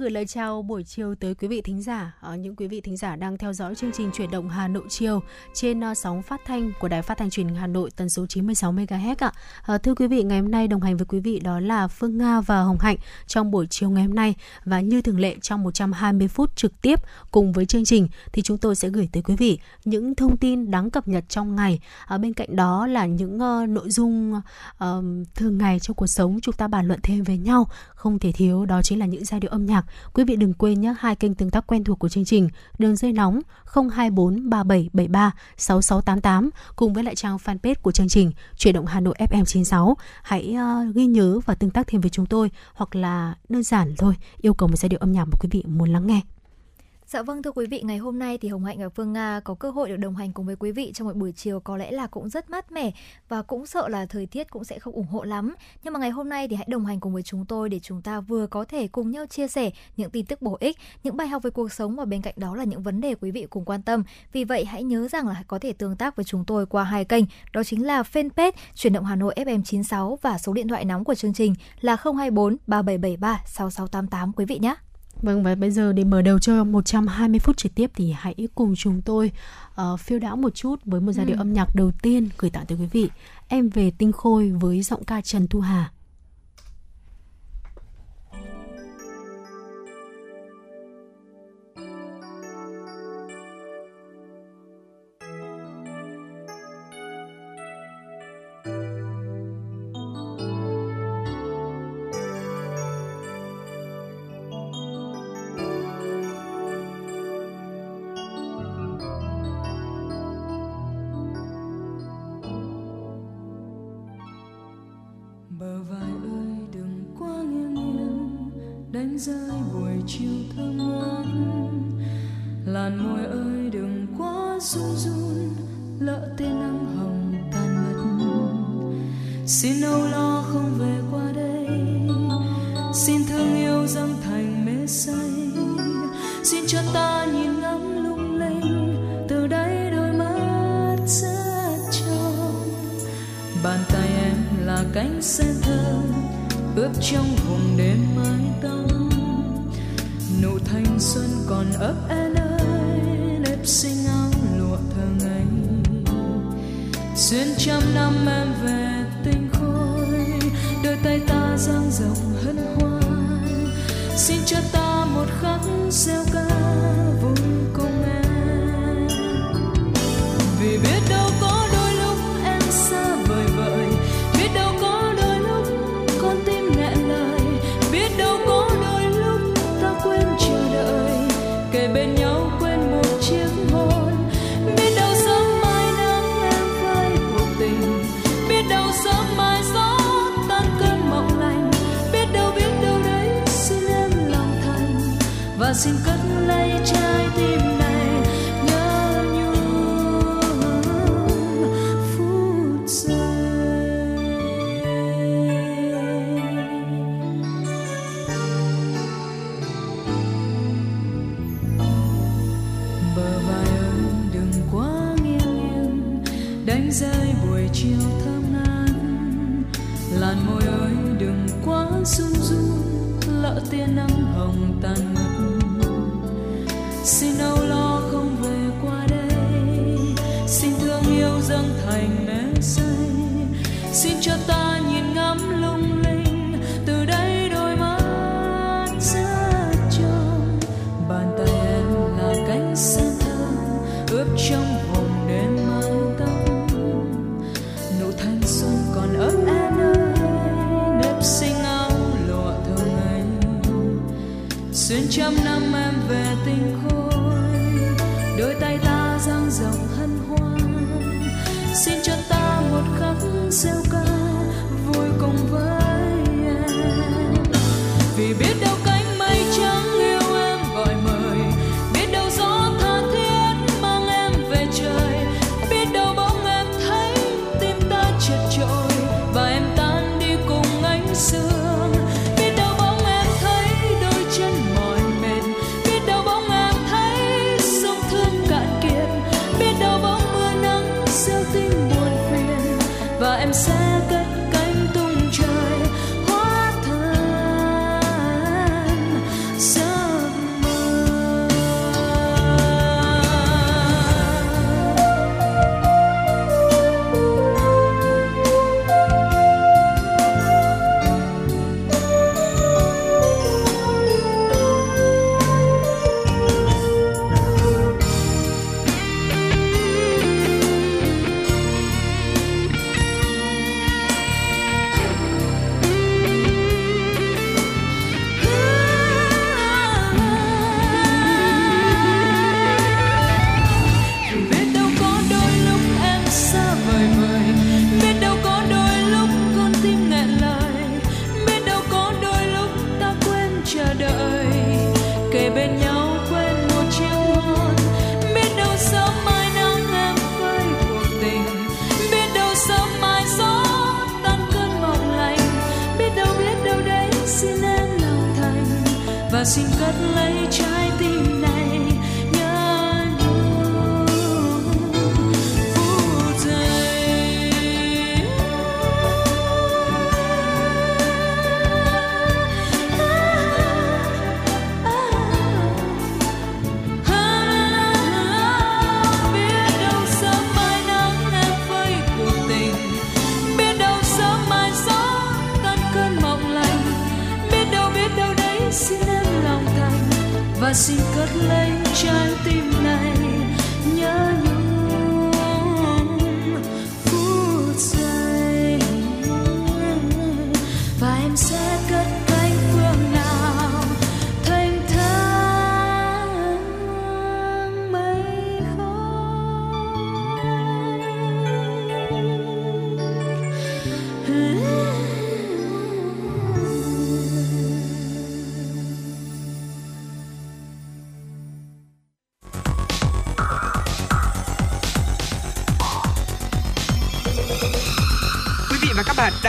Gửi lời chào buổi chiều tới quý vị thính giả, ờ, những quý vị thính giả đang theo dõi chương trình chuyển động Hà Nội chiều trên ờ, sóng phát thanh của Đài Phát thanh Truyền hình Hà Nội tần số 96 MHz ạ. À, thưa quý vị, ngày hôm nay đồng hành với quý vị đó là Phương Nga và Hồng Hạnh trong buổi chiều ngày hôm nay và như thường lệ trong 120 phút trực tiếp cùng với chương trình thì chúng tôi sẽ gửi tới quý vị những thông tin đáng cập nhật trong ngày. Bên cạnh đó là những uh, nội dung uh, thường ngày trong cuộc sống chúng ta bàn luận thêm về nhau, không thể thiếu đó chính là những giai điệu âm nhạc. Quý vị đừng quên nhé hai kênh tương tác quen thuộc của chương trình, đường dây nóng 024 3773 6688 cùng với lại trang fanpage của chương trình Chuyển động Hà Nội FM 96. Hãy uh, ghi nhớ và tương tác thêm với chúng tôi hoặc là đơn giản thôi yêu cầu một giai điệu âm nhạc mà quý vị muốn lắng nghe. Dạ vâng thưa quý vị, ngày hôm nay thì Hồng Hạnh và Phương Nga có cơ hội được đồng hành cùng với quý vị trong một buổi chiều có lẽ là cũng rất mát mẻ và cũng sợ là thời tiết cũng sẽ không ủng hộ lắm. Nhưng mà ngày hôm nay thì hãy đồng hành cùng với chúng tôi để chúng ta vừa có thể cùng nhau chia sẻ những tin tức bổ ích, những bài học về cuộc sống và bên cạnh đó là những vấn đề quý vị cùng quan tâm. Vì vậy hãy nhớ rằng là có thể tương tác với chúng tôi qua hai kênh, đó chính là fanpage Chuyển động Hà Nội FM 96 và số điện thoại nóng của chương trình là 024 3773 6688 quý vị nhé. Vâng và bây giờ để mở đầu cho 120 phút trực tiếp thì hãy cùng chúng tôi uh, phiêu đảo một chút với một giai điệu ừ. âm nhạc đầu tiên gửi tặng tới quý vị. Em về tinh khôi với giọng ca Trần Thu Hà. chiều thơm ngát. Làn môi ơi, đừng quá run run, lỡ tên nắng hồng tan mất. Xin âu lo không về qua đây, xin thương yêu dâng thành mê say. Xin cho ta nhìn ngắm lung linh, từ đây đôi mắt rất trong bàn tay em là cánh sen thơm, ướp trong vùng đêm ấp an ơi, nếp sinh áo lụa thường ngây. Xuyên trăm năm em về tinh khôi, đôi tay ta dang rộng hân hoan. Xin cho ta một khắc gieo sin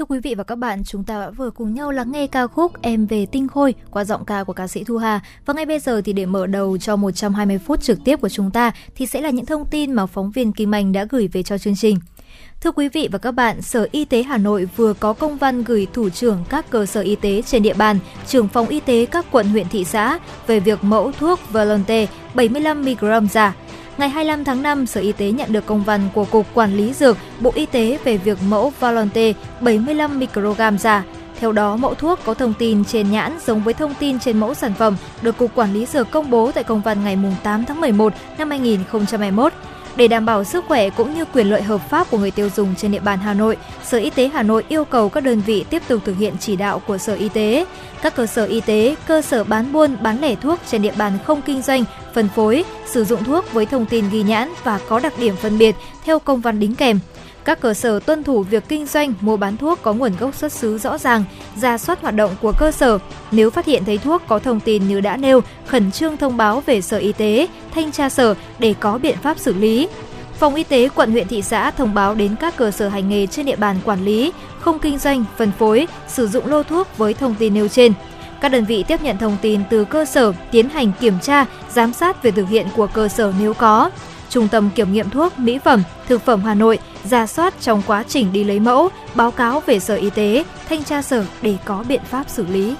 Thưa quý vị và các bạn, chúng ta đã vừa cùng nhau lắng nghe ca khúc Em về tinh khôi qua giọng ca của ca sĩ Thu Hà. Và ngay bây giờ thì để mở đầu cho 120 phút trực tiếp của chúng ta thì sẽ là những thông tin mà phóng viên Kim Anh đã gửi về cho chương trình. Thưa quý vị và các bạn, Sở Y tế Hà Nội vừa có công văn gửi thủ trưởng các cơ sở y tế trên địa bàn, trưởng phòng y tế các quận huyện thị xã về việc mẫu thuốc Volonte 75mg giả. Ngày 25 tháng 5, Sở Y tế nhận được công văn của Cục Quản lý Dược, Bộ Y tế về việc mẫu Volonte 75 microgram giả. Theo đó, mẫu thuốc có thông tin trên nhãn giống với thông tin trên mẫu sản phẩm được Cục Quản lý Dược công bố tại công văn ngày 8 tháng 11 năm 2021. Để đảm bảo sức khỏe cũng như quyền lợi hợp pháp của người tiêu dùng trên địa bàn Hà Nội, Sở Y tế Hà Nội yêu cầu các đơn vị tiếp tục thực hiện chỉ đạo của Sở Y tế. Các cơ sở y tế, cơ sở bán buôn, bán lẻ thuốc trên địa bàn không kinh doanh, phân phối, sử dụng thuốc với thông tin ghi nhãn và có đặc điểm phân biệt theo công văn đính kèm. Các cơ sở tuân thủ việc kinh doanh, mua bán thuốc có nguồn gốc xuất xứ rõ ràng, ra soát hoạt động của cơ sở. Nếu phát hiện thấy thuốc có thông tin như đã nêu, khẩn trương thông báo về Sở Y tế, thanh tra sở để có biện pháp xử lý. Phòng Y tế quận huyện thị xã thông báo đến các cơ sở hành nghề trên địa bàn quản lý, không kinh doanh, phân phối, sử dụng lô thuốc với thông tin nêu trên. Các đơn vị tiếp nhận thông tin từ cơ sở, tiến hành kiểm tra, giám sát về thực hiện của cơ sở nếu có. Trung tâm Kiểm nghiệm thuốc, mỹ phẩm, thực phẩm Hà Nội ra soát trong quá trình đi lấy mẫu, báo cáo về Sở Y tế, thanh tra sở để có biện pháp xử lý.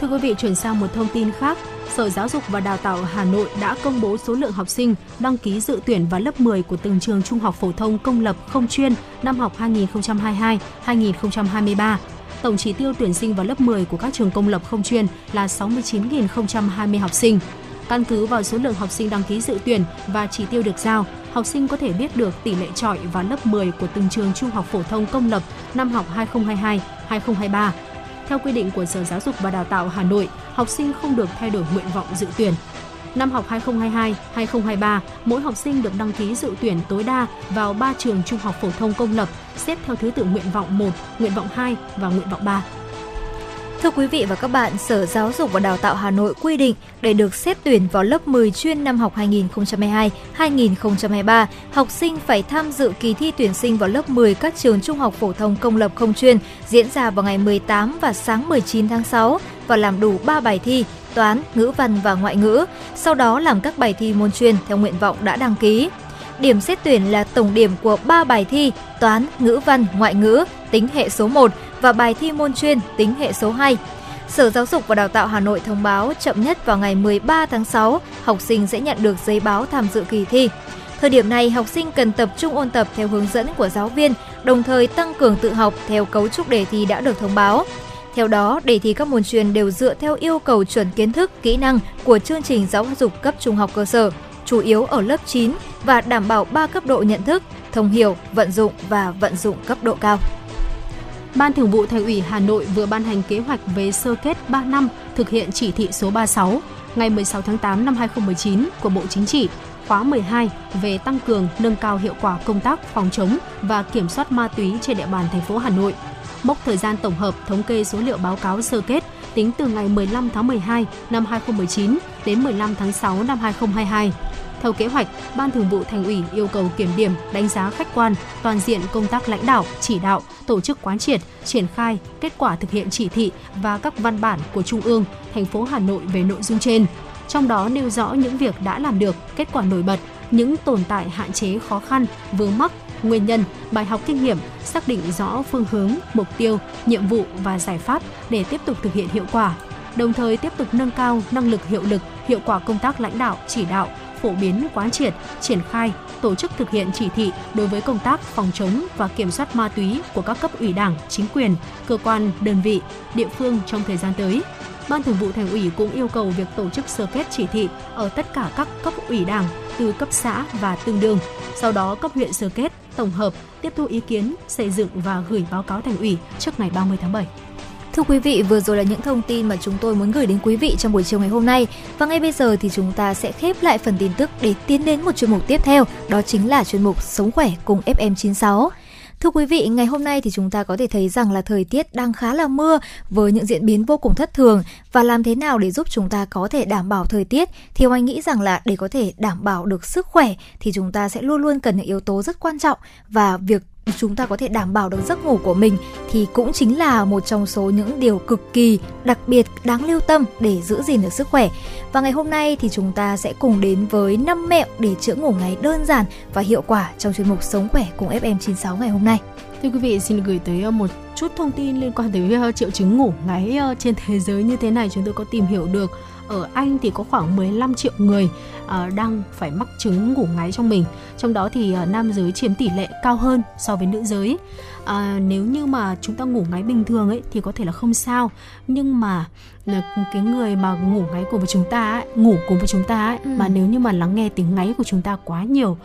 Thưa quý vị, chuyển sang một thông tin khác. Sở Giáo dục và Đào tạo Hà Nội đã công bố số lượng học sinh đăng ký dự tuyển vào lớp 10 của từng trường trung học phổ thông công lập không chuyên năm học 2022-2023. Tổng chỉ tiêu tuyển sinh vào lớp 10 của các trường công lập không chuyên là 69.020 học sinh. Căn cứ vào số lượng học sinh đăng ký dự tuyển và chỉ tiêu được giao, học sinh có thể biết được tỷ lệ trọi vào lớp 10 của từng trường trung học phổ thông công lập năm học 2022-2023. Theo quy định của Sở Giáo dục và Đào tạo Hà Nội, học sinh không được thay đổi nguyện vọng dự tuyển. Năm học 2022-2023, mỗi học sinh được đăng ký dự tuyển tối đa vào 3 trường trung học phổ thông công lập, xếp theo thứ tự nguyện vọng 1, nguyện vọng 2 và nguyện vọng 3. Thưa quý vị và các bạn, Sở Giáo dục và Đào tạo Hà Nội quy định để được xét tuyển vào lớp 10 chuyên năm học 2022-2023, học sinh phải tham dự kỳ thi tuyển sinh vào lớp 10 các trường trung học phổ thông công lập không chuyên diễn ra vào ngày 18 và sáng 19 tháng 6 và làm đủ 3 bài thi toán, ngữ văn và ngoại ngữ, sau đó làm các bài thi môn chuyên theo nguyện vọng đã đăng ký. Điểm xét tuyển là tổng điểm của 3 bài thi toán, ngữ văn, ngoại ngữ tính hệ số 1 và bài thi môn chuyên tính hệ số 2. Sở Giáo dục và Đào tạo Hà Nội thông báo chậm nhất vào ngày 13 tháng 6, học sinh sẽ nhận được giấy báo tham dự kỳ thi. Thời điểm này, học sinh cần tập trung ôn tập theo hướng dẫn của giáo viên, đồng thời tăng cường tự học theo cấu trúc đề thi đã được thông báo. Theo đó, đề thi các môn chuyên đều dựa theo yêu cầu chuẩn kiến thức, kỹ năng của chương trình giáo dục cấp trung học cơ sở, chủ yếu ở lớp 9 và đảm bảo 3 cấp độ nhận thức, thông hiểu, vận dụng và vận dụng cấp độ cao. Ban Thường vụ Thành ủy Hà Nội vừa ban hành kế hoạch về sơ kết 3 năm thực hiện chỉ thị số 36 ngày 16 tháng 8 năm 2019 của Bộ Chính trị, khóa 12 về tăng cường, nâng cao hiệu quả công tác phòng chống và kiểm soát ma túy trên địa bàn thành phố Hà Nội. Mốc thời gian tổng hợp thống kê số liệu báo cáo sơ kết tính từ ngày 15 tháng 12 năm 2019 đến 15 tháng 6 năm 2022. Theo kế hoạch, Ban Thường vụ Thành ủy yêu cầu kiểm điểm, đánh giá khách quan, toàn diện công tác lãnh đạo, chỉ đạo, tổ chức quán triệt, triển khai kết quả thực hiện chỉ thị và các văn bản của Trung ương, thành phố Hà Nội về nội dung trên. Trong đó nêu rõ những việc đã làm được, kết quả nổi bật, những tồn tại hạn chế khó khăn, vướng mắc, nguyên nhân, bài học kinh nghiệm, xác định rõ phương hướng, mục tiêu, nhiệm vụ và giải pháp để tiếp tục thực hiện hiệu quả. Đồng thời tiếp tục nâng cao năng lực hiệu lực, hiệu quả công tác lãnh đạo, chỉ đạo, phổ biến quán triệt, triển khai, tổ chức thực hiện chỉ thị đối với công tác phòng chống và kiểm soát ma túy của các cấp ủy Đảng, chính quyền, cơ quan, đơn vị, địa phương trong thời gian tới. Ban Thường vụ Thành ủy cũng yêu cầu việc tổ chức sơ kết chỉ thị ở tất cả các cấp ủy Đảng từ cấp xã và tương đương, sau đó cấp huyện sơ kết, tổng hợp, tiếp thu ý kiến, xây dựng và gửi báo cáo Thành ủy trước ngày 30 tháng 7. Thưa quý vị, vừa rồi là những thông tin mà chúng tôi muốn gửi đến quý vị trong buổi chiều ngày hôm nay. Và ngay bây giờ thì chúng ta sẽ khép lại phần tin tức để tiến đến một chuyên mục tiếp theo, đó chính là chuyên mục Sống khỏe cùng FM96. Thưa quý vị, ngày hôm nay thì chúng ta có thể thấy rằng là thời tiết đang khá là mưa với những diễn biến vô cùng thất thường và làm thế nào để giúp chúng ta có thể đảm bảo thời tiết thì anh nghĩ rằng là để có thể đảm bảo được sức khỏe thì chúng ta sẽ luôn luôn cần những yếu tố rất quan trọng và việc chúng ta có thể đảm bảo được giấc ngủ của mình thì cũng chính là một trong số những điều cực kỳ đặc biệt đáng lưu tâm để giữ gìn được sức khỏe. Và ngày hôm nay thì chúng ta sẽ cùng đến với 5 mẹo để chữa ngủ ngáy đơn giản và hiệu quả trong chuyên mục Sống khỏe cùng FM96 ngày hôm nay. Thưa quý vị, xin gửi tới ờ, một chút thông tin liên quan tới ờ, triệu chứng ngủ ngáy ờ, trên thế giới như thế này chúng tôi có tìm hiểu được ở Anh thì có khoảng 15 triệu người uh, đang phải mắc chứng ngủ ngáy trong mình. Trong đó thì uh, nam giới chiếm tỷ lệ cao hơn so với nữ giới. Uh, nếu như mà chúng ta ngủ ngáy bình thường ấy thì có thể là không sao, nhưng mà cái người mà ngủ ngáy cùng với chúng ta ấy, ngủ cùng với chúng ta ấy, ừ. mà nếu như mà lắng nghe tiếng ngáy của chúng ta quá nhiều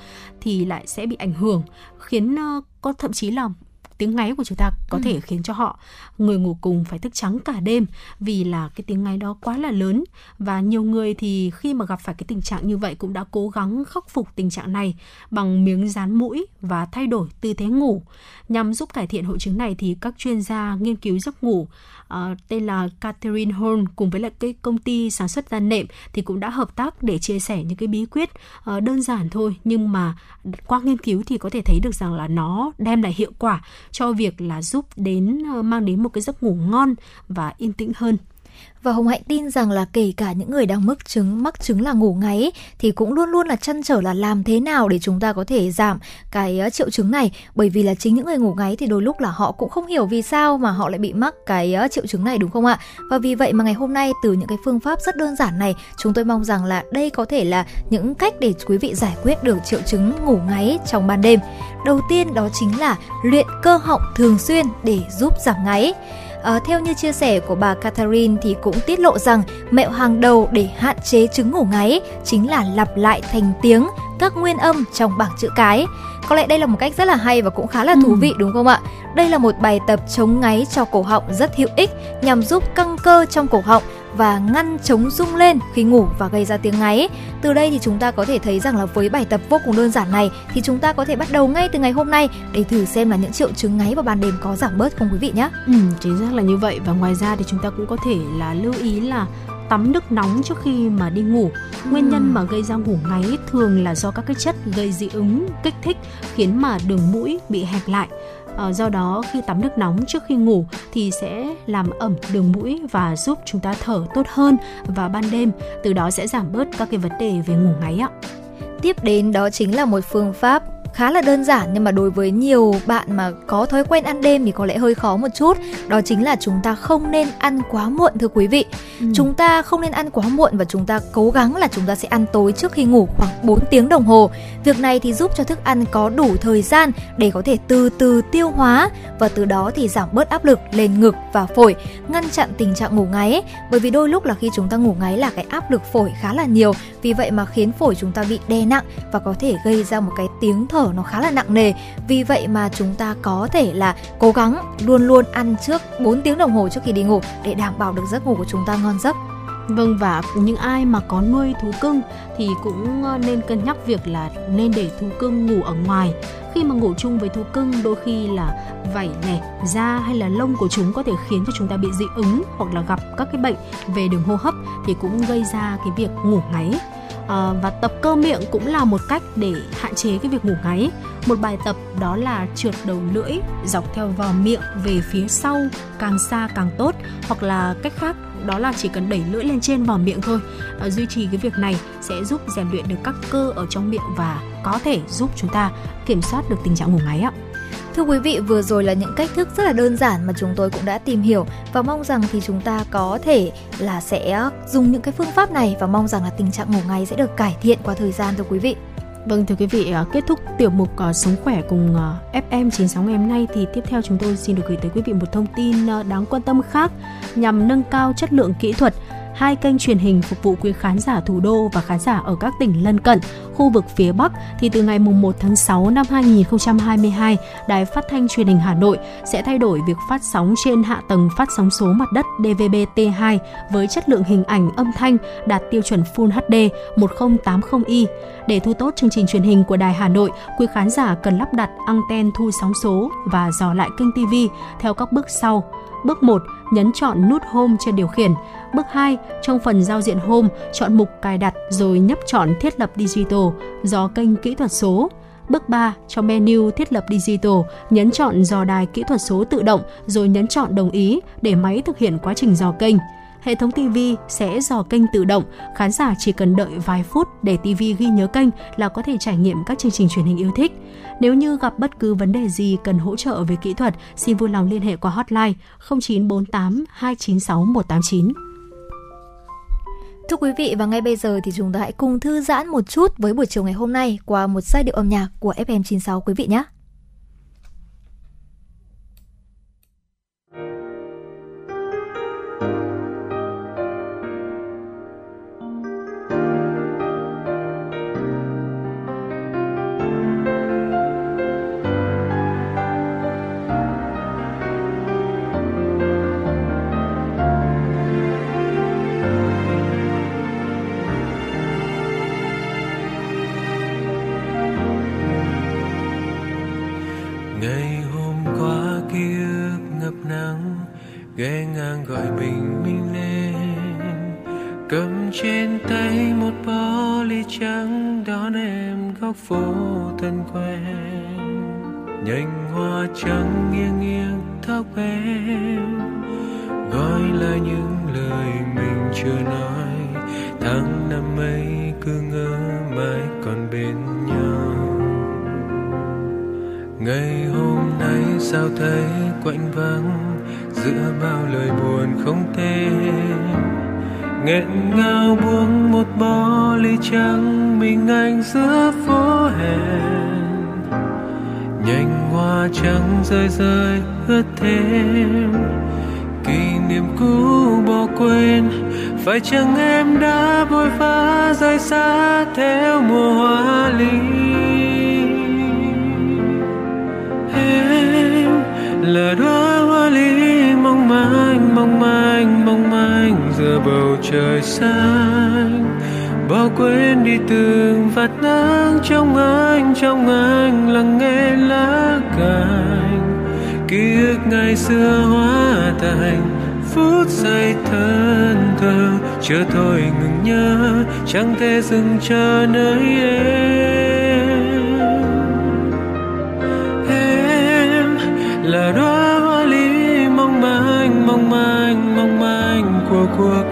thì lại sẽ bị ảnh hưởng khiến uh, có thậm chí là tiếng ngáy của chúng ta có ừ. thể khiến cho họ người ngủ cùng phải thức trắng cả đêm vì là cái tiếng ngáy đó quá là lớn và nhiều người thì khi mà gặp phải cái tình trạng như vậy cũng đã cố gắng khắc phục tình trạng này bằng miếng dán mũi và thay đổi tư thế ngủ nhằm giúp cải thiện hội chứng này thì các chuyên gia nghiên cứu giấc ngủ uh, tên là Catherine Horn cùng với lại cái công ty sản xuất da nệm thì cũng đã hợp tác để chia sẻ những cái bí quyết uh, đơn giản thôi. Nhưng mà qua nghiên cứu thì có thể thấy được rằng là nó đem lại hiệu quả cho việc là giúp đến uh, mang đến một cái giấc ngủ ngon và yên tĩnh hơn và Hồng Hạnh tin rằng là kể cả những người đang mắc chứng mắc chứng là ngủ ngáy thì cũng luôn luôn là chăn trở là làm thế nào để chúng ta có thể giảm cái ờ, triệu chứng này bởi vì là chính những người ngủ ngáy thì đôi lúc là họ cũng không hiểu vì sao mà họ lại bị mắc cái ờ, triệu chứng này, đúng không ạ? Và vì vậy mà ngày hôm nay từ những cái phương pháp rất đơn giản này, chúng tôi mong rằng là đây có thể là những cách để quý vị giải quyết được triệu chứng ngủ ngáy trong ban đêm. Đầu tiên đó chính là luyện cơ họng thường xuyên để giúp giảm ngáy. À, theo như chia sẻ của bà Catherine thì cũng tiết lộ rằng mẹo hàng đầu để hạn chế chứng ngủ ngáy chính là lặp lại thành tiếng các nguyên âm trong bảng chữ cái. Có lẽ đây là một cách rất là hay và cũng khá là thú ừ. vị đúng không ạ? Đây là một bài tập chống ngáy cho cổ họng rất hữu ích nhằm giúp căng cơ trong cổ họng và ngăn chống rung lên khi ngủ và gây ra tiếng ngáy. Từ đây thì chúng ta có thể thấy rằng là với bài tập vô cùng đơn giản này thì chúng ta có thể bắt đầu ngay từ ngày hôm nay để thử xem là những triệu chứng ngáy vào ban đêm có giảm bớt không quý vị nhé. Ừ, chính xác là như vậy và ngoài ra thì chúng ta cũng có thể là lưu ý là tắm nước nóng trước khi mà đi ngủ. Nguyên nhân mà gây ra ngủ ngáy thường là do các cái chất gây dị ứng, kích thích khiến mà đường mũi bị hẹp lại. À, do đó khi tắm nước nóng trước khi ngủ thì sẽ làm ẩm đường mũi và giúp chúng ta thở tốt hơn vào ban đêm, từ đó sẽ giảm bớt các cái vấn đề về ngủ ngáy ạ. Tiếp đến đó chính là một phương pháp khá là đơn giản nhưng mà đối với nhiều bạn mà có thói quen ăn đêm thì có lẽ hơi khó một chút. Đó chính là chúng ta không nên ăn quá muộn thưa quý vị. Ừ. chúng ta không nên ăn quá muộn và chúng ta cố gắng là chúng ta sẽ ăn tối trước khi ngủ khoảng 4 tiếng đồng hồ. Việc này thì giúp cho thức ăn có đủ thời gian để có thể từ từ tiêu hóa và từ đó thì giảm bớt áp lực lên ngực và phổi ngăn chặn tình trạng ngủ ngáy bởi vì đôi lúc là khi chúng ta ngủ ngáy là cái áp lực phổi khá là nhiều vì vậy mà khiến phổi chúng ta bị đè nặng và có thể gây ra một cái tiếng thở nó khá là nặng nề vì vậy mà chúng ta có thể là cố gắng luôn luôn ăn trước 4 tiếng đồng hồ trước khi đi ngủ để đảm bảo được giấc ngủ của chúng ta ngon giấc Vâng và những ai mà có nuôi thú cưng thì cũng ờ, nên cân nhắc việc là nên để thú cưng ngủ ở ngoài. Khi mà ngủ chung với thú cưng đôi khi là vảy nè, da hay là lông của chúng có thể khiến cho chúng ta bị dị ứng hoặc là gặp các cái bệnh về đường hô hấp thì cũng gây ra cái việc ngủ ngáy. À, và tập cơ miệng cũng là một cách để hạn chế cái việc ngủ ngáy. Một bài tập đó là trượt đầu lưỡi dọc theo vò miệng về phía sau càng xa càng tốt. Hoặc là cách khác đó là chỉ cần đẩy lưỡi lên trên vào miệng thôi. À, duy trì cái việc này sẽ giúp rèn luyện được các cơ ở trong miệng và có thể giúp chúng ta kiểm soát được tình trạng ngủ ngáy ạ. Thưa quý vị, vừa rồi là những cách thức rất là đơn giản mà chúng tôi cũng đã tìm hiểu và mong rằng thì chúng ta có thể là sẽ dùng những cái phương pháp này và mong rằng là tình trạng ngủ ngáy sẽ được cải thiện qua thời gian thưa quý vị. Vâng thưa quý vị, à, kết thúc tiểu mục à, Sống khỏe cùng à, FM 96 ngày hôm nay thì tiếp theo chúng tôi xin được gửi tới quý vị một thông tin đáng quan tâm khác nhằm nâng cao chất lượng kỹ thuật hai kênh truyền hình phục vụ quý khán giả thủ đô và khán giả ở các tỉnh lân cận, khu vực phía Bắc thì từ ngày 1 tháng 6 năm 2022, Đài Phát thanh Truyền hình Hà Nội sẽ thay đổi việc phát sóng trên hạ tầng phát sóng số mặt đất DVB-T2 với chất lượng hình ảnh âm thanh đạt tiêu chuẩn Full HD 1080i. Để thu tốt chương trình truyền hình của Đài Hà Nội, quý khán giả cần lắp đặt anten thu sóng số và dò lại kênh TV theo các bước sau. Bước 1, nhấn chọn nút Home trên điều khiển. Bước 2, trong phần giao diện Home, chọn mục cài đặt rồi nhấp chọn thiết lập Digital do kênh kỹ thuật số. Bước 3, trong menu thiết lập Digital, nhấn chọn dò đài kỹ thuật số tự động rồi nhấn chọn đồng ý để máy thực hiện quá trình dò kênh hệ thống TV sẽ dò kênh tự động, khán giả chỉ cần đợi vài phút để TV ghi nhớ kênh là có thể trải nghiệm các chương trình truyền hình yêu thích. Nếu như gặp bất cứ vấn đề gì cần hỗ trợ về kỹ thuật, xin vui lòng liên hệ qua hotline 0948 296 189. Thưa quý vị và ngay bây giờ thì chúng ta hãy cùng thư giãn một chút với buổi chiều ngày hôm nay qua một giai điệu âm nhạc của FM96 quý vị nhé. ghé ngang gọi bình minh lên. Cầm trên tay một bó ly trắng, đón em góc phố thân quen. Nhành hoa trắng nghiêng nghiêng tóc em gọi là những lời mình chưa nói. Tháng năm ấy cứ ngỡ mãi còn bên nhau. Ngày hôm nay sao thấy quạnh vắng? Giữa bao lời buồn không tên. Nghẹn ngào buông một bó ly trắng mình anh giữa phố hè nhanh hoa trắng rơi rơi ướt thêm. Kỷ niệm cũ bỏ quên, phải chăng em đã vội vã rời xa theo mùa hoa ly? Em là đóa hoa ly mong manh mong manh mong manh giữa bầu trời xanh. Bỏ quên đi từng vạt nắng trong anh trong anh lắng nghe lá cành. Ký ức ngày xưa hóa thành phút giây thân thơ chưa thôi ngừng nhớ, chẳng thể dừng chờ nơi em.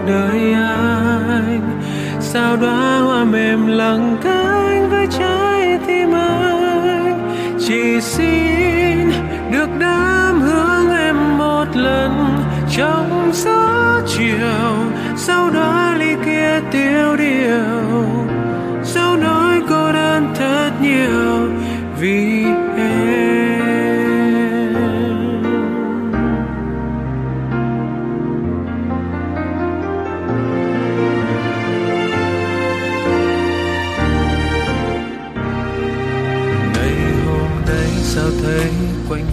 Đời anh. Sao đóa hoa mềm lặng cánh với trái tim anh? Chỉ xin được đám hương em một lần. Trong gió chiều, sau đó ly kia tiêu điều. Sau nói cô đơn thật nhiều, vì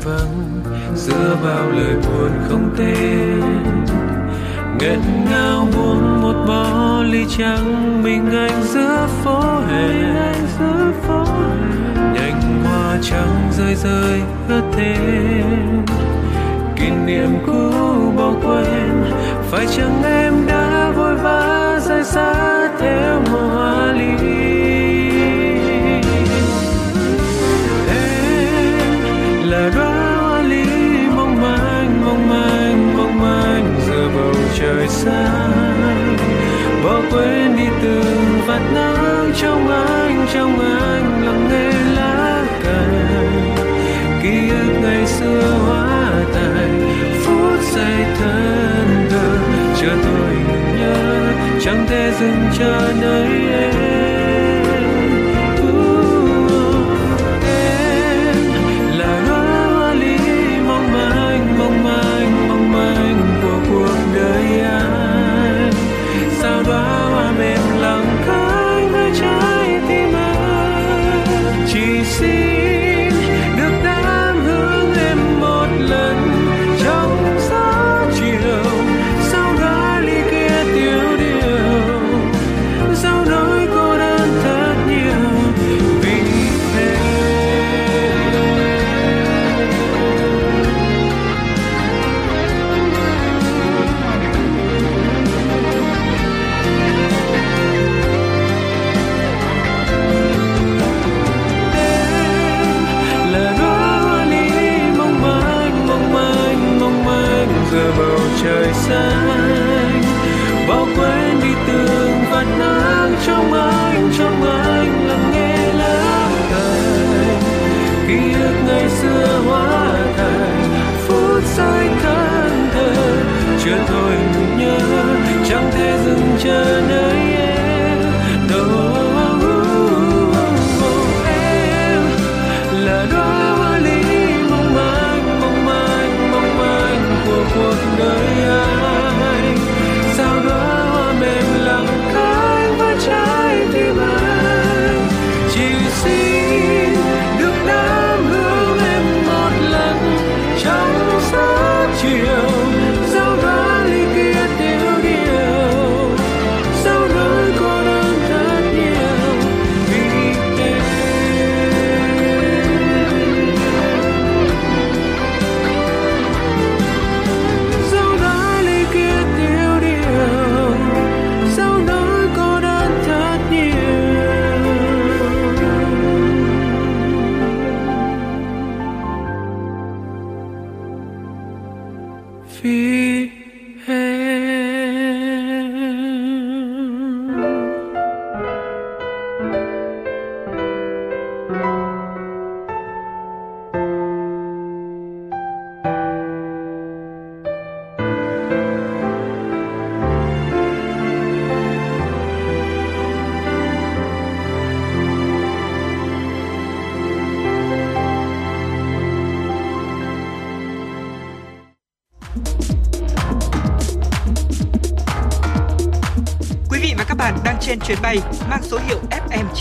vắng giữa bao lời buồn không tên. Nghẹn ngào buông một bó ly trắng mình anh giữa phố hè. Nhành hoa trắng rơi rơi ướt thêm. Kỷ niệm cũ bao quên phải chăng em đã vội vã rời xa theo mùa hoa ly trời bỏ quên đi từng vạt nắng trong anh trong anh lặng nghe lá cành ký ức ngày xưa hóa thành phút giây thân thờ chờ tôi nhớ, chẳng thể dừng chờ nơi em.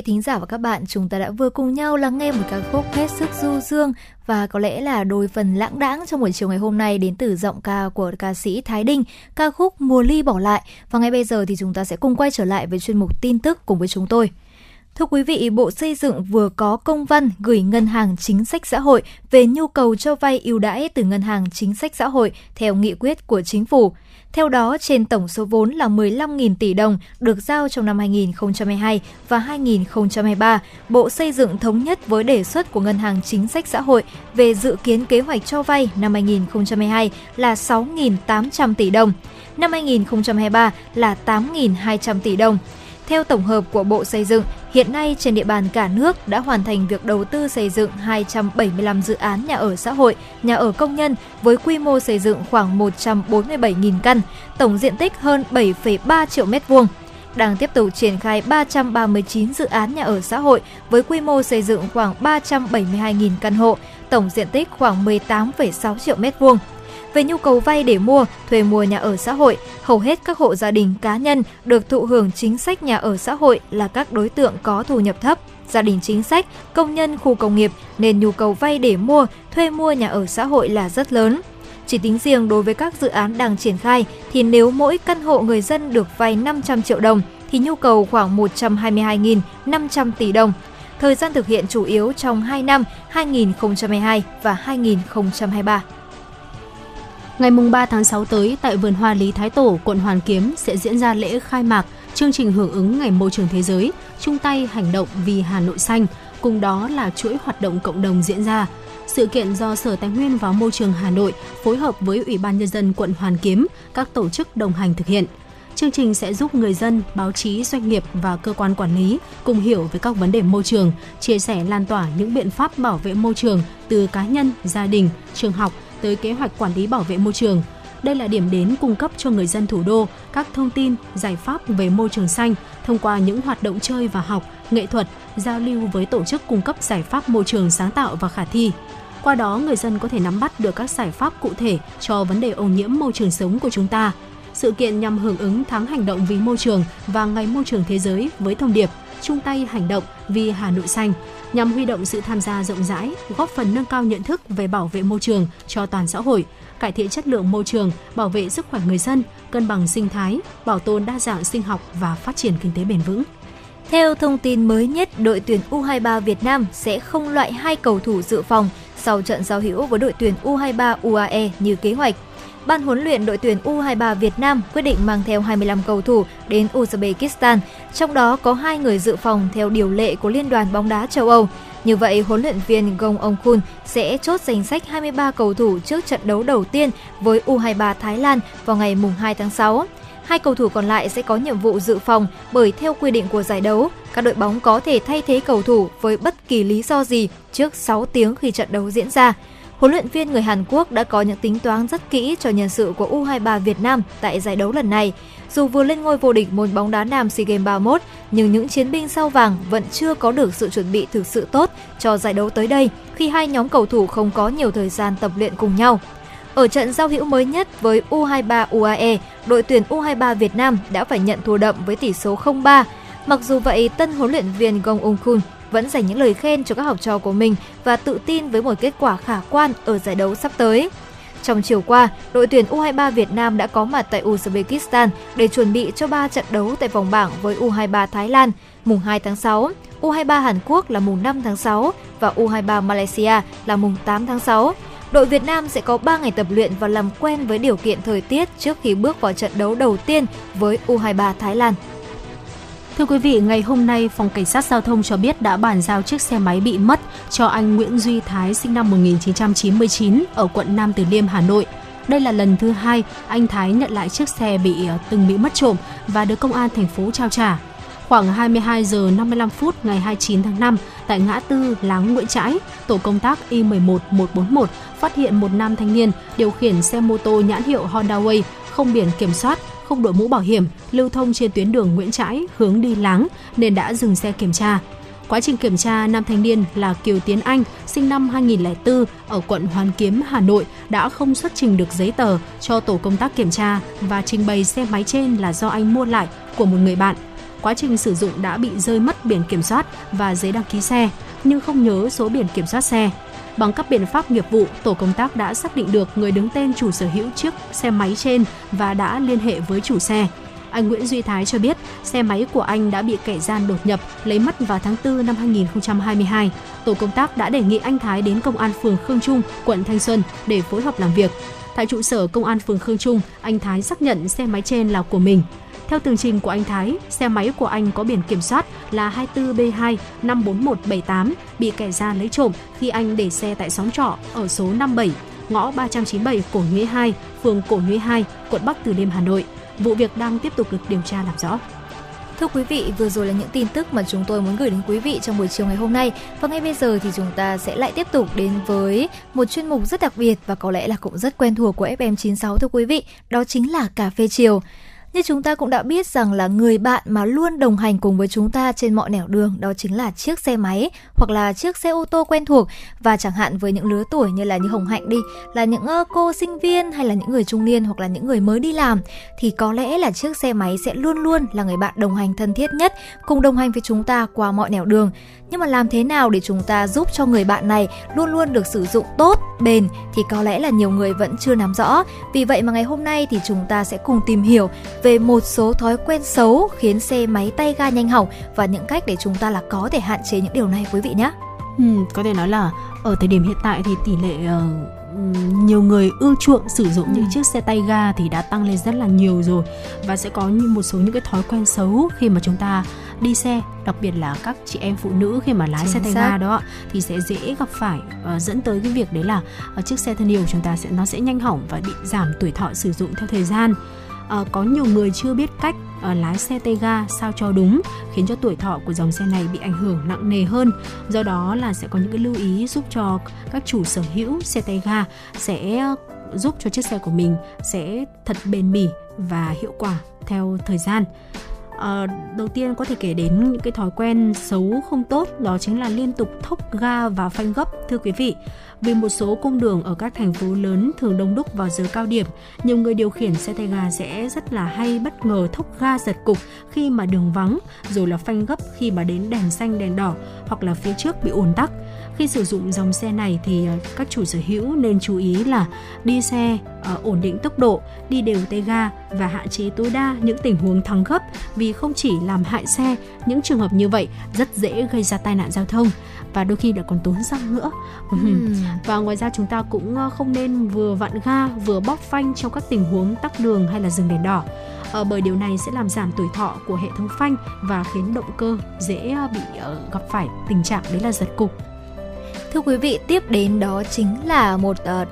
Vị thính giả và các bạn, chúng ta đã vừa cùng nhau lắng nghe một ca khúc hết sức du dương và có lẽ là đôi phần lãng đãng trong buổi chiều ngày hôm nay đến từ giọng ca của ca sĩ Thái Đinh, ca khúc Mùa ly bỏ lại. Và ngay bây giờ thì chúng ta sẽ cùng quay trở lại với chuyên mục tin tức cùng với chúng tôi. Thưa quý vị, Bộ Xây dựng vừa có công văn gửi Ngân hàng Chính sách Xã hội về nhu cầu cho vay ưu đãi từ Ngân hàng Chính sách Xã hội theo nghị quyết của Chính phủ. Theo đó, trên tổng số vốn là 15.000 tỷ đồng được giao trong năm 2022 và 2023, Bộ Xây dựng thống nhất với đề xuất của Ngân hàng Chính sách Xã hội về dự kiến kế hoạch cho vay năm 2022 là 6.800 tỷ đồng, năm 2023 là 8.200 tỷ đồng. Theo tổng hợp của Bộ Xây dựng, hiện nay trên địa bàn cả nước đã hoàn thành việc đầu tư xây dựng 275 dự án nhà ở xã hội, nhà ở công nhân với quy mô xây dựng khoảng 147.000 căn, tổng diện tích hơn 7,3 triệu mét vuông đang tiếp tục triển khai 339 dự án nhà ở xã hội với quy mô xây dựng khoảng 372.000 căn hộ, tổng diện tích khoảng 18,6 triệu mét vuông. Về nhu cầu vay để mua, thuê mua nhà ở xã hội, hầu hết các hộ gia đình cá nhân được thụ hưởng chính sách nhà ở xã hội là các đối tượng có thu nhập thấp, gia đình chính sách, công nhân khu công nghiệp nên nhu cầu vay để mua, thuê mua nhà ở xã hội là rất lớn. Chỉ tính riêng đối với các dự án đang triển khai thì nếu mỗi căn hộ người dân được vay 500 triệu đồng thì nhu cầu khoảng 122.500 tỷ đồng. Thời gian thực hiện chủ yếu trong 2 năm 2022 và 2023. Ngày 3 tháng 6 tới, tại vườn hoa Lý Thái Tổ, quận Hoàn Kiếm sẽ diễn ra lễ khai mạc chương trình hưởng ứng Ngày Môi trường Thế giới, chung tay hành động vì Hà Nội xanh, cùng đó là chuỗi hoạt động cộng đồng diễn ra. Sự kiện do Sở Tài nguyên và Môi trường Hà Nội phối hợp với Ủy ban Nhân dân quận Hoàn Kiếm, các tổ chức đồng hành thực hiện. Chương trình sẽ giúp người dân, báo chí, doanh nghiệp và cơ quan quản lý cùng hiểu về các vấn đề môi trường, chia sẻ lan tỏa những biện pháp bảo vệ môi trường từ cá nhân, gia đình, trường học tới kế hoạch quản lý bảo vệ môi trường. Đây là điểm đến cung cấp cho người dân thủ đô các thông tin, giải pháp về môi trường xanh thông qua những hoạt động chơi và học, nghệ thuật, giao lưu với tổ chức cung cấp giải pháp môi trường sáng tạo và khả thi. Qua đó, người dân có thể nắm bắt được các giải pháp cụ thể cho vấn đề ô nhiễm môi trường sống của chúng ta. Sự kiện nhằm hưởng ứng tháng hành động vì môi trường và ngày môi trường thế giới với thông điệp chung tay hành động vì Hà Nội xanh nhằm huy động sự tham gia rộng rãi, góp phần nâng cao nhận thức về bảo vệ môi trường cho toàn xã hội, cải thiện chất lượng môi trường, bảo vệ sức khỏe người dân, cân bằng sinh thái, bảo tồn đa dạng sinh học và phát triển kinh tế bền vững. Theo thông tin mới nhất, đội tuyển U23 Việt Nam sẽ không loại hai cầu thủ dự phòng sau trận giao hữu với đội tuyển U23 UAE như kế hoạch. Ban huấn luyện đội tuyển U23 Việt Nam quyết định mang theo 25 cầu thủ đến Uzbekistan, trong đó có hai người dự phòng theo điều lệ của Liên đoàn bóng đá châu Âu. Như vậy, huấn luyện viên Gong Ong Kun sẽ chốt danh sách 23 cầu thủ trước trận đấu đầu tiên với U23 Thái Lan vào ngày 2 tháng 6. Hai cầu thủ còn lại sẽ có nhiệm vụ dự phòng bởi theo quy định của giải đấu, các đội bóng có thể thay thế cầu thủ với bất kỳ lý do gì trước 6 tiếng khi trận đấu diễn ra. Huấn luyện viên người Hàn Quốc đã có những tính toán rất kỹ cho nhân sự của U23 Việt Nam tại giải đấu lần này. Dù vừa lên ngôi vô địch môn bóng đá nam SEA Games 31, nhưng những chiến binh sao vàng vẫn chưa có được sự chuẩn bị thực sự tốt cho giải đấu tới đây khi hai nhóm cầu thủ không có nhiều thời gian tập luyện cùng nhau. Ở trận giao hữu mới nhất với U23 UAE, đội tuyển U23 Việt Nam đã phải nhận thua đậm với tỷ số 0-3. Mặc dù vậy, tân huấn luyện viên Gong Ung Kun vẫn dành những lời khen cho các học trò của mình và tự tin với một kết quả khả quan ở giải đấu sắp tới. Trong chiều qua, đội tuyển U23 Việt Nam đã có mặt tại Uzbekistan để chuẩn bị cho 3 trận đấu tại vòng bảng với U23 Thái Lan mùng 2 tháng 6, U23 Hàn Quốc là mùng 5 tháng 6 và U23 Malaysia là mùng 8 tháng 6. Đội Việt Nam sẽ có 3 ngày tập luyện và làm quen với điều kiện thời tiết trước khi bước vào trận đấu đầu tiên với U23 Thái Lan. Thưa quý vị, ngày hôm nay, Phòng Cảnh sát Giao thông cho biết đã bàn giao chiếc xe máy bị mất cho anh Nguyễn Duy Thái sinh năm 1999 ở quận Nam Từ Liêm, Hà Nội. Đây là lần thứ hai anh Thái nhận lại chiếc xe bị ờ, từng bị mất trộm và được công an thành phố trao trả. Khoảng 22 giờ 55 phút ngày 29 tháng 5, tại ngã tư Láng Nguyễn Trãi, tổ công tác Y11 141 phát hiện một nam thanh niên điều khiển xe mô tô nhãn hiệu Honda Way không biển kiểm soát không đội mũ bảo hiểm, lưu thông trên tuyến đường Nguyễn Trãi hướng đi Láng nên đã dừng xe kiểm tra. Quá trình kiểm tra, nam thanh niên là Kiều Tiến Anh, sinh năm 2004 ở quận Hoàn Kiếm, Hà Nội đã không xuất trình được giấy tờ cho tổ công tác kiểm tra và trình bày xe máy trên là do anh mua lại của một người bạn. Quá trình sử dụng đã bị rơi mất biển kiểm soát và giấy đăng ký xe, nhưng không nhớ số biển kiểm soát xe. Bằng các biện pháp nghiệp vụ, tổ công tác đã xác định được người đứng tên chủ sở hữu chiếc xe máy trên và đã liên hệ với chủ xe. Anh Nguyễn Duy Thái cho biết xe máy của anh đã bị kẻ gian đột nhập lấy mất vào tháng 4 năm 2022. Tổ công tác đã đề nghị anh Thái đến công an phường Khương Trung, quận Thanh Xuân để phối hợp làm việc. Tại trụ sở công an phường Khương Trung, anh Thái xác nhận xe máy trên là của mình. Theo tường trình của anh Thái, xe máy của anh có biển kiểm soát là 24B2 54178 bị kẻ gian lấy trộm khi anh để xe tại xóm trọ ở số 57, ngõ 397 Cổ Nhuế 2, phường Cổ Nhuế 2, quận Bắc Từ Liêm, Hà Nội. Vụ việc đang tiếp tục được điều tra làm rõ. Thưa quý vị, vừa rồi là những tin tức mà chúng tôi muốn gửi đến quý vị trong buổi chiều ngày hôm nay. Và ngay bây giờ thì chúng ta sẽ lại tiếp tục đến với một chuyên mục rất đặc biệt và có lẽ là cũng rất quen thuộc của FM96 thưa quý vị, đó chính là cà phê chiều. Như chúng ta cũng đã biết rằng là người bạn mà luôn đồng hành cùng với chúng ta trên mọi nẻo đường, đó chính là chiếc xe máy hoặc là chiếc xe ô tô quen thuộc. Và chẳng hạn với những lứa tuổi như là như Hồng Hạnh đi, là những cô sinh viên hay là những người trung niên hoặc là những người mới đi làm, thì có lẽ là chiếc xe máy sẽ luôn luôn là người bạn đồng hành thân thiết nhất, cùng đồng hành với chúng ta qua mọi nẻo đường nhưng mà làm thế nào để chúng ta giúp cho người bạn này luôn luôn được sử dụng tốt bền thì có lẽ là nhiều người vẫn chưa nắm rõ vì vậy mà ngày hôm nay thì chúng ta sẽ cùng tìm hiểu về một số thói quen xấu khiến xe máy tay ga nhanh hỏng và những cách để chúng ta là có thể hạn chế những điều này quý vị nhé. Ừ, có thể nói là ở thời điểm hiện tại thì tỷ lệ uh, nhiều người ưa chuộng sử dụng ừ. những chiếc xe tay ga thì đã tăng lên rất là nhiều rồi. Và sẽ có như một số những cái thói quen xấu khi mà chúng ta đi xe đặc biệt là các chị em phụ nữ khi mà lái Chính xe tay ga đó thì sẽ dễ gặp phải uh, dẫn tới cái việc đấy là uh, chiếc xe thân yêu của chúng ta sẽ nó sẽ nhanh hỏng và bị giảm tuổi thọ sử dụng theo thời gian Ờ, có nhiều người chưa biết cách ờ, lái xe tay ga sao cho đúng khiến cho tuổi thọ của dòng xe này bị ảnh hưởng nặng nề hơn. Do đó là sẽ có những cái lưu ý giúp cho các chủ sở hữu xe tay ga sẽ ờ, giúp cho chiếc xe của mình sẽ thật bền bỉ và hiệu quả theo thời gian. À, đầu tiên có thể kể đến những cái thói quen xấu không tốt đó chính là liên tục thốc ga và phanh gấp thưa quý vị vì một số cung đường ở các thành phố lớn thường đông đúc vào giờ cao điểm, nhiều người điều khiển xe tay ga sẽ rất là hay bất ngờ thốc ga giật cục khi mà đường vắng, rồi là phanh gấp khi mà đến đèn xanh đèn đỏ hoặc là phía trước bị ùn tắc. Khi sử dụng dòng xe này thì ờ, các chủ sở hữu nên chú ý là đi xe ờ, ổn định tốc độ, đi đều tay ga và hạn chế tối đa những tình huống thắng gấp. Vì không chỉ làm hại xe, những trường hợp như vậy rất dễ gây ra tai nạn giao thông và đôi khi lại còn tốn xăng nữa. Ừ. Và ngoài ra chúng ta cũng ờ, không nên vừa vặn ga vừa bóp phanh trong các tình huống tắc đường hay là dừng đèn đỏ. À, bởi điều này sẽ làm giảm tuổi thọ của hệ thống phanh và khiến động cơ dễ bị uh, gặp phải tình trạng đấy là giật cục Thưa quý vị, tiếp đến đó chính là một uh,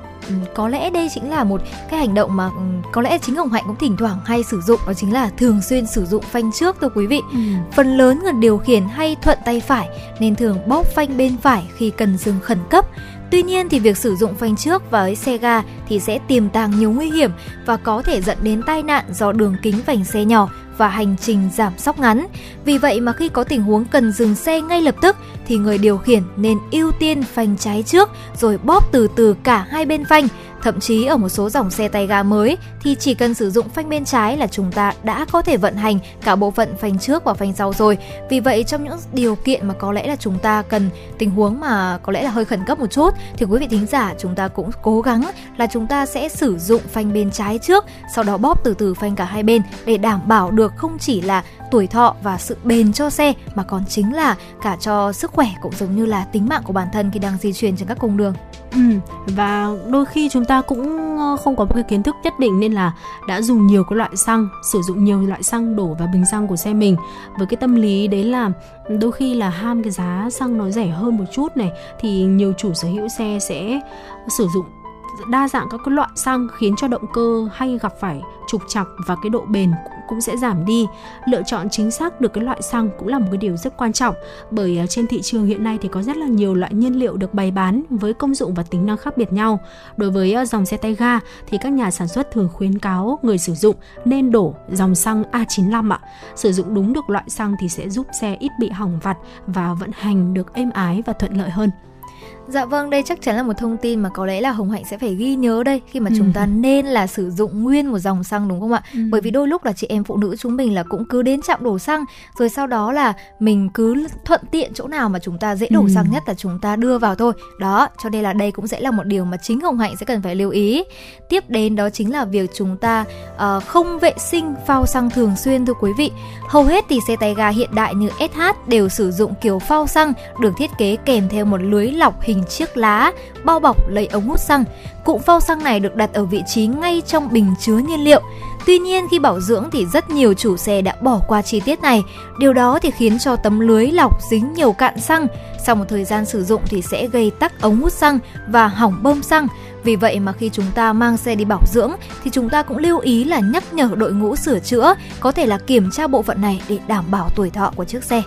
có lẽ đây chính là một cái hành động mà có lẽ chính Hồng Hạnh cũng thỉnh thoảng hay sử dụng đó chính là thường xuyên sử dụng phanh trước thưa quý vị. Ừ. Phần lớn người điều khiển hay thuận tay phải nên thường bóp phanh bên phải khi cần dừng khẩn cấp. Tuy nhiên thì việc sử dụng phanh trước với xe ga thì sẽ tiềm tàng nhiều nguy hiểm và có thể dẫn đến tai nạn do đường kính vành xe nhỏ và hành trình giảm sóc ngắn. Vì vậy mà khi có tình huống cần dừng xe ngay lập tức thì người điều khiển nên ưu tiên phanh trái trước rồi bóp từ từ cả hai bên phanh. Thậm chí ở một số dòng xe tay ga mới thì chỉ cần sử dụng phanh bên trái là chúng ta đã có thể vận hành cả bộ phận phanh trước và phanh sau rồi. Vì vậy trong những điều kiện mà có lẽ là chúng ta cần tình huống mà có lẽ là hơi khẩn cấp một chút thì quý vị thính giả chúng ta cũng cố gắng là chúng ta sẽ sử dụng phanh bên trái trước, sau đó bóp từ từ phanh cả hai bên để đảm bảo được không chỉ là tuổi thọ và sự bền cho xe mà còn chính là cả cho sức khỏe cũng giống như là tính mạng của bản thân khi đang di chuyển trên các cung đường. Ừ, và đôi khi chúng ta cũng ờ, không có một cái kiến thức nhất định nên là đã dùng nhiều cái loại xăng, sử dụng nhiều loại xăng đổ vào bình xăng của xe mình. Với cái tâm lý đấy là đôi khi là ham cái giá xăng nó rẻ hơn một chút này thì nhiều chủ sở hữu xe sẽ sử dụng đa dạng các loại xăng khiến cho động cơ hay gặp phải trục trặc và cái độ bền cũng sẽ giảm đi. Lựa chọn chính xác được cái loại xăng cũng là một cái điều rất quan trọng, bởi à, trên thị trường hiện nay thì có rất là nhiều loại nhiên liệu được bày bán với công dụng và tính năng khác biệt nhau. Đối với à, dòng xe tay ga thì các nhà sản xuất thường khuyến cáo người sử dụng nên đổ dòng xăng A95 ạ. Sử dụng đúng được loại xăng thì sẽ giúp xe ít bị hỏng vặt và vận hành được êm ái và thuận lợi hơn. Dạ vâng, đây chắc chắn là một thông tin mà có lẽ là Hồng Hạnh sẽ phải ghi nhớ đây khi mà ừ. chúng ta nên là sử dụng nguyên một dòng xăng đúng không ạ? Ừ. Bởi vì đôi lúc là chị em phụ nữ chúng mình là cũng cứ đến trạm đổ xăng rồi sau đó là mình cứ thuận tiện chỗ nào mà chúng ta dễ đổ ừ. xăng nhất là chúng ta đưa vào thôi. Đó, cho nên là đây cũng sẽ là một điều mà chính Hồng Hạnh sẽ cần phải lưu ý. Tiếp đến đó chính là việc chúng ta uh, không vệ sinh phao xăng thường xuyên thưa quý vị. Hầu hết thì xe tay ga hiện đại như SH đều sử dụng kiểu phao xăng được thiết kế kèm theo một lưới lọc hình chiếc lá, bao bọc lấy ống hút xăng. Cụm phao xăng này được đặt ở vị trí ngay trong bình chứa nhiên liệu. Tuy nhiên, khi bảo dưỡng thì rất nhiều chủ xe đã bỏ qua chi tiết này. Điều đó thì khiến cho tấm lưới lọc dính nhiều cạn xăng. Sau một thời gian sử dụng thì sẽ gây tắc ống hút xăng và hỏng bơm xăng. Vì vậy mà khi chúng ta mang xe đi bảo dưỡng thì chúng ta cũng lưu ý là nhắc nhở đội ngũ sửa chữa có thể là kiểm tra bộ phận này để đảm bảo tuổi thọ của chiếc xe.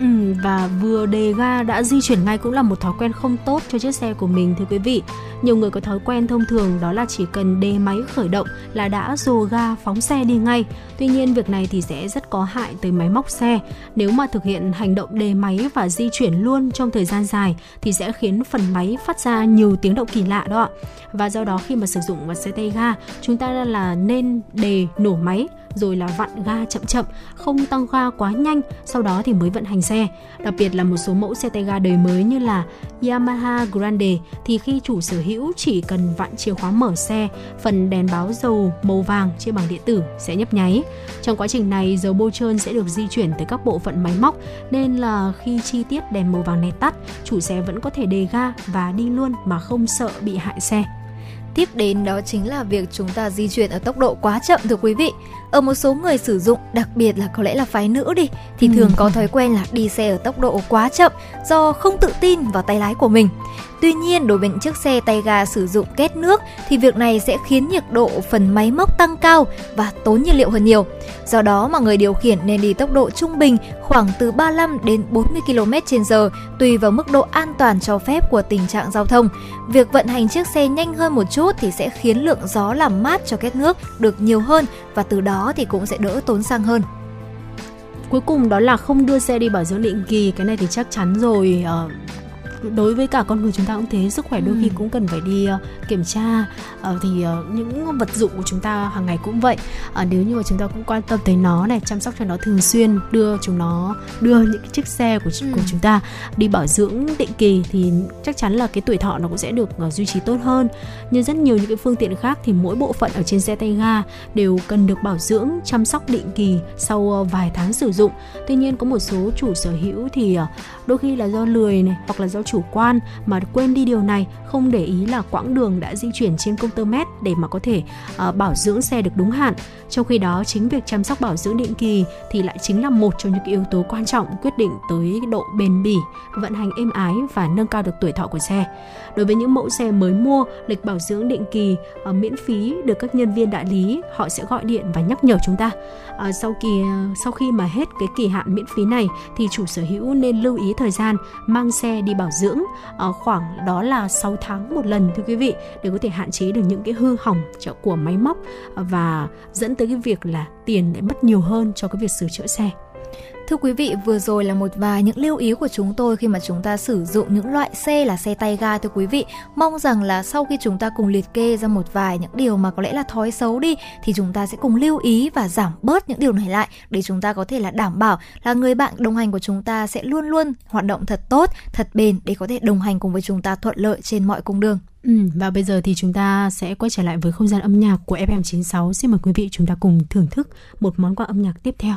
Ừ, và vừa đề ga đã di chuyển ngay cũng là một thói quen không tốt cho chiếc xe của mình thưa quý vị. Nhiều người có thói quen thông thường đó là chỉ cần đề máy khởi động là đã dồ ga phóng xe đi ngay. Tuy nhiên việc này thì sẽ rất có hại tới máy móc xe. Nếu mà thực hiện hành động đề máy và di chuyển luôn trong thời gian dài thì sẽ khiến phần máy phát ra nhiều tiếng động kỳ lạ đó ạ. Và do đó khi mà sử dụng xe tay ga, chúng ta là nên đề nổ máy rồi là vặn ga chậm chậm, không tăng ga quá nhanh, sau đó thì mới vận hành xe. Đặc biệt là một số mẫu xe tay ga đời mới như là Yamaha Grande thì khi chủ sở hữu chỉ cần vặn chìa khóa mở xe, phần đèn báo dầu màu vàng trên bảng điện tử sẽ nhấp nháy. Trong quá trình này, dầu bôi trơn sẽ được di chuyển tới các bộ phận máy móc nên là khi chi tiết đèn màu vàng này tắt, chủ xe vẫn có thể đề ga và đi luôn mà không sợ bị hại xe. Tiếp đến đó chính là việc chúng ta di chuyển ở tốc độ quá chậm thưa quý vị. Ở một số người sử dụng, đặc biệt là có lẽ là phái nữ đi, thì ừ. thường có thói quen là đi xe ở tốc độ quá chậm do không tự tin vào tay lái của mình. Tuy nhiên, đối với những chiếc xe tay ga sử dụng kết nước thì việc này sẽ khiến nhiệt độ phần máy móc tăng cao và tốn nhiên liệu hơn nhiều. Do đó mà người điều khiển nên đi tốc độ trung bình khoảng từ 35 đến 40 km/h tùy vào mức độ an toàn cho phép của tình trạng giao thông. Việc vận hành chiếc xe nhanh hơn một chút thì sẽ khiến lượng gió làm mát cho kết nước được nhiều hơn và từ đó thì cũng sẽ đỡ tốn xăng hơn. Cuối cùng đó là không đưa xe đi bảo dưỡng định kỳ cái này thì chắc chắn rồi. Uh, đối với cả con người chúng ta cũng thế sức khỏe đôi ừ. khi cũng cần phải đi uh, kiểm tra uh, thì uh, những vật dụng của chúng ta hàng ngày cũng vậy uh, nếu như mà chúng ta cũng quan tâm tới nó này chăm sóc cho nó thường xuyên đưa chúng nó đưa những cái chiếc xe của ừ. của chúng ta đi bảo dưỡng định kỳ thì chắc chắn là cái tuổi thọ nó cũng sẽ được uh, duy trì tốt hơn như rất nhiều những cái phương tiện khác thì mỗi bộ phận ở trên xe tay ga đều cần được bảo dưỡng chăm sóc định kỳ sau uh, vài tháng sử dụng tuy nhiên có một số chủ sở hữu thì uh, đôi khi là do lười này hoặc là do chủ quan mà quên đi điều này không để ý là quãng đường đã di chuyển trên công tơ mét để mà có thể uh, bảo dưỡng xe được đúng hạn. Trong khi đó chính việc chăm sóc bảo dưỡng định kỳ thì lại chính là một trong những yếu tố quan trọng quyết định tới độ bền bỉ vận hành êm ái và nâng cao được tuổi thọ của xe. Đối với những mẫu xe mới mua lịch bảo dưỡng định kỳ uh, miễn phí được các nhân viên đại lý họ sẽ gọi điện và nhắc nhở chúng ta. Uh, sau kỳ sau khi mà hết cái kỳ hạn miễn phí này thì chủ sở hữu nên lưu ý thời gian mang xe đi bảo dưỡng ờ, khoảng đó là 6 tháng một lần, thưa quý vị, để có thể hạn chế được những cái hư hỏng của máy móc ờ, và dẫn tới cái việc là tiền lại mất nhiều hơn cho cái việc sửa chữa xe. Thưa quý vị, vừa rồi là một vài những lưu ý của chúng tôi khi mà chúng ta sử dụng những loại xe là xe tay ga thưa quý vị. Mong rằng là sau khi chúng ta cùng liệt kê ra một vài những điều mà có lẽ là thói xấu đi thì chúng ta sẽ cùng lưu ý và giảm bớt những điều này lại để chúng ta có thể là đảm bảo là người bạn đồng hành của chúng ta sẽ luôn luôn hoạt động thật tốt, thật bền để có thể đồng hành cùng với chúng ta thuận lợi trên mọi cung đường. Ừ, và bây giờ thì chúng ta sẽ quay trở lại với không gian âm nhạc của FM96. Xin mời quý vị chúng ta cùng thưởng thức một món quà âm nhạc tiếp theo.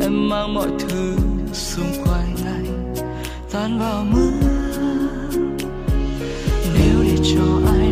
em mang mọi thứ xung quanh anh tan vào mưa. Nếu để cho ai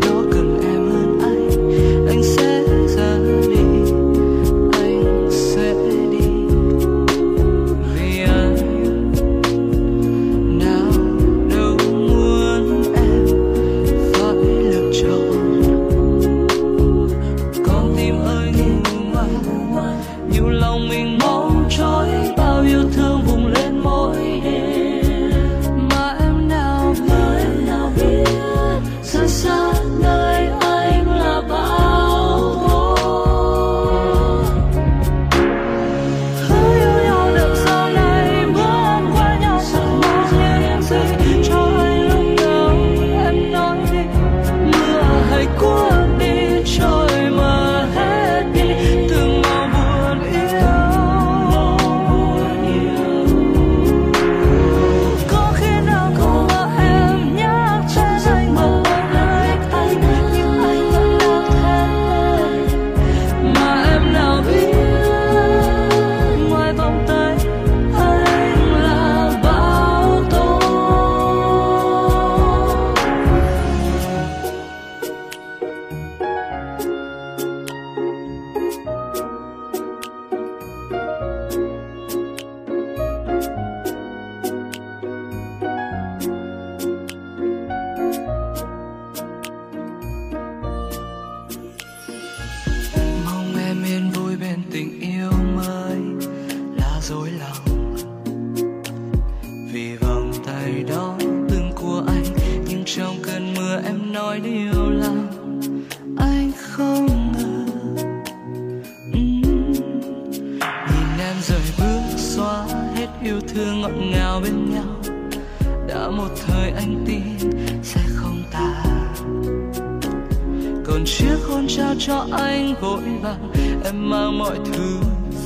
cho anh vội vàng, em mang mọi thứ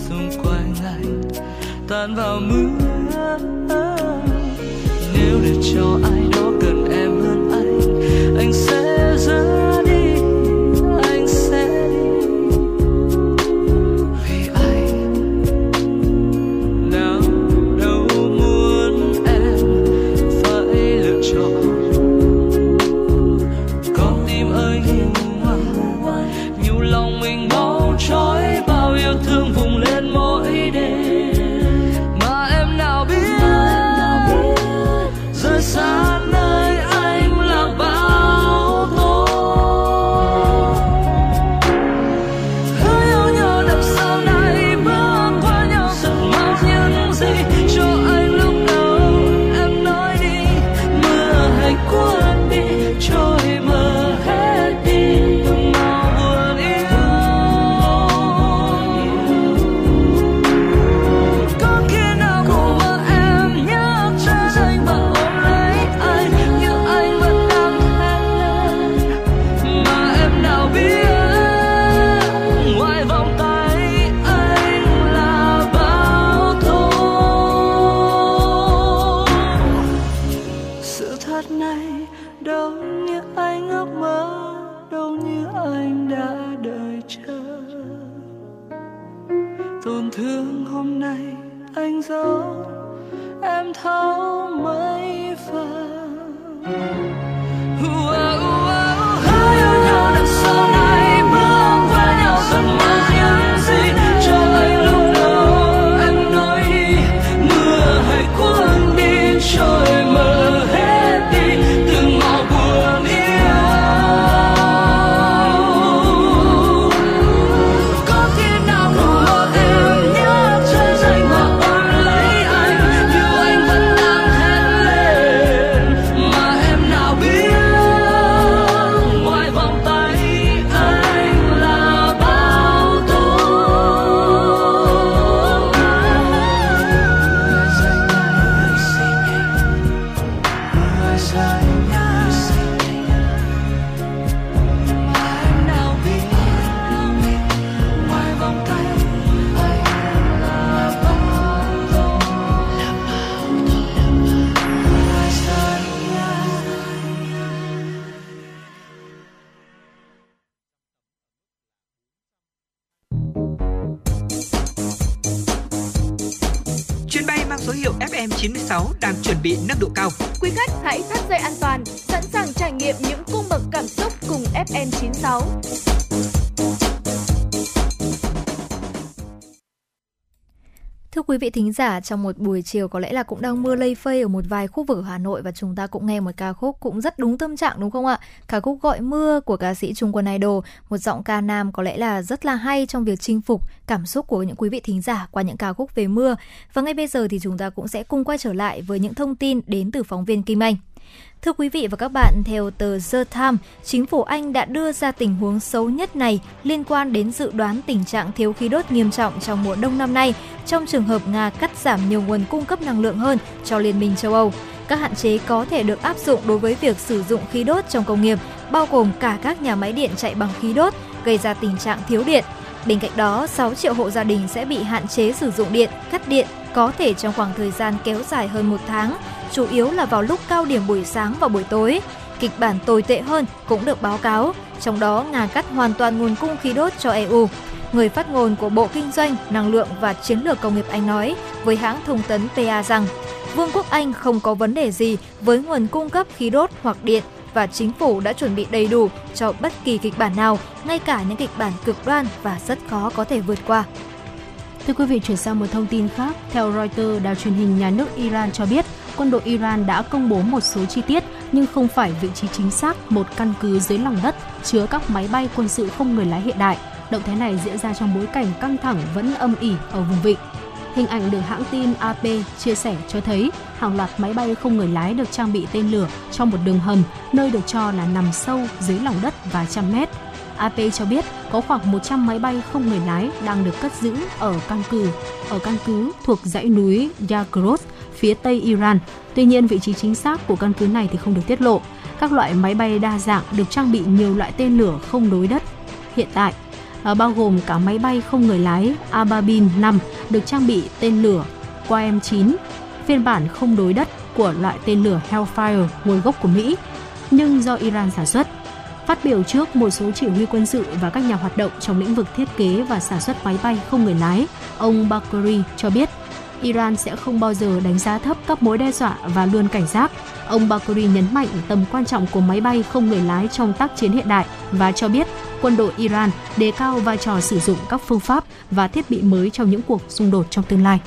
xung quanh anh, tan vào mưa. Nếu để cho ai đó cần em hơn anh anh sẽ rời thính giả, trong một buổi chiều có lẽ là cũng đang mưa lây phây ở một vài khu vực ở Hà Nội và chúng ta cũng nghe một ca khúc cũng rất đúng tâm trạng đúng không ạ? Ca khúc Gọi Mưa của ca sĩ Trung Quân Idol, một giọng ca nam có lẽ là rất là hay trong việc chinh phục cảm xúc của những quý vị thính giả qua những ca khúc về mưa. Và ngay bây giờ thì chúng ta cũng sẽ cùng quay trở lại với những thông tin đến từ phóng viên Kim Anh. Thưa quý vị và các bạn, theo tờ The Times, chính phủ Anh đã đưa ra tình huống xấu nhất này liên quan đến dự đoán tình trạng thiếu khí đốt nghiêm trọng trong mùa đông năm nay, trong trường hợp Nga cắt giảm nhiều nguồn cung cấp năng lượng hơn cho Liên minh châu Âu. Các hạn chế có thể được áp dụng đối với việc sử dụng khí đốt trong công nghiệp, bao gồm cả các nhà máy điện chạy bằng khí đốt, gây ra tình trạng thiếu điện. Bên cạnh đó, 6 triệu hộ gia đình sẽ bị hạn chế sử dụng điện, cắt điện, có thể trong khoảng thời gian kéo dài hơn một tháng, chủ yếu là vào lúc cao điểm buổi sáng và buổi tối. Kịch bản tồi tệ hơn cũng được báo cáo, trong đó Nga cắt hoàn toàn nguồn cung khí đốt cho EU. Người phát ngôn của Bộ Kinh doanh, Năng lượng và Chiến lược Công nghiệp Anh nói với hãng thông tấn PA rằng Vương quốc Anh không có vấn đề gì với nguồn cung cấp khí đốt hoặc điện và chính phủ đã chuẩn bị đầy đủ cho bất kỳ kịch bản nào, ngay cả những kịch bản cực đoan và rất khó có thể vượt qua. Thưa quý vị, chuyển sang một thông tin khác. Theo Reuters, đài truyền hình nhà nước Iran cho biết, quân đội Iran đã công bố một số chi tiết nhưng không phải vị trí chính xác một căn cứ dưới lòng đất chứa các máy bay quân sự không người lái hiện đại. Động thái này diễn ra trong bối cảnh căng thẳng vẫn âm ỉ ở vùng vịnh. Hình ảnh được hãng tin AP chia sẻ cho thấy hàng loạt máy bay không người lái được trang bị tên lửa trong một đường hầm nơi được cho là nằm sâu dưới lòng đất vài trăm mét. AP cho biết có khoảng 100 máy bay không người lái đang được cất giữ ở căn cứ ở căn cứ thuộc dãy núi Yagros phía tây Iran. Tuy nhiên, vị trí chính xác của căn cứ này thì không được tiết lộ. Các loại máy bay đa dạng được trang bị nhiều loại tên lửa không đối đất hiện tại, à, bao gồm cả máy bay không người lái Ababin 5 được trang bị tên lửa QM9, phiên bản không đối đất của loại tên lửa Hellfire nguồn gốc của Mỹ, nhưng do Iran sản xuất. Phát biểu trước một số chỉ huy quân sự và các nhà hoạt động trong lĩnh vực thiết kế và sản xuất máy bay không người lái, ông Bakari cho biết Iran sẽ không bao giờ đánh giá thấp các mối đe dọa và luôn cảnh giác. Ông Bakari nhấn mạnh tầm quan trọng của máy bay không người lái trong tác chiến hiện đại và cho biết quân đội Iran đề cao vai trò sử dụng các phương pháp và thiết bị mới trong những cuộc xung đột trong tương lai.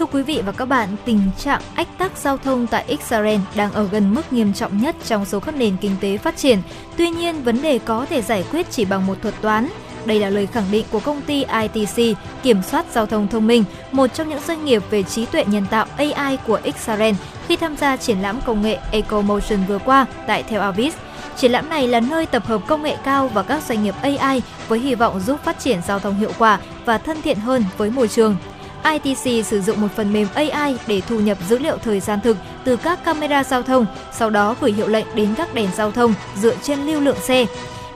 Thưa quý vị và các bạn, tình trạng ách tắc giao thông tại Israel đang ở gần mức nghiêm trọng nhất trong số các nền kinh tế phát triển. Tuy nhiên, vấn đề có thể giải quyết chỉ bằng một thuật toán. Đây là lời khẳng định của công ty ITC, kiểm soát giao thông thông minh, một trong những doanh nghiệp về trí tuệ nhân tạo AI của Israel khi tham gia triển lãm công nghệ EcoMotion vừa qua tại Tel Aviv. Triển lãm này là nơi tập hợp công nghệ cao và các doanh nghiệp AI với hy vọng giúp phát triển giao thông hiệu quả và thân thiện hơn với môi trường. ITC sử dụng một phần mềm AI để thu nhập dữ liệu thời gian thực từ các camera giao thông, sau đó gửi hiệu lệnh đến các đèn giao thông dựa trên lưu lượng xe.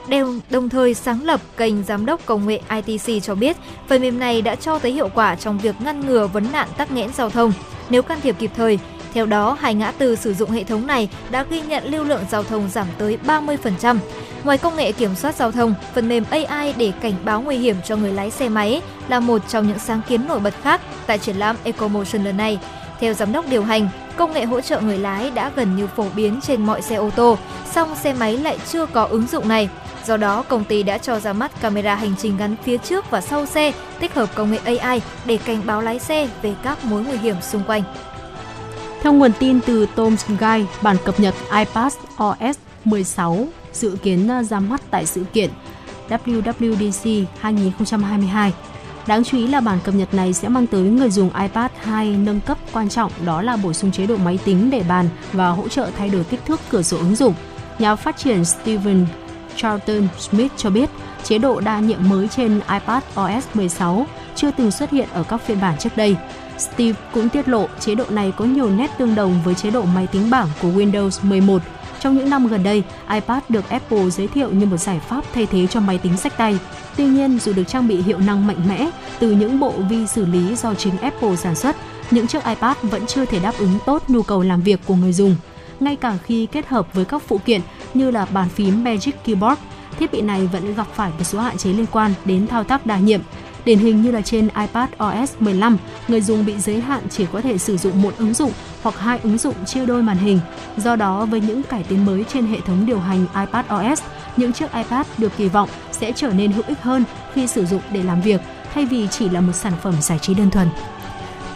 Đều đồng thời sáng lập kênh giám đốc công nghệ ITC cho biết phần mềm này đã cho thấy hiệu quả trong việc ngăn ngừa vấn nạn tắc nghẽn giao thông. Nếu can thiệp kịp thời, theo đó, hai ngã tư sử dụng hệ thống này đã ghi nhận lưu lượng giao thông giảm tới 30%. Ngoài công nghệ kiểm soát giao thông, phần mềm AI để cảnh báo nguy hiểm cho người lái xe máy là một trong những sáng kiến nổi bật khác tại triển lãm EcoMotion lần này. Theo giám đốc điều hành, công nghệ hỗ trợ người lái đã gần như phổ biến trên mọi xe ô tô, song xe máy lại chưa có ứng dụng này. Do đó, công ty đã cho ra mắt camera hành trình gắn phía trước và sau xe, tích hợp công nghệ AI để cảnh báo lái xe về các mối nguy hiểm xung quanh. Theo nguồn tin từ Tom's Guide, bản cập nhật iPad OS 16 dự kiến ờ, ra mắt tại sự kiện WWDC 2022. Đáng chú ý là bản cập nhật này sẽ mang tới người dùng iPad 2 nâng cấp quan trọng đó là bổ sung chế độ máy tính để bàn và hỗ trợ thay đổi kích thước cửa sổ ứng dụng. Nhà phát triển Steven Charlton Smith cho biết chế độ đa nhiệm mới trên iPad OS 16 chưa từng xuất hiện ở các phiên bản trước đây. Steve cũng tiết lộ chế độ này có nhiều nét tương đồng với chế độ máy tính bảng của Windows 11. Trong những năm gần đây, iPad được Apple giới thiệu như một giải pháp thay thế cho máy tính sách tay. Tuy nhiên, dù được trang bị hiệu năng mạnh mẽ từ những bộ vi xử lý do chính Apple sản xuất, những chiếc iPad vẫn chưa thể đáp ứng tốt nhu cầu làm việc của người dùng. Ngay cả khi kết hợp với các phụ kiện như là bàn phím Magic Keyboard, thiết bị này vẫn gặp phải một số hạn chế liên quan đến thao tác đa nhiệm. Điển hình như là trên iPad OS 15, người dùng bị giới hạn chỉ có thể sử dụng một ứng dụng hoặc hai ứng dụng chia đôi màn hình. Do đó, với những cải tiến mới trên hệ thống điều hành iPad OS, những chiếc iPad được kỳ vọng sẽ trở nên hữu ích hơn khi sử dụng để làm việc thay vì chỉ là một sản phẩm giải trí đơn thuần.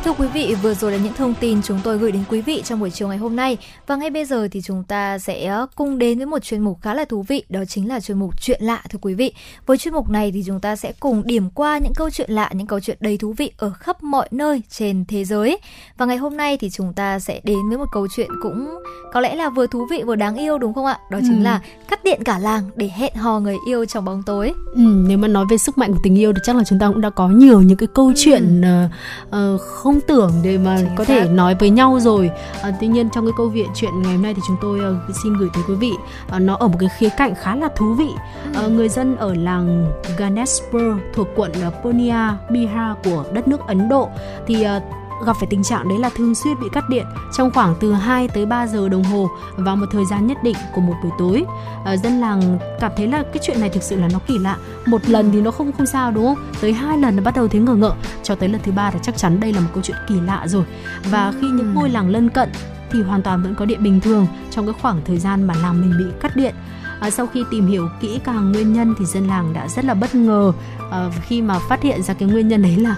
Thưa quý vị, vừa rồi là những thông tin chúng tôi gửi đến quý vị trong buổi chiều ngày hôm nay và ngay bây giờ thì chúng ta sẽ cùng đến với một chuyên mục khá là thú vị đó chính là chuyên mục chuyện lạ thưa quý vị. Với chuyên mục này thì chúng ta sẽ cùng điểm qua những câu chuyện lạ, những câu chuyện đầy thú vị ở khắp mọi nơi trên thế giới. Và ngày hôm nay thì chúng ta sẽ đến với một câu chuyện cũng có lẽ là vừa thú vị vừa đáng yêu đúng không ạ? Đó chính ừ. là cắt điện cả làng để hẹn hò người yêu trong bóng tối. Ừ, nếu mà nói về sức mạnh của tình yêu thì chắc là chúng ta cũng đã có nhiều những cái câu chuyện ừ. uh, uh, không tưởng để mà Chính có xác. thể nói với nhau rồi à, tuy nhiên trong cái câu chuyện chuyện ngày hôm nay thì chúng tôi uh, xin gửi tới quý vị uh, nó ở một cái khía cạnh khá là thú vị ừ. uh, người dân ở làng Ganespur thuộc quận uh, Punia Bihar của đất nước Ấn Độ thì uh, gặp phải tình trạng đấy là thường xuyên bị cắt điện trong khoảng từ 2 tới 3 giờ đồng hồ vào một thời gian nhất định của một buổi tối. À, dân làng cảm thấy là cái chuyện này thực sự là nó kỳ lạ. Một lần thì nó không không sao đúng không? Tới hai lần nó bắt đầu thấy ngờ ngợ, cho tới lần thứ ba thì chắc chắn đây là một câu chuyện kỳ lạ rồi. Và khi những ngôi làng lân cận thì hoàn toàn vẫn có điện bình thường trong cái khoảng thời gian mà làng mình bị cắt điện. À, sau khi tìm hiểu kỹ càng nguyên nhân thì dân làng đã rất là bất ngờ à, khi mà phát hiện ra cái nguyên nhân đấy là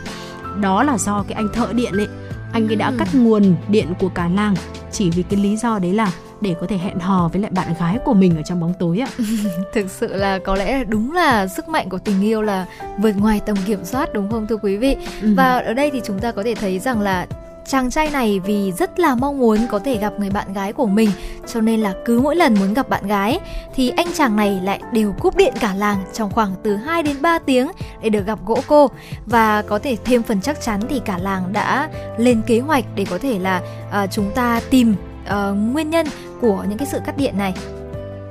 đó là do cái anh thợ điện ấy anh ấy đã ừ. cắt nguồn điện của cả làng chỉ vì cái lý do đấy là để có thể hẹn hò với lại bạn gái của mình ở trong bóng tối ạ. Thực sự là có lẽ là đúng là sức mạnh của tình yêu là vượt ngoài tầm kiểm soát đúng không thưa quý vị? Ừ. Và ở đây thì chúng ta có thể thấy rằng là chàng trai này vì rất là mong muốn có thể gặp người bạn gái của mình cho nên là cứ mỗi lần muốn gặp bạn gái thì anh chàng này lại đều cúp điện cả làng trong khoảng từ 2 đến 3 tiếng để được gặp gỗ cô và có thể thêm phần chắc chắn thì cả làng đã lên kế hoạch để có thể là uh, chúng ta tìm uh, nguyên nhân của những cái sự cắt điện này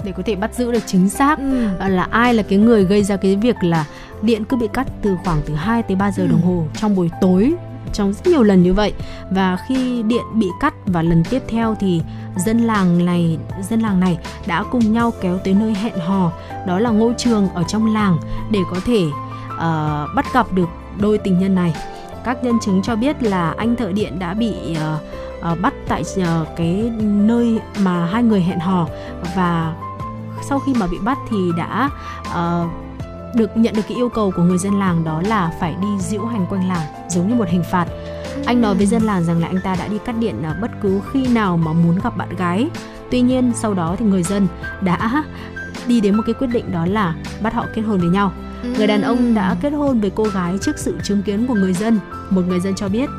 để có thể bắt giữ được chính xác ừ. là ai là cái người gây ra cái việc là điện cứ bị cắt từ khoảng từ 2 tới 3 giờ ừ. đồng hồ trong buổi tối trong rất nhiều lần như vậy. Và khi điện bị cắt và lần tiếp theo thì dân làng này dân làng này đã cùng nhau kéo tới nơi hẹn hò. Đó là ngôi trường ở trong làng để có thể uh, bắt gặp được đôi tình nhân này. Các nhân chứng cho biết là anh thợ điện đã bị uh, uh, bắt tại uh, cái nơi mà hai người hẹn hò. Và sau khi mà bị bắt thì đã uh, được nhận được cái yêu cầu của người dân làng đó là phải đi diễu hành quanh làng giống như một hình phạt. Anh nói với dân làng rằng là anh ta đã đi cắt điện ở bất cứ khi nào mà muốn gặp bạn gái. Tuy nhiên sau đó thì người dân đã đi đến một cái quyết định đó là bắt họ kết hôn với nhau. Người đàn ông đã kết hôn với cô gái trước sự chứng kiến của người dân. Một người dân cho biết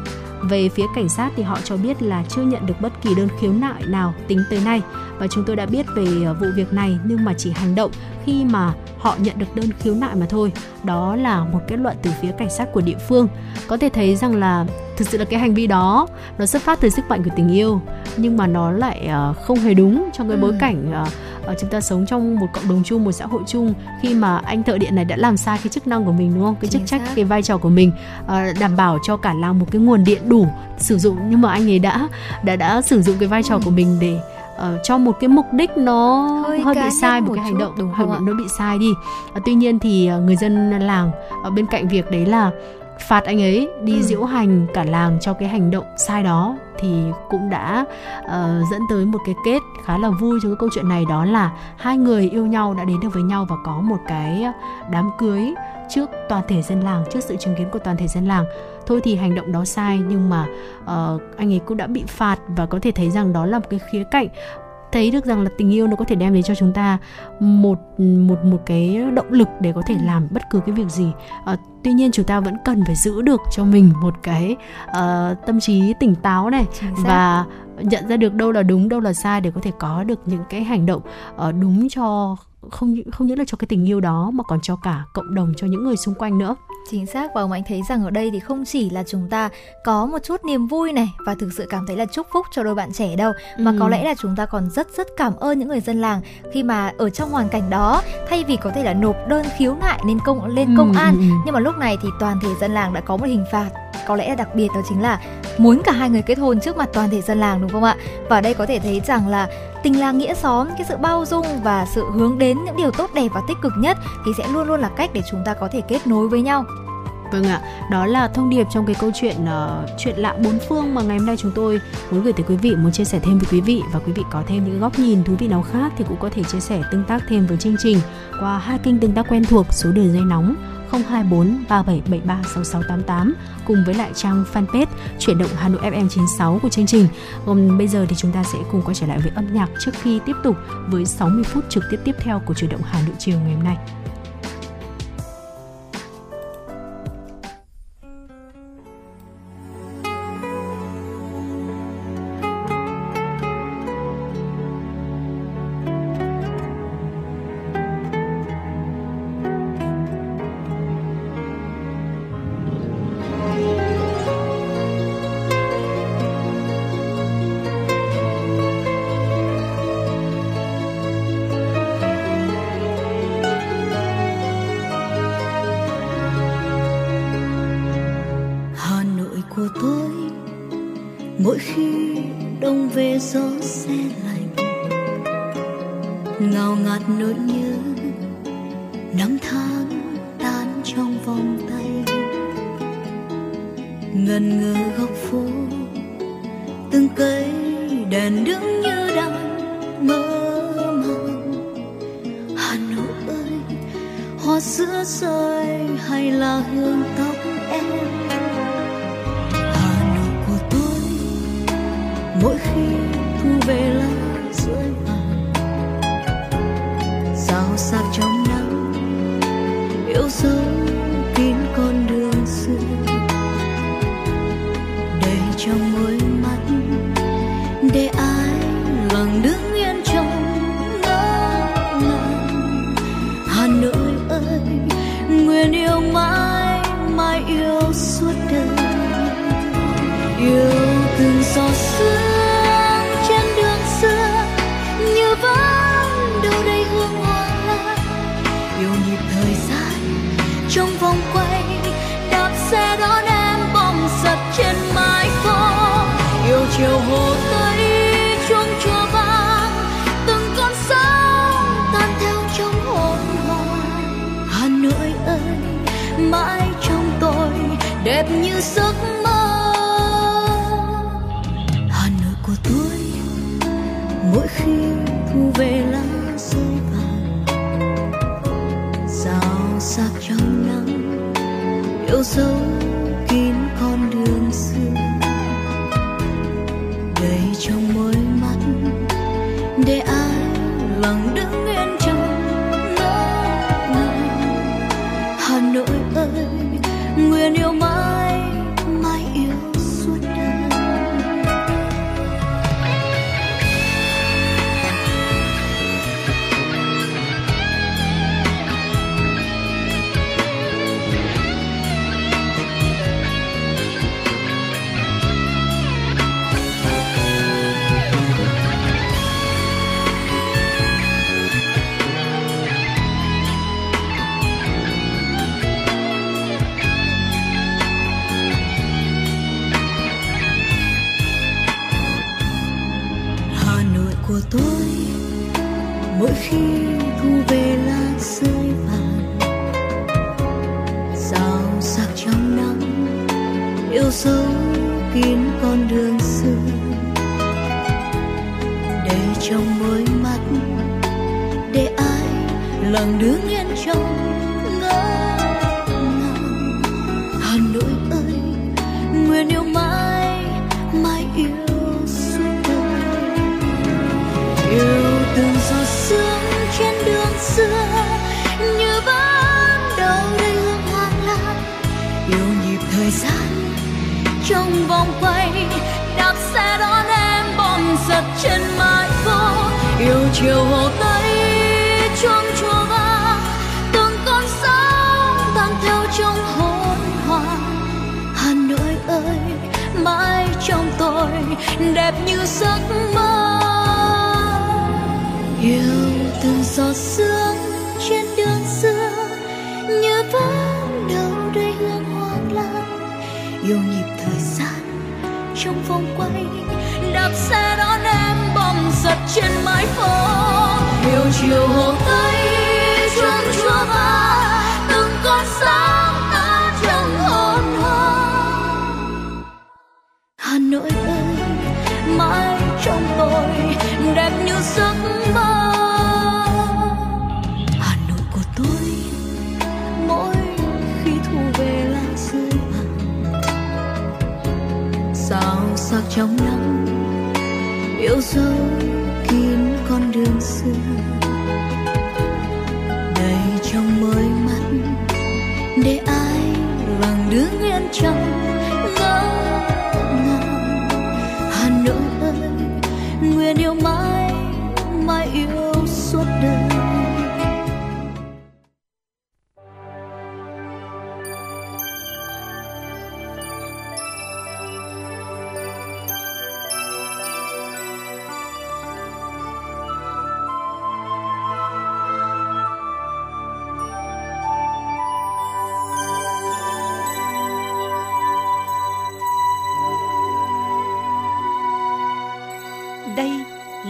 về phía cảnh sát thì họ cho biết là chưa nhận được bất kỳ đơn khiếu nại nào tính tới nay và chúng tôi đã biết về ờ, vụ việc này nhưng mà chỉ hành động khi mà họ nhận được đơn khiếu nại mà thôi. Đó là một kết luận từ phía cảnh sát của địa phương. Có thể thấy rằng là thực sự là cái hành vi đó nó xuất phát từ sức mạnh của tình yêu nhưng mà nó lại ờ, không hề đúng trong cái bối ừ. cảnh ờ, uh, chúng ta sống trong một cộng đồng chung một xã hội chung. Khi mà anh thợ điện này đã làm sai cái chức năng của mình đúng không? Cái chức trách cái vai trò của mình uh, đảm bảo cho cả làng một cái nguồn điện đủ sử dụng. Nhưng mà anh ấy đã đã đã sử dụng cái vai trò ừ. của mình để uh, cho một cái mục đích nó hơi, hơi bị sai một, một cái hành động đúng không nó bị sai đi. Uh, tuy nhiên thì uh, người dân làng ở bên cạnh việc đấy là phạt anh ấy đi ừ. diễu hành cả làng cho cái hành động sai đó thì cũng đã uh, dẫn tới một cái kết khá là vui cho cái câu chuyện này đó là hai người yêu nhau đã đến được với nhau và có một cái đám cưới trước toàn thể dân làng trước sự chứng kiến của toàn thể dân làng thôi thì hành động đó sai nhưng mà uh, anh ấy cũng đã bị phạt và có thể thấy rằng đó là một cái khía cạnh thấy được rằng là tình yêu nó có thể đem đến cho chúng ta một một một cái động lực để có thể làm bất cứ cái việc gì. À, tuy nhiên chúng ta vẫn cần phải giữ được cho mình một cái uh, tâm trí tỉnh táo này và nhận ra được đâu là đúng đâu là sai để có thể có được những cái hành động uh, đúng cho không không những là cho cái tình yêu đó mà còn cho cả cộng đồng cho những người xung quanh nữa chính xác và ông anh thấy rằng ở đây thì không chỉ là chúng ta có một chút niềm vui này và thực sự cảm thấy là chúc phúc cho đôi bạn trẻ đâu mà ừ. có lẽ là chúng ta còn rất rất cảm ơn những người dân làng khi mà ở trong hoàn cảnh đó thay vì có thể là nộp đơn khiếu nại lên công lên công ừ, an ừ, ừ. nhưng mà lúc này thì toàn thể dân làng đã có một hình phạt có lẽ là đặc biệt đó chính là muốn cả hai người kết hôn trước mặt toàn thể dân làng đúng không ạ? Và đây có thể thấy rằng là tình làng nghĩa xóm cái sự bao dung và sự hướng đến những điều tốt đẹp và tích cực nhất thì sẽ luôn luôn là cách để chúng ta có thể kết nối với nhau. Vâng ạ, đó là thông điệp trong cái câu chuyện uh, chuyện lạ bốn phương mà ngày hôm nay chúng tôi muốn gửi tới quý vị, muốn chia sẻ thêm với quý vị. Và quý vị có thêm những góc nhìn thú vị nào khác thì cũng có thể chia sẻ tương tác thêm với chương trình qua hai kênh tương tác quen thuộc số đường dây nóng 024 3773 6688 cùng với lại trang fanpage chuyển động Hà Nội FM 96 của chương trình. Còn bây giờ thì chúng ta sẽ cùng quay trở lại với âm nhạc trước khi tiếp tục với 60 phút trực tiếp tiếp theo của chuyển động Hà Nội chiều ngày hôm nay.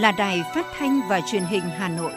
Là đài phát thanh và truyền hình Hà Nội.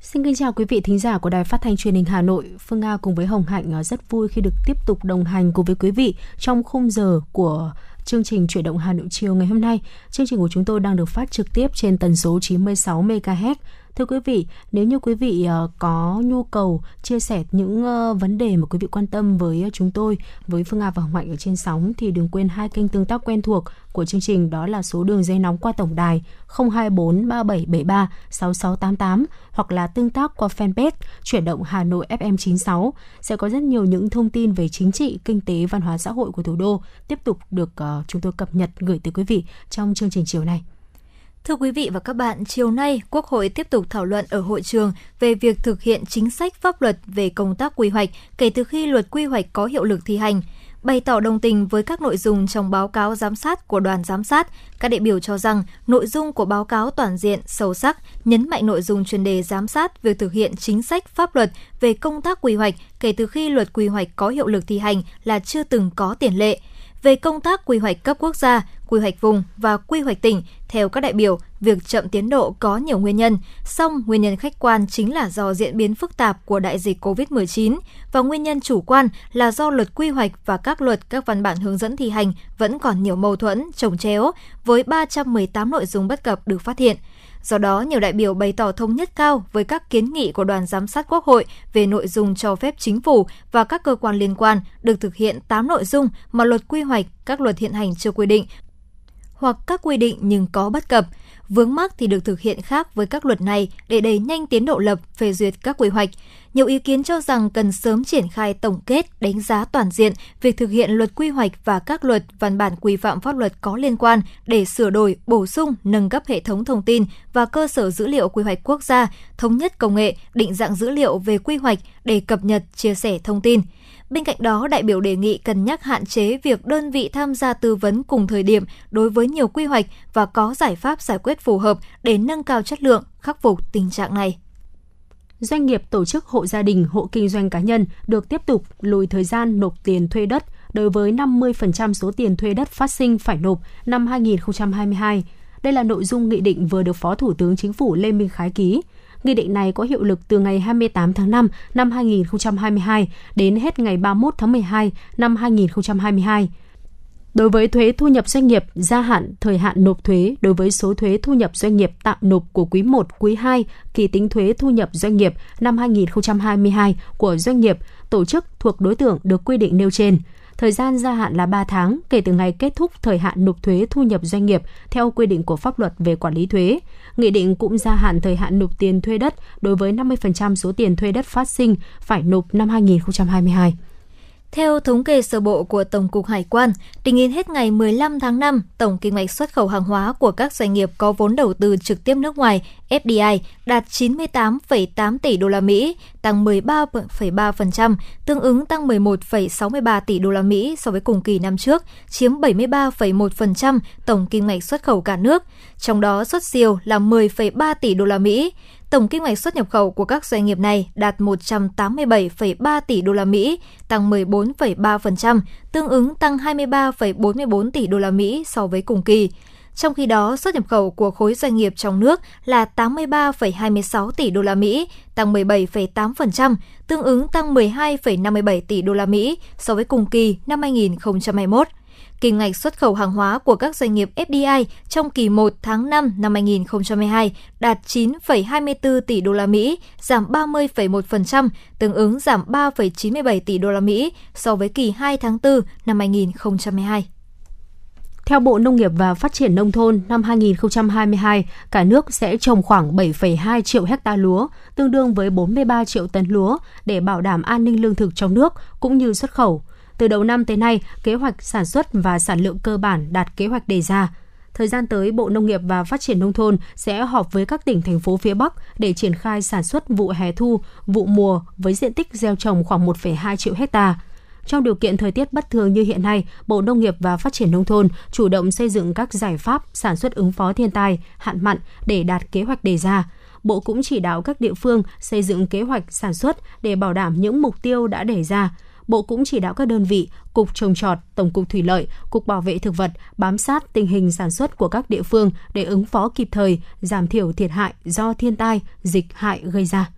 Xin kính chào quý vị thính giả của Đài Phát thanh Truyền hình Hà Nội. Phương Nga cùng với Hồng Hạnh ờ, rất vui khi được tiếp tục đồng hành cùng với quý vị trong khung giờ của chương trình Chuyển động Hà Nội chiều ngày hôm nay. Chương trình của chúng tôi đang được phát trực tiếp trên tần số 96 MHz. Thưa quý vị, nếu như quý vị ờ, có nhu cầu chia sẻ những ờ, vấn đề mà quý vị quan tâm với ờ, chúng tôi, với Phương Nga và Hồng Hạnh ở trên sóng thì đừng quên hai kênh tương tác quen thuộc của chương trình đó là số đường dây nóng qua tổng đài 024 3773 6688 hoặc là tương tác qua fanpage Chuyển động Hà Nội FM 96 sẽ có rất nhiều những thông tin về chính trị, kinh tế, văn hóa xã hội của thủ đô tiếp tục được uh, chúng tôi cập nhật gửi tới quý vị trong chương trình chiều nay. Thưa quý vị và các bạn, chiều nay Quốc hội tiếp tục thảo luận ở hội trường về việc thực hiện chính sách pháp luật về công tác quy hoạch kể từ khi luật quy hoạch có hiệu lực thi hành. Bày tỏ đồng tình với các nội dung trong báo cáo giám sát của đoàn giám sát, các đại biểu cho rằng nội dung của báo cáo toàn diện, sâu sắc, nhấn mạnh nội dung chuyên đề giám sát việc thực hiện chính sách pháp luật về công tác quy hoạch kể từ khi luật quy hoạch có hiệu lực thi hành là chưa từng có tiền lệ. Về công tác quy hoạch cấp quốc gia, quy hoạch vùng và quy hoạch tỉnh, theo các đại biểu, việc chậm tiến độ có nhiều nguyên nhân, song nguyên nhân khách quan chính là do diễn biến phức tạp của đại dịch COVID-19 và nguyên nhân chủ quan là do luật quy hoạch và các luật các văn bản hướng dẫn thi hành vẫn còn nhiều mâu thuẫn, trồng chéo, với 318 nội dung bất cập được phát hiện. Do đó, nhiều đại biểu bày tỏ thống nhất cao với các kiến nghị của đoàn giám sát Quốc hội về nội dung cho phép chính phủ và các cơ quan liên quan được thực hiện 8 nội dung mà luật quy hoạch, các luật hiện hành chưa quy định hoặc các quy định nhưng có bất cập. Vướng mắc thì được thực hiện khác với các luật này để đẩy nhanh tiến độ lập, phê duyệt các quy hoạch. Nhiều ý kiến cho rằng cần sớm triển khai tổng kết, đánh giá toàn diện việc thực hiện luật quy hoạch và các luật, văn bản quy phạm pháp luật có liên quan để sửa đổi, bổ sung, nâng cấp hệ thống thông tin và cơ sở dữ liệu quy hoạch quốc gia, thống nhất công nghệ, định dạng dữ liệu về quy hoạch để cập nhật, chia sẻ thông tin – Bên cạnh đó, đại biểu đề nghị cân nhắc hạn chế việc đơn vị tham gia tư vấn cùng thời điểm đối với nhiều quy hoạch và có giải pháp giải quyết phù hợp để nâng cao chất lượng, khắc phục tình trạng này. Doanh nghiệp tổ chức hộ gia đình, hộ kinh doanh cá nhân được tiếp tục lùi thời gian nộp tiền thuê đất đối với 50% số tiền thuê đất phát sinh phải nộp năm 2022. Đây là nội dung nghị định vừa được Phó Thủ tướng Chính phủ Lê Minh Khái ký. Nghị định này có hiệu lực từ ngày 28 tháng 5 năm 2022 đến hết ngày 31 tháng 12 năm 2022. Đối với thuế thu nhập doanh nghiệp, gia hạn thời hạn nộp thuế đối với số thuế thu nhập doanh nghiệp tạm nộp của quý 1, quý 2, kỳ tính thuế thu nhập doanh nghiệp năm 2022 của doanh nghiệp, tổ chức thuộc đối tượng được quy định nêu trên – Thời gian gia hạn là 3 tháng kể từ ngày kết thúc thời hạn nộp thuế thu nhập doanh nghiệp theo quy định của pháp luật về quản lý thuế. Nghị định cũng gia hạn thời hạn nộp tiền thuê đất đối với 50% số tiền thuê đất phát sinh phải nộp năm 2022. Theo thống kê sơ bộ của Tổng cục Hải quan, tính đến hết ngày 15 tháng 5, tổng kinh ngạch xuất khẩu hàng hóa của các doanh nghiệp có vốn đầu tư trực tiếp nước ngoài FDI đạt 98,8 tỷ đô la Mỹ, tăng 13,3%, tương ứng tăng 11,63 tỷ đô la Mỹ so với cùng kỳ năm trước, chiếm 73,1% tổng kinh ngạch xuất khẩu cả nước. Trong đó xuất siêu là 10,3 tỷ đô la Mỹ. Tổng kim ngạch xuất nhập khẩu của các doanh nghiệp này đạt 187,3 tỷ đô la Mỹ, tăng 14,3%, tương ứng tăng 23,44 tỷ đô la Mỹ so với cùng kỳ. Trong khi đó, xuất nhập khẩu của khối doanh nghiệp trong nước là 83,26 tỷ đô la Mỹ, tăng 17,8%, tương ứng tăng 12,57 tỷ đô la Mỹ so với cùng kỳ năm 2021. Kim ngạch xuất khẩu hàng hóa của các doanh nghiệp FDI trong kỳ 1 tháng 5 năm 2022 đạt 9,24 tỷ đô la Mỹ, giảm 30,1%, tương ứng giảm 3,97 tỷ đô la Mỹ so với kỳ 2 tháng 4 năm 2022. Theo Bộ Nông nghiệp và Phát triển Nông thôn, năm 2022, cả nước sẽ trồng khoảng 7,2 triệu hecta lúa, tương đương với 43 triệu tấn lúa để bảo đảm an ninh lương thực trong nước cũng như xuất khẩu. Từ đầu năm tới nay, kế hoạch sản xuất và sản lượng cơ bản đạt kế hoạch đề ra. Thời gian tới, Bộ Nông nghiệp và Phát triển Nông thôn sẽ họp với các tỉnh, thành phố phía Bắc để triển khai sản xuất vụ hè thu, vụ mùa với diện tích gieo trồng khoảng 1,2 triệu hecta. Trong điều kiện thời tiết bất thường như hiện nay, Bộ Nông nghiệp và Phát triển Nông thôn chủ động xây dựng các giải pháp sản xuất ứng phó thiên tai, hạn mặn để đạt kế hoạch đề ra. Bộ cũng chỉ đạo các địa phương xây dựng kế hoạch sản xuất để bảo đảm những mục tiêu đã đề ra, Bộ cũng chỉ đạo các đơn vị, Cục Trồng trọt, Tổng cục Thủy lợi, Cục Bảo vệ Thực vật bám sát tình hình sản xuất của các địa phương để ứng phó kịp thời, giảm thiểu thiệt hại do thiên tai, dịch hại gây ra.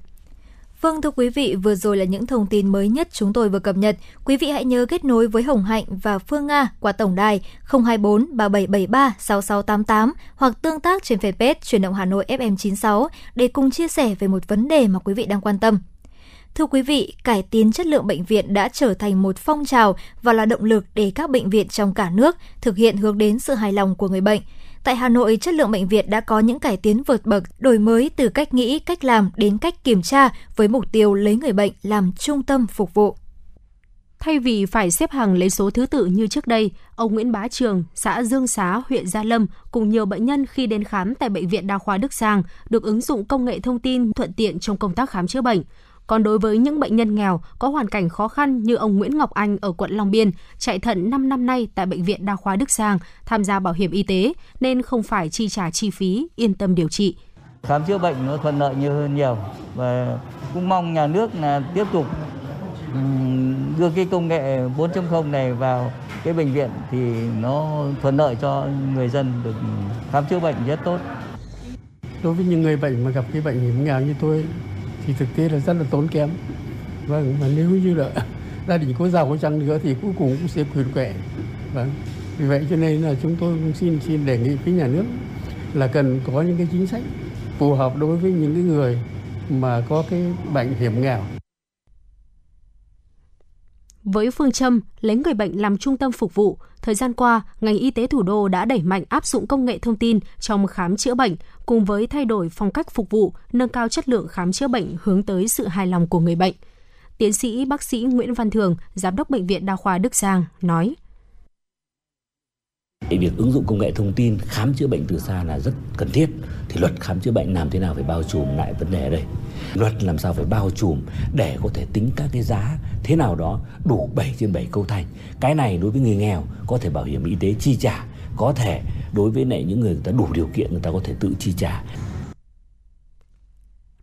Vâng thưa quý vị, vừa rồi là những thông tin mới nhất chúng tôi vừa cập nhật. Quý vị hãy nhớ kết nối với Hồng Hạnh và Phương Nga qua tổng đài 024 3773 6688 hoặc tương tác trên fanpage Truyền động Hà Nội FM96 để cùng chia sẻ về một vấn đề mà quý vị đang quan tâm. Thưa quý vị, cải tiến chất lượng bệnh viện đã trở thành một phong trào và là động lực để các bệnh viện trong cả nước thực hiện hướng đến sự hài lòng của người bệnh. Tại Hà Nội, chất lượng bệnh viện đã có những cải tiến vượt bậc, đổi mới từ cách nghĩ, cách làm đến cách kiểm tra với mục tiêu lấy người bệnh làm trung tâm phục vụ. Thay vì phải xếp hàng lấy số thứ tự như trước đây, ông Nguyễn Bá Trường, xã Dương Xá, huyện Gia Lâm cùng nhiều bệnh nhân khi đến khám tại Bệnh viện Đa khoa Đức Giang được ứng dụng công nghệ thông tin thuận tiện trong công tác khám chữa bệnh. Còn đối với những bệnh nhân nghèo có hoàn cảnh khó khăn như ông Nguyễn Ngọc Anh ở quận Long Biên, chạy thận 5 năm nay tại Bệnh viện Đa khoa Đức Giang, tham gia bảo hiểm y tế nên không phải chi trả chi phí, yên tâm điều trị. Khám chữa bệnh nó thuận lợi nhiều hơn nhiều và cũng mong nhà nước là tiếp tục đưa cái công nghệ 4.0 này vào cái bệnh viện thì nó thuận lợi cho người dân được khám chữa bệnh rất tốt. Đối với những người bệnh mà gặp cái bệnh hiểm nghèo như tôi thì thực tế là rất là tốn kém. Vâng, và nếu như là gia đình có giàu có chăng nữa thì cuối cùng cũng sẽ quyền quẻ. Vâng. Vì vậy cho nên là chúng tôi cũng xin xin đề nghị với nhà nước là cần có những cái chính sách phù hợp đối với những cái người mà có cái bệnh hiểm nghèo. Với phương châm lấy người bệnh làm trung tâm phục vụ, thời gian qua, ngành y tế thủ đô đã đẩy mạnh áp dụng công nghệ thông tin trong khám chữa bệnh, cùng với thay đổi phong cách phục vụ, nâng cao chất lượng khám chữa bệnh hướng tới sự hài lòng của người bệnh. Tiến sĩ bác sĩ Nguyễn Văn Thường, Giám đốc Bệnh viện Đa khoa Đức Giang, nói. Việc ứng dụng công nghệ thông tin khám chữa bệnh từ xa là rất cần thiết. Thì luật khám chữa bệnh làm thế nào phải bao trùm lại vấn đề ở đây. Luật làm sao phải bao trùm để có thể tính các cái giá thế nào đó đủ 7 trên 7 câu thành. Cái này đối với người nghèo có thể bảo hiểm y tế chi trả, có thể đối với lại những người, người ta đủ điều kiện người ta có thể tự chi trả.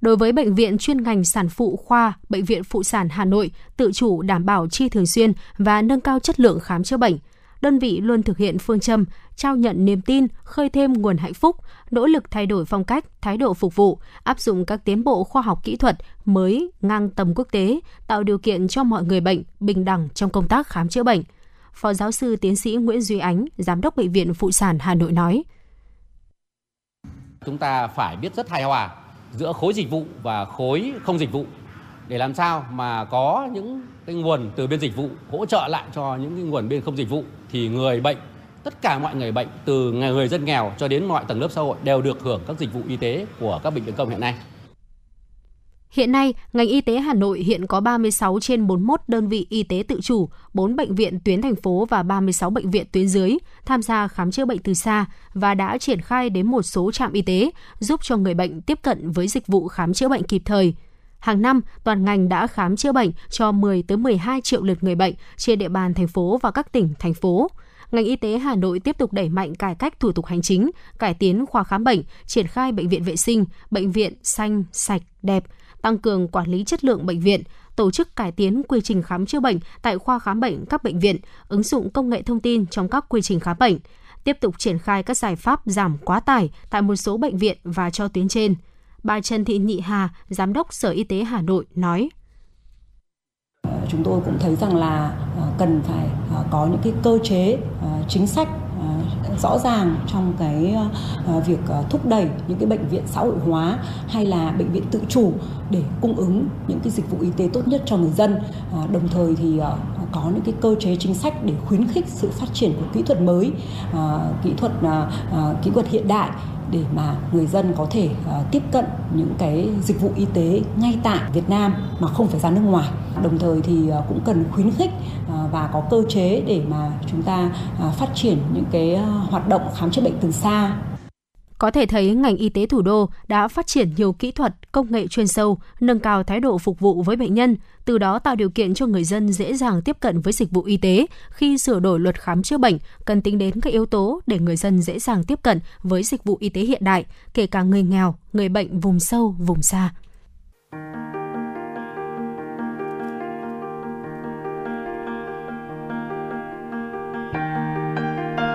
Đối với bệnh viện chuyên ngành sản phụ khoa, bệnh viện phụ sản Hà Nội tự chủ đảm bảo chi thường xuyên và nâng cao chất lượng khám chữa bệnh, đơn vị luôn thực hiện phương châm trao nhận niềm tin, khơi thêm nguồn hạnh phúc, nỗ lực thay đổi phong cách, thái độ phục vụ, áp dụng các tiến bộ khoa học kỹ thuật mới ngang tầm quốc tế, tạo điều kiện cho mọi người bệnh bình đẳng trong công tác khám chữa bệnh. Phó giáo sư tiến sĩ Nguyễn Duy Ánh, Giám đốc Bệnh viện Phụ sản Hà Nội nói. Chúng ta phải biết rất hài hòa giữa khối dịch vụ và khối không dịch vụ để làm sao mà có những cái nguồn từ bên dịch vụ hỗ trợ lại cho những cái nguồn bên không dịch vụ thì người bệnh tất cả mọi người bệnh từ người dân nghèo cho đến mọi tầng lớp xã hội đều được hưởng các dịch vụ y tế của các bệnh viện công hiện nay. Hiện nay, ngành y tế Hà Nội hiện có 36 trên 41 đơn vị y tế tự chủ, 4 bệnh viện tuyến thành phố và 36 bệnh viện tuyến dưới tham gia khám chữa bệnh từ xa và đã triển khai đến một số trạm y tế, giúp cho người bệnh tiếp cận với dịch vụ khám chữa bệnh kịp thời. Hàng năm, toàn ngành đã khám chữa bệnh cho 10 tới 12 triệu lượt người bệnh trên địa bàn thành phố và các tỉnh, thành phố ngành y tế Hà Nội tiếp tục đẩy mạnh cải cách thủ tục hành chính, cải tiến khoa khám bệnh, triển khai bệnh viện vệ sinh, bệnh viện xanh, sạch, đẹp, tăng cường quản lý chất lượng bệnh viện, tổ chức cải tiến quy trình khám chữa bệnh tại khoa khám bệnh các bệnh viện, ứng dụng công nghệ thông tin trong các quy trình khám bệnh, tiếp tục triển khai các giải pháp giảm quá tải tại một số bệnh viện và cho tuyến trên. Bà Trần Thị Nhị Hà, Giám đốc Sở Y tế Hà Nội nói. Chúng tôi cũng thấy rằng là à, cần phải à, có những cái cơ chế à, chính sách rõ ràng trong cái việc thúc đẩy những cái bệnh viện xã hội hóa hay là bệnh viện tự chủ để cung ứng những cái dịch vụ y tế tốt nhất cho người dân. Đồng thời thì có những cái cơ chế chính sách để khuyến khích sự phát triển của kỹ thuật mới à, kỹ thuật à, à, kỹ thuật hiện đại để mà người dân có thể uh, tiếp cận những cái dịch vụ y tế ngay tại Việt Nam mà không phải ra nước ngoài. Đồng thời thì uh, cũng cần khuyến khích uh, và có cơ chế để mà chúng ta phát triển những cái hoạt động khám chữa bệnh từ xa có thể thấy ngành y tế thủ đô đã phát triển nhiều kỹ thuật, công nghệ chuyên sâu, nâng cao thái độ phục vụ với bệnh nhân, từ đó tạo điều kiện cho người dân dễ dàng tiếp cận với dịch vụ y tế. Khi sửa đổi luật khám chữa bệnh, cần tính đến các yếu tố để người dân dễ dàng tiếp cận với dịch vụ y tế hiện đại, kể cả người nghèo, người bệnh vùng sâu, vùng xa.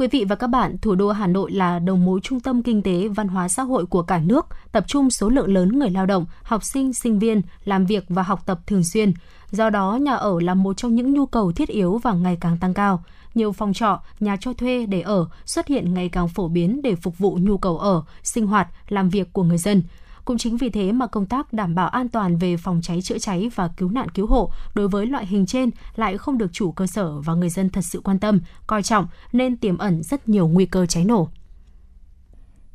Quý vị và các bạn, thủ đô Hà Nội là đầu mối trung tâm kinh tế văn hóa xã hội của cả nước, tập trung số lượng lớn người lao động, học sinh, sinh viên làm việc và học tập thường xuyên. Do đó, nhà ở là một trong những nhu cầu thiết yếu và ngày càng tăng cao. Nhiều phòng trọ, nhà cho thuê để ở xuất hiện ngày càng phổ biến để phục vụ nhu cầu ở, sinh hoạt, làm việc của người dân. Cũng chính vì thế mà công tác đảm bảo an toàn về phòng cháy chữa cháy và cứu nạn cứu hộ đối với loại hình trên lại không được chủ cơ sở và người dân thật sự quan tâm, coi trọng nên tiềm ẩn rất nhiều nguy cơ cháy nổ.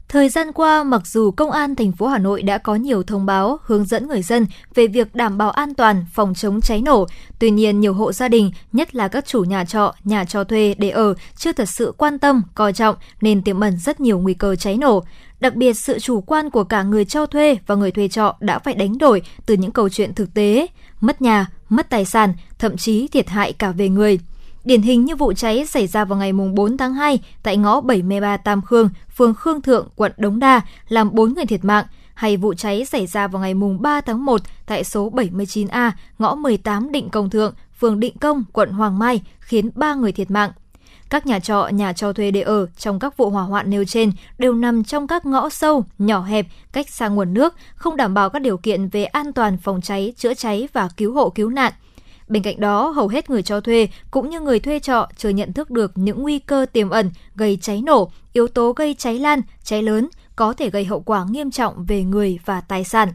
Thời gian qua, mặc dù Công an thành phố Hà Nội đã có nhiều thông báo hướng dẫn người dân về việc đảm bảo an toàn phòng chống cháy nổ, tuy nhiên nhiều hộ gia đình, nhất là các chủ nhà trọ, nhà cho thuê để ở chưa thật sự quan tâm, coi trọng nên tiềm ẩn rất nhiều nguy cơ cháy nổ. Đặc biệt sự chủ quan của cả người cho thuê và người thuê trọ đã phải đánh đổi từ những câu chuyện thực tế, mất nhà, mất tài sản, thậm chí thiệt hại cả về người. Điển hình như vụ cháy xảy ra vào ngày 4 tháng 2 tại ngõ 73 Tam Khương, phường Khương Thượng, quận Đống Đa, làm 4 người thiệt mạng, hay vụ cháy xảy ra vào ngày 3 tháng 1 tại số 79A, ngõ 18 Định Công Thượng, phường Định Công, quận Hoàng Mai, khiến 3 người thiệt mạng. Các nhà trọ, nhà cho thuê để ở trong các vụ hỏa hoạn nêu trên đều nằm trong các ngõ sâu, nhỏ hẹp, cách xa nguồn nước, không đảm bảo các điều kiện về an toàn phòng cháy, chữa cháy và cứu hộ cứu nạn – Bên cạnh đó, hầu hết người cho thuê cũng như người thuê trọ chưa nhận thức được những nguy cơ tiềm ẩn gây cháy nổ, yếu tố gây cháy lan, cháy lớn có thể gây hậu quả nghiêm trọng về người và tài sản.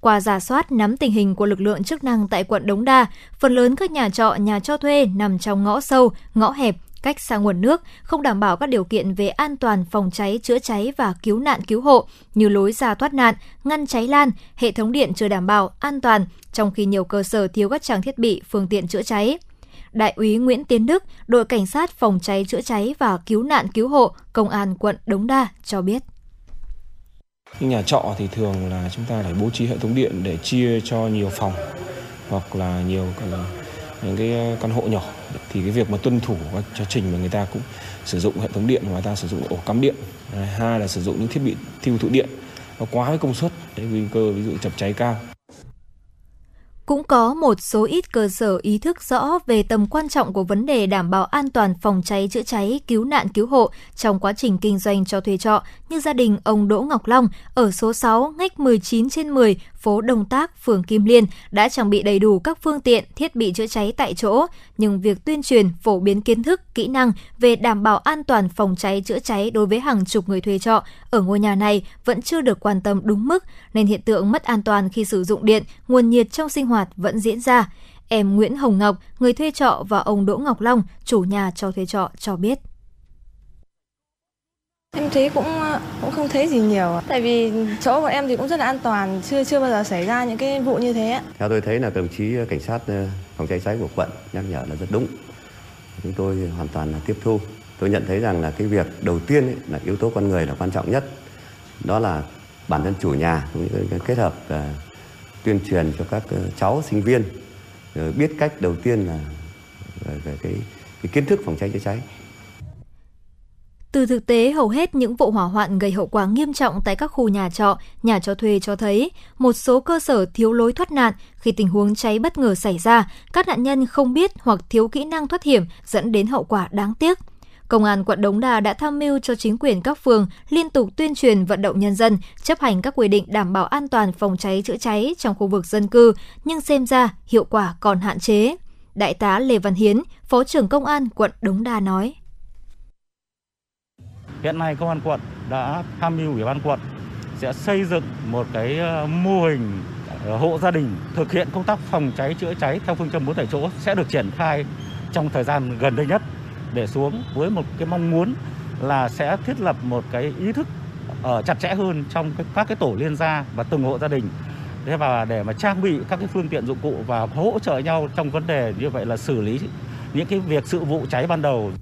Qua giả soát nắm tình hình của lực lượng chức năng tại quận Đống Đa, phần lớn các nhà trọ, nhà cho thuê nằm trong ngõ sâu, ngõ hẹp, cách xa nguồn nước, không đảm bảo các điều kiện về an toàn phòng cháy, chữa cháy và cứu nạn cứu hộ như lối ra thoát nạn, ngăn cháy lan, hệ thống điện chưa đảm bảo, an toàn, trong khi nhiều cơ sở thiếu các trang thiết bị, phương tiện chữa cháy. Đại úy Nguyễn Tiến Đức, đội cảnh sát phòng cháy chữa cháy và cứu nạn cứu hộ, công an quận Đống Đa cho biết. Nhà trọ thì thường là chúng ta phải bố trí hệ thống điện để chia cho nhiều phòng hoặc là nhiều những cái ờ, căn hộ nhỏ thì cái việc mà tuân thủ các chương trình mà người ta cũng sử dụng hệ thống điện mà người ta sử dụng ổ cắm điện. Hai là sử dụng những thiết bị tiêu thụ điện. Nó quá với công suất. Để nguy cơ ví dụ chập cháy cao cũng có một số ít cơ sở ý thức rõ về tầm quan trọng của vấn đề đảm bảo an toàn phòng cháy chữa cháy, cứu nạn cứu hộ trong quá trình kinh doanh cho thuê trọ như gia đình ông Đỗ Ngọc Long ở số 6 ngách 19 trên 10 phố Đông Tác, phường Kim Liên đã trang bị đầy đủ các phương tiện, thiết bị chữa cháy tại chỗ, nhưng việc tuyên truyền, phổ biến kiến thức, kỹ năng về đảm bảo an toàn phòng cháy chữa cháy đối với hàng chục người thuê trọ ở ngôi nhà này vẫn chưa được quan tâm đúng mức, nên hiện tượng mất an toàn khi sử dụng điện, nguồn nhiệt trong sinh hoạt vẫn diễn ra. Em Nguyễn Hồng Ngọc, người thuê trọ và ông Đỗ Ngọc Long, chủ nhà cho thuê trọ cho biết. Em thấy cũng cũng không thấy gì nhiều, tại vì chỗ của em thì cũng rất là an toàn, chưa chưa bao giờ xảy ra những cái vụ như thế. Theo tôi thấy là đồng chí cảnh sát ờ, phòng cháy cháy của quận nhắc nhở là rất đúng. Chúng tôi hoàn toàn là tiếp thu. Tôi nhận thấy rằng là cái việc đầu tiên ấy, là yếu tố con người là quan trọng nhất. Đó là bản thân chủ nhà cũng như kết hợp uh, tuyên truyền cho các ờ, cháu sinh viên ờ, biết cách đầu tiên là về, về cái, cái kiến thức phòng cháy chữa cháy từ thực tế, hầu hết những vụ hỏa hoạn gây hậu quả nghiêm trọng tại các khu nhà trọ, nhà cho thuê cho thấy một số cơ sở thiếu lối thoát nạn khi tình huống cháy bất ngờ xảy ra, các nạn nhân không biết hoặc thiếu kỹ năng thoát hiểm dẫn đến hậu quả đáng tiếc. Công an quận Đống Đa đã tham mưu cho chính quyền các phường liên tục tuyên truyền vận động nhân dân chấp hành các quy định đảm bảo an toàn phòng cháy chữa cháy trong khu vực dân cư, nhưng xem ra hiệu quả còn hạn chế. Đại tá Lê Văn Hiến, Phó trưởng Công an quận Đống Đa nói. Hiện nay công an quận đã tham mưu ủy ban quận sẽ xây dựng một cái ờ, mô hình ờ, hộ gia đình thực hiện công tác phòng cháy chữa cháy theo phương châm bốn tại chỗ sẽ được triển khai trong thời gian gần đây nhất để xuống với một cái mong muốn là sẽ thiết lập một cái ý thức ở chặt chẽ hơn trong các cái tổ liên gia và từng hộ gia đình. Thế và để mà trang bị các cái phương tiện dụng cụ và hỗ trợ nhau trong vấn đề như vậy là xử lý những cái việc sự vụ cháy ban đầu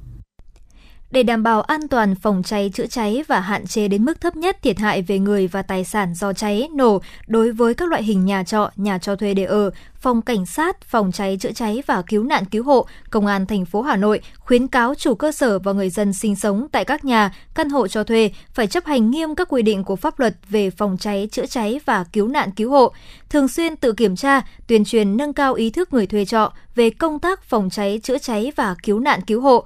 để đảm bảo an toàn phòng cháy chữa cháy và hạn chế đến mức thấp nhất thiệt hại về người và tài sản do cháy, nổ đối với các loại hình nhà trọ, nhà cho thuê để ở, Phòng Cảnh sát, Phòng cháy chữa cháy và Cứu nạn cứu hộ, Công an thành phố Hà Nội khuyến cáo chủ cơ sở và người dân sinh sống tại các nhà, căn hộ cho thuê phải chấp hành nghiêm các quy định của pháp luật về phòng cháy chữa cháy và cứu nạn cứu hộ, thường xuyên tự kiểm tra, tuyên truyền nâng cao ý thức người thuê trọ về công tác phòng cháy chữa cháy và cứu nạn cứu hộ,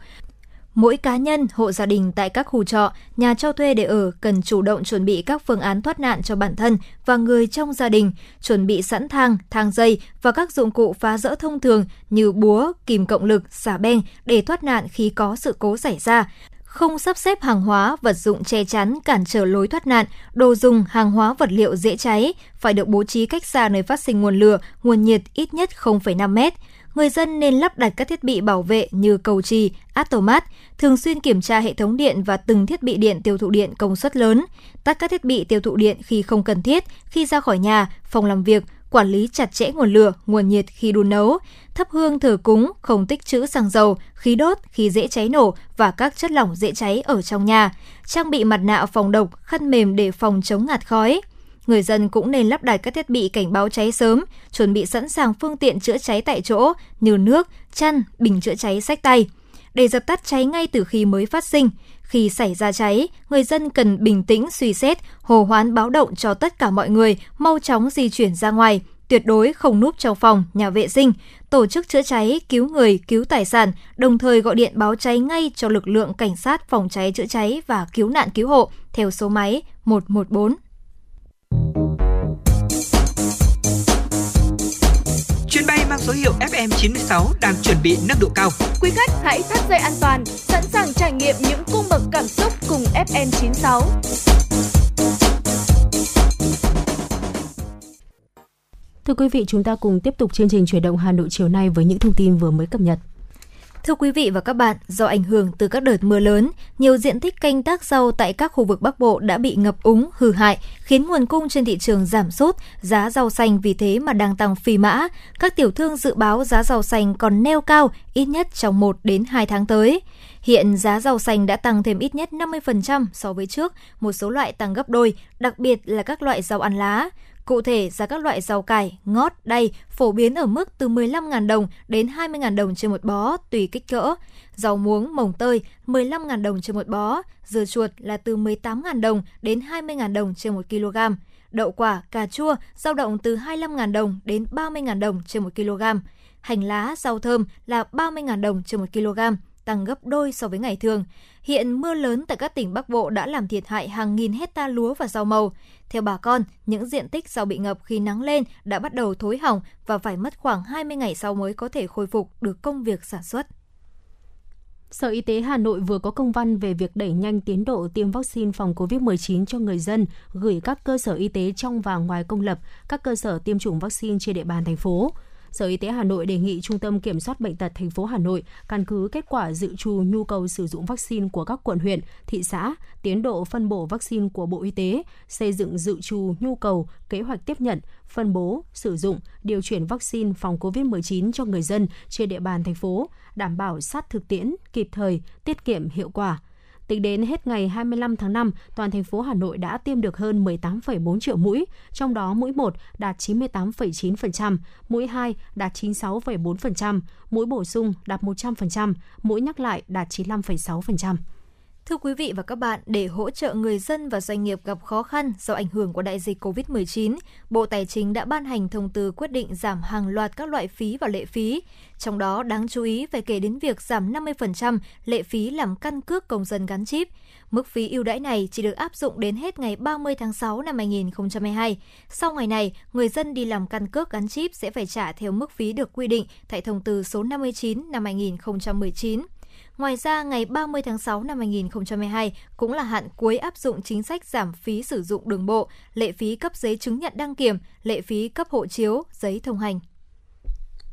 Mỗi cá nhân, hộ gia đình tại các khu trọ, nhà cho thuê để ở cần chủ động chuẩn bị các phương án thoát nạn cho bản thân và người trong gia đình, chuẩn bị sẵn thang, thang dây và các dụng cụ phá rỡ thông thường như búa, kìm cộng lực, xả beng để thoát nạn khi có sự cố xảy ra, không sắp xếp hàng hóa, vật dụng che chắn, cản trở lối thoát nạn, đồ dùng, hàng hóa vật liệu dễ cháy, phải được bố trí cách xa nơi phát sinh nguồn lửa, nguồn nhiệt ít nhất 0,5 mét người dân nên lắp đặt các thiết bị bảo vệ như cầu trì, atomat, thường xuyên kiểm tra hệ thống điện và từng thiết bị điện tiêu thụ điện công suất lớn, tắt các thiết bị tiêu thụ điện khi không cần thiết, khi ra khỏi nhà, phòng làm việc, quản lý chặt chẽ nguồn lửa, nguồn nhiệt khi đun nấu, thắp hương thờ cúng, không tích trữ xăng dầu, khí đốt khi dễ cháy nổ và các chất lỏng dễ cháy ở trong nhà, trang bị mặt nạ phòng độc, khăn mềm để phòng chống ngạt khói. Người dân cũng nên lắp đặt các thiết bị cảnh báo cháy sớm, chuẩn bị sẵn sàng phương tiện chữa cháy tại chỗ như nước, chăn, bình chữa cháy sách tay. Để dập tắt cháy ngay từ khi mới phát sinh, khi xảy ra cháy, người dân cần bình tĩnh suy xét, hồ hoán báo động cho tất cả mọi người mau chóng di chuyển ra ngoài, tuyệt đối không núp trong phòng, nhà vệ sinh, tổ chức chữa cháy, cứu người, cứu tài sản, đồng thời gọi điện báo cháy ngay cho lực lượng cảnh sát phòng cháy chữa cháy và cứu nạn cứu hộ theo số máy 114. Số hiệu FM96 đang chuẩn bị nâng độ cao. Quý khách hãy thắt dây an toàn, sẵn sàng trải nghiệm những cung bậc cảm xúc cùng FM96. Thưa quý vị, chúng ta cùng tiếp tục chương trình chuyển động Hà Nội chiều nay với những thông tin vừa mới cập nhật. Thưa quý vị và các bạn, do ảnh hưởng từ các đợt mưa lớn, nhiều diện tích canh tác rau tại các khu vực Bắc Bộ đã bị ngập úng, hư hại, khiến nguồn cung trên thị trường giảm sút, giá rau xanh vì thế mà đang tăng phi mã. Các tiểu thương dự báo giá rau xanh còn neo cao ít nhất trong 1 đến 2 tháng tới. Hiện giá rau xanh đã tăng thêm ít nhất 50% so với trước, một số loại tăng gấp đôi, đặc biệt là các loại rau ăn lá. Cụ thể, giá các loại rau cải, ngót, đay phổ biến ở mức từ 15.000 đồng đến 20.000 đồng trên một bó tùy kích cỡ. Rau muống, mồng tơi 15.000 đồng trên một bó, dưa chuột là từ 18.000 đồng đến 20.000 đồng trên 1 kg. Đậu quả, cà chua dao động từ 25.000 đồng đến 30.000 đồng trên 1 kg. Hành lá, rau thơm là 30.000 đồng trên 1 kg, tăng gấp đôi so với ngày thường. Hiện mưa lớn tại các tỉnh Bắc Bộ đã làm thiệt hại hàng nghìn hecta lúa và rau màu. Theo bà con, những diện tích rau bị ngập khi nắng lên đã bắt đầu thối hỏng và phải mất khoảng 20 ngày sau mới có thể khôi phục được công việc sản xuất. Sở Y tế Hà Nội vừa có công văn về việc đẩy nhanh tiến độ tiêm vaccine phòng COVID-19 cho người dân, gửi các cơ sở y tế trong và ngoài công lập, các cơ sở tiêm chủng vaccine trên địa bàn thành phố. Sở Y tế Hà Nội đề nghị Trung tâm Kiểm soát Bệnh tật thành phố Hà Nội căn cứ kết quả dự trù nhu cầu sử dụng vaccine của các quận huyện, thị xã, tiến độ phân bổ vaccine của Bộ Y tế, xây dựng dự trù nhu cầu, kế hoạch tiếp nhận, phân bố, sử dụng, điều chuyển vaccine phòng COVID-19 cho người dân trên địa bàn thành phố, đảm bảo sát thực tiễn, kịp thời, tiết kiệm hiệu quả – Tính đến hết ngày 25 tháng 5, toàn thành phố Hà Nội đã tiêm được hơn 18,4 triệu mũi, trong đó mũi 1 đạt 98,9%, mũi 2 đạt 96,4%, mũi bổ sung đạt 100%, mũi nhắc lại đạt 95,6%. Thưa quý vị và các bạn, để hỗ trợ người dân và doanh nghiệp gặp khó khăn do ảnh hưởng của đại dịch COVID-19, Bộ Tài chính đã ban hành thông tư quyết định giảm hàng loạt các loại phí và lệ phí. Trong đó đáng chú ý phải kể đến việc giảm 50% lệ phí làm căn cước công dân gắn chip. Mức phí ưu đãi này chỉ được áp dụng đến hết ngày 30 tháng 6 năm 2022. Sau ngày này, người dân đi làm căn cước gắn chip sẽ phải trả theo mức phí được quy định tại thông tư số 59 năm 2019. Ngoài ra, ngày 30 tháng 6 năm 2022 cũng là hạn cuối áp dụng chính sách giảm phí sử dụng đường bộ, lệ phí cấp giấy chứng nhận đăng kiểm, lệ phí cấp hộ chiếu, giấy thông hành.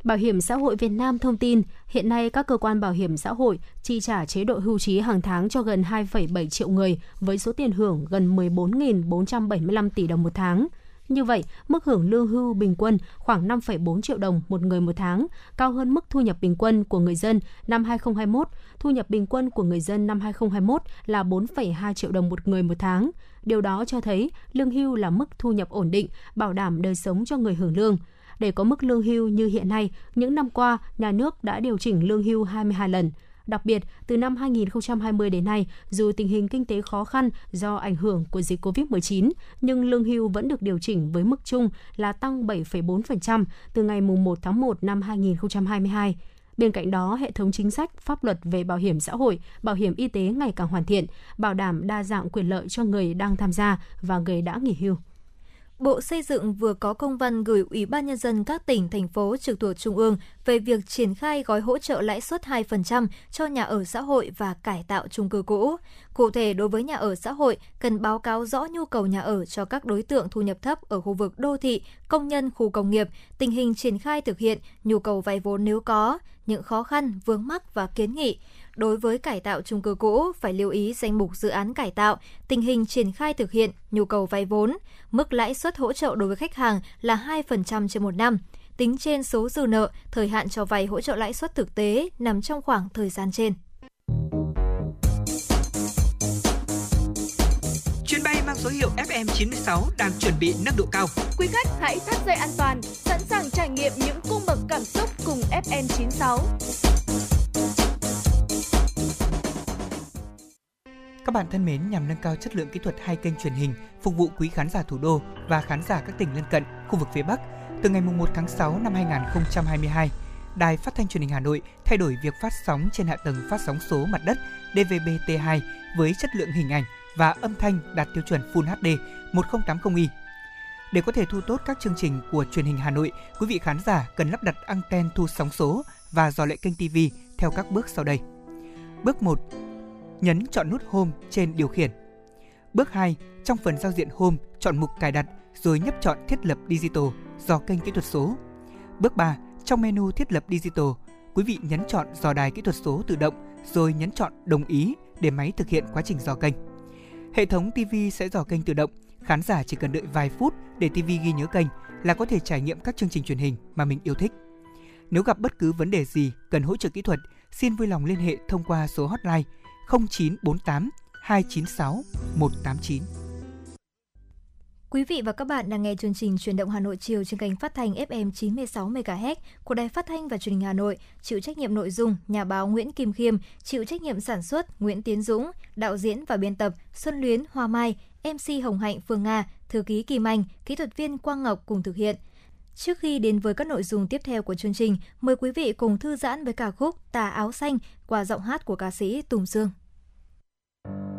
Bảo hiểm xã hội Việt Nam thông tin, hiện nay các cơ quan bảo hiểm xã hội chi trả chế độ hưu trí hàng tháng cho gần 2,7 triệu người với số tiền hưởng gần 14.475 tỷ đồng một tháng – như vậy, mức hưởng lương hưu bình quân khoảng 5,4 triệu đồng một người một tháng, cao hơn mức thu nhập bình quân của người dân năm 2021. Thu nhập bình quân của người dân năm 2021 là 4,2 triệu đồng một người một tháng. Điều đó cho thấy lương hưu là mức thu nhập ổn định, bảo đảm đời sống cho người hưởng lương. Để có mức lương hưu như hiện nay, những năm qua, nhà nước đã điều chỉnh lương hưu 22 lần. Đặc biệt, từ năm 2020 đến nay, dù tình hình kinh tế khó khăn do ảnh hưởng của dịch COVID-19, nhưng lương hưu vẫn được điều chỉnh với mức chung là tăng 7,4% từ ngày 1 tháng 1 năm 2022. Bên cạnh đó, hệ thống chính sách, pháp luật về bảo hiểm xã hội, bảo hiểm y tế ngày càng hoàn thiện, bảo đảm đa dạng quyền lợi cho người đang tham gia và người đã nghỉ hưu. Bộ Xây dựng vừa có công văn gửi Ủy ban Nhân dân các tỉnh, thành phố trực thuộc Trung ương về việc triển khai gói hỗ trợ lãi suất 2% cho nhà ở xã hội và cải tạo chung cư cũ. Cụ thể, đối với nhà ở xã hội, cần báo cáo rõ nhu cầu nhà ở cho các đối tượng thu nhập thấp ở khu vực đô thị, công nhân, khu công nghiệp, tình hình triển khai thực hiện, nhu cầu vay vốn nếu có, những khó khăn, vướng mắc và kiến nghị đối với cải tạo chung cư cũ phải lưu ý danh mục dự án cải tạo, tình hình triển khai thực hiện, nhu cầu vay vốn, mức lãi suất hỗ trợ đối với khách hàng là 2% trên một năm. Tính trên số dư nợ, thời hạn cho vay hỗ trợ lãi suất thực tế nằm trong khoảng thời gian trên. Chuyến bay mang số hiệu FM96 đang chuẩn bị nâng độ cao. Quý khách hãy thắt dây an toàn, sẵn sàng trải nghiệm những cung bậc cảm xúc cùng FN96. Các bạn thân mến, nhằm nâng cao chất lượng kỹ thuật hai kênh truyền hình phục vụ quý khán giả thủ đô và khán giả các tỉnh lân cận, khu vực phía Bắc, từ ngày 1 tháng 6 năm 2022, Đài Phát thanh Truyền hình Hà Nội thay đổi việc phát sóng trên hạ tầng phát sóng số mặt đất DVB-T2 với chất lượng hình ảnh và âm thanh đạt tiêu chuẩn Full HD 1080i. Để có thể thu tốt các chương trình của truyền hình Hà Nội, quý vị khán giả cần lắp đặt anten thu sóng số và dò lệ kênh TV theo các bước sau đây. Bước 1 nhấn chọn nút Home trên điều khiển. Bước 2, trong phần giao diện Home, chọn mục cài đặt rồi nhấp chọn thiết lập Digital dò kênh kỹ thuật số. Bước 3, trong menu thiết lập Digital, quý vị nhấn chọn dò đài kỹ thuật số tự động rồi nhấn chọn đồng ý để máy thực hiện quá trình dò kênh. Hệ thống TV sẽ dò kênh tự động, khán giả chỉ cần đợi vài phút để TV ghi nhớ kênh là có thể trải nghiệm các chương trình truyền hình mà mình yêu thích. Nếu gặp bất cứ vấn đề gì cần hỗ trợ kỹ thuật, xin vui lòng liên hệ thông qua số hotline 0948 296 189. Quý vị và các bạn đang nghe chương trình Truyền động Hà Nội chiều trên kênh phát thanh FM 96 MHz của Đài Phát thanh và Truyền hình Hà Nội, chịu trách nhiệm nội dung nhà báo Nguyễn Kim Khiêm, chịu trách nhiệm sản xuất Nguyễn Tiến Dũng, đạo diễn và biên tập Xuân Luyến Hoa Mai, MC Hồng Hạnh Phương Nga, thư ký Kim Anh, kỹ thuật viên Quang Ngọc cùng thực hiện. Trước khi đến với các nội dung tiếp theo của chương trình, mời quý vị cùng thư giãn với ca khúc Tà áo xanh qua giọng hát của ca sĩ Tùng Dương. Thank you.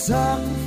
伤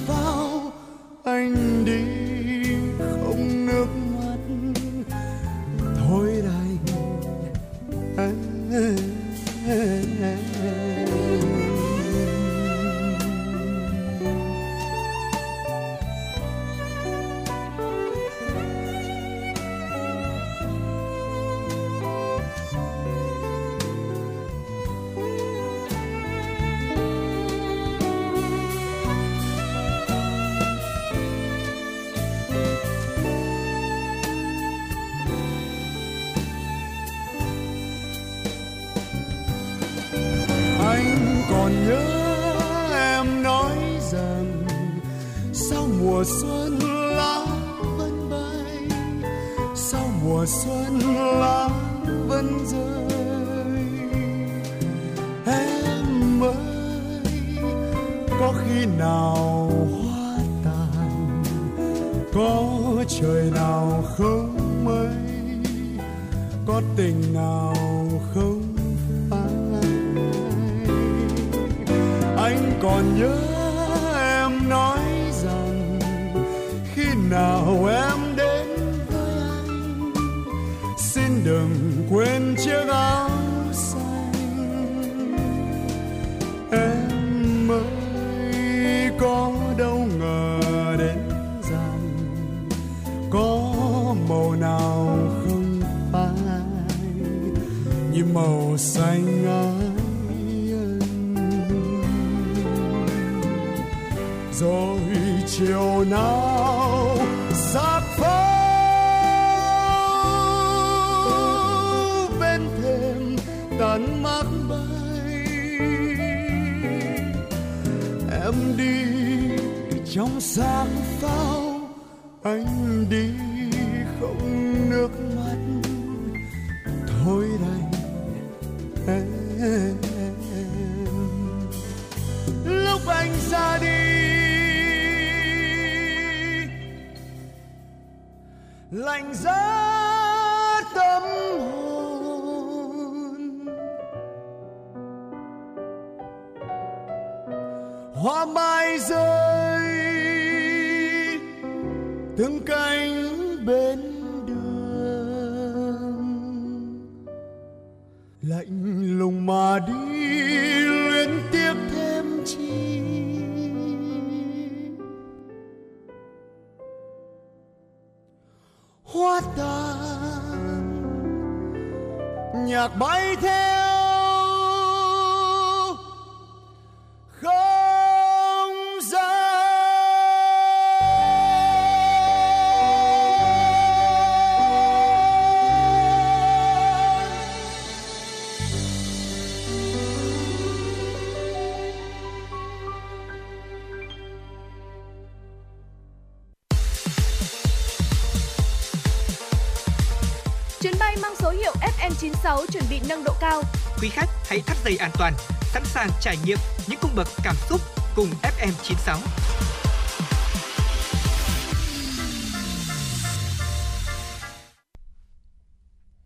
FM96 chuẩn bị nâng độ cao. Quý khách hãy thắt dây an toàn, sẵn sàng trải nghiệm những cung bậc cảm xúc cùng FM96.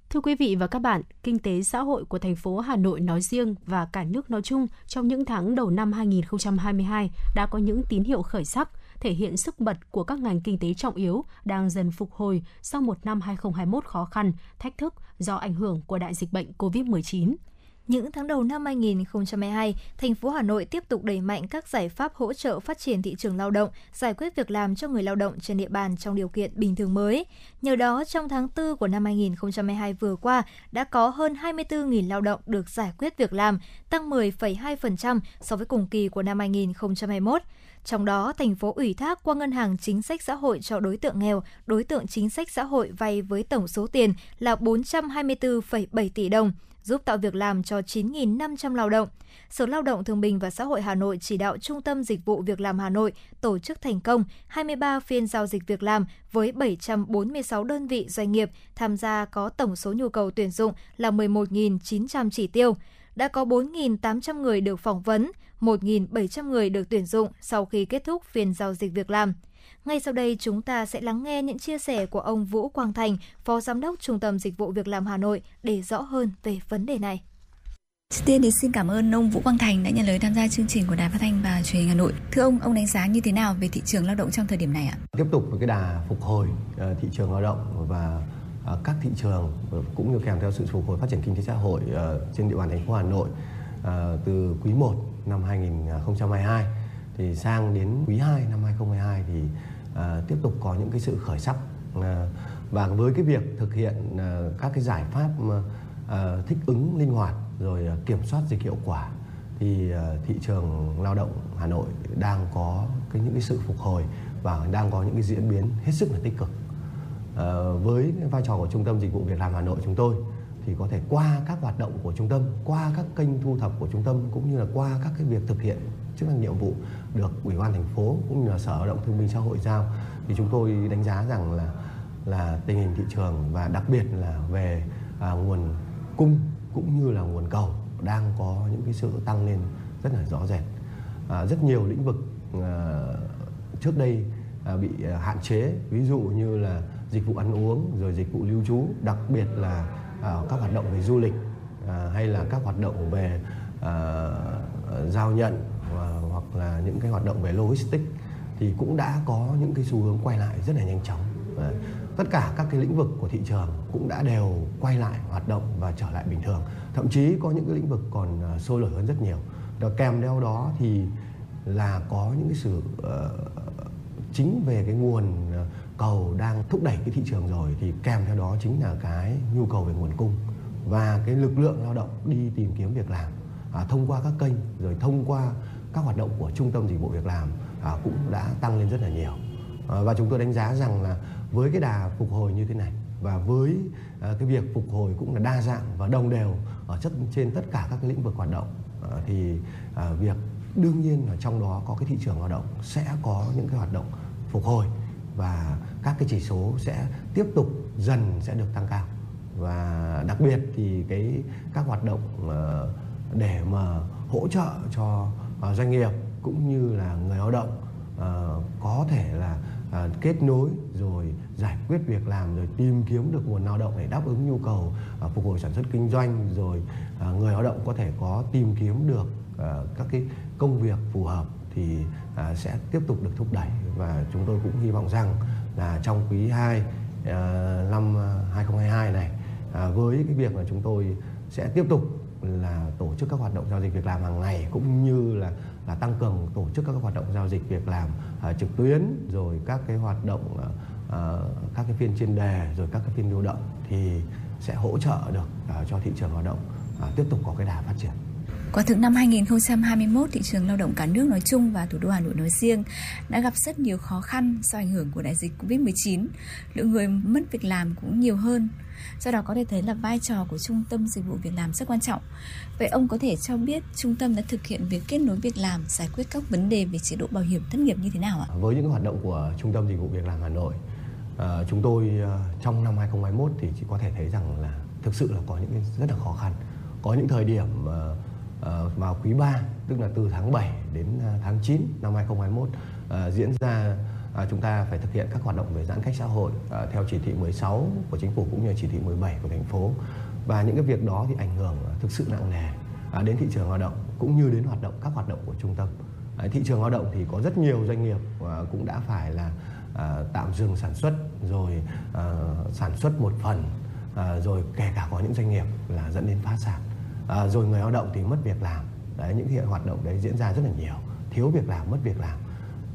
Thưa quý vị và các bạn, kinh tế xã hội của thành phố Hà Nội nói riêng và cả nước nói chung trong những tháng đầu năm 2022 đã có những tín hiệu khởi sắc thể hiện sức bật của các ngành kinh tế trọng yếu đang dần phục hồi sau một năm 2021 khó khăn, thách thức do ảnh hưởng của đại dịch bệnh COVID-19. Những tháng đầu năm 2022, thành phố Hà Nội tiếp tục đẩy mạnh các giải pháp hỗ trợ phát triển thị trường lao động, giải quyết việc làm cho người lao động trên địa bàn trong điều kiện bình thường mới. Nhờ đó, trong tháng 4 của năm 2022 vừa qua, đã có hơn 24.000 lao động được giải quyết việc làm, tăng 10,2% so với cùng kỳ của năm 2021. Trong đó, thành phố ủy thác qua Ngân hàng Chính sách Xã hội cho đối tượng nghèo, đối tượng chính sách xã hội vay với tổng số tiền là 424,7 tỷ đồng, giúp tạo việc làm cho 9.500 lao động. Sở Lao động Thương binh và Xã hội Hà Nội chỉ đạo Trung tâm Dịch vụ Việc làm Hà Nội tổ chức thành công 23 phiên giao dịch việc làm với 746 đơn vị doanh nghiệp tham gia có tổng số nhu cầu tuyển dụng là 11.900 chỉ tiêu. Đã có 4.800 người được phỏng vấn, 1.700 người được tuyển dụng sau khi kết thúc phiên giao dịch việc làm. Ngay sau đây chúng ta sẽ lắng nghe những chia sẻ của ông Vũ Quang Thành, Phó Giám đốc Trung tâm Dịch vụ Việc làm Hà Nội để rõ hơn về vấn đề này. Trước tiên thì xin cảm ơn ông Vũ Quang Thành đã nhận lời tham gia chương trình của Đài Phát thanh và Truyền hình Hà Nội. Thưa ông, ông đánh giá như thế nào về thị trường lao động trong thời điểm này ạ? Tiếp tục với cái đà phục hồi ờ, thị trường lao động và các thị trường, cũng như kèm theo sự phục hồi phát triển kinh tế xã hội ờ, trên địa bàn thành phố Hà Nội ờ, từ quý 1 năm 2022 thì sang đến quý 2 năm 2022 thì ờ, tiếp tục có những cái sự khởi sắc và với cái việc thực hiện các cái giải pháp thích ứng linh hoạt rồi kiểm soát dịch hiệu quả thì thị trường lao động Hà Nội đang có cái những cái sự phục hồi và đang có những cái diễn biến hết sức là tích cực. Ờ, với vai trò của Trung tâm Dịch vụ Việc làm Hà Nội chúng tôi thì có thể qua các hoạt động của trung tâm, qua các kênh thu thập của trung tâm cũng như là qua các cái việc thực hiện chức năng nhiệm vụ được ủy ban thành phố cũng như là sở lao động thương binh xã hội giao. Thì chúng tôi đánh giá rằng là là tình hình thị trường và đặc biệt là về à, nguồn cung cũng như là nguồn cầu đang có những cái sự tăng lên rất là rõ rệt. À, rất nhiều lĩnh vực à, trước đây à, bị à, hạn chế. Ví dụ như là dịch vụ ăn uống rồi dịch vụ lưu trú đặc biệt là à, các hoạt động về du lịch à, hay là các hoạt động về à, giao nhận và, hoặc là những cái hoạt động về logistics thì cũng đã có những cái xu hướng quay lại rất là nhanh chóng. Tất cả các cái lĩnh vực của thị trường cũng đã đều quay lại hoạt động và trở lại bình thường. Thậm chí có những cái lĩnh vực còn à, sôi nổi hơn rất nhiều. Và kèm theo đó thì là có những cái sự uh, chính về cái nguồn uh, cầu đang thúc đẩy cái thị trường rồi thì kèm theo đó chính là cái nhu cầu về nguồn cung và cái lực lượng lao động đi tìm kiếm việc làm à, thông qua các kênh rồi thông qua các hoạt động của trung tâm dịch vụ việc làm à, cũng đã tăng lên rất là nhiều. À, và chúng tôi đánh giá rằng là với cái đà phục hồi như thế này và với à, cái việc phục hồi cũng là đa dạng và đồng đều ở chất trên tất cả các cái lĩnh vực hoạt động à, thì à, việc đương nhiên là trong đó có cái thị trường lao động sẽ có những cái hoạt động phục hồi và các cái chỉ số sẽ tiếp tục dần sẽ được tăng cao. Và đặc biệt thì cái các hoạt động ờ, để mà hỗ trợ cho ờ, doanh nghiệp cũng như là người lao động ờ, có thể là kết nối rồi giải quyết việc làm rồi tìm kiếm được nguồn lao động để đáp ứng nhu cầu phục hồi sản xuất kinh doanh rồi người lao động có thể có tìm kiếm được các cái công việc phù hợp thì à, sẽ tiếp tục được thúc đẩy và chúng tôi cũng hy vọng rằng là trong quý 2 ờ, năm ờ, 2022 này à, với cái việc là chúng tôi sẽ tiếp tục là tổ chức các hoạt động giao dịch việc làm hàng ngày cũng như là là tăng cường tổ chức các hoạt động giao dịch việc làm uh, trực tuyến rồi các cái hoạt động uh, các cái phiên chuyên đề rồi các cái phiên lưu động thì sẽ hỗ trợ được uh, cho thị trường lao động uh, tiếp tục có cái đà phát triển. Quả thực năm 2021, thị trường lao động cả nước nói chung và thủ đô Hà Nội nói riêng đã gặp rất nhiều khó khăn do ảnh hưởng của đại dịch Covid-19. Lượng người mất việc làm cũng nhiều hơn. Do đó có thể thấy là vai trò của Trung tâm Dịch vụ Việc làm rất quan trọng. Vậy ông có thể cho biết trung tâm đã thực hiện việc kết nối việc làm, giải quyết các vấn đề về chế độ bảo hiểm thất nghiệp như thế nào ạ? Với những hoạt động của Trung tâm Dịch vụ Việc làm Hà Nội, ờ, chúng tôi ờ, trong năm 2021 thì chỉ có thể thấy rằng là thực sự là có những rất là khó khăn. Có những thời điểm ờ, Ờ, vào quý 3 tức là từ tháng 7 đến ờ, tháng 9 năm 2021 ờ, diễn ra chúng ta phải thực hiện các hoạt động về giãn cách xã hội theo chỉ thị 16 của chính phủ cũng như chỉ thị 17 của thành phố. Và những cái việc đó thì ảnh hưởng thực sự nặng nề đến thị trường lao động cũng như đến hoạt động các hoạt động của trung tâm. Thị trường lao động thì có rất nhiều doanh nghiệp à, cũng đã phải là à, tạm dừng sản xuất rồi à, sản xuất một phần à, rồi kể cả có những doanh nghiệp là dẫn đến phá sản à, rồi người lao động thì mất việc làm. Đấy những hiện hoạt động đấy diễn ra rất là nhiều. Thiếu việc làm mất việc làm.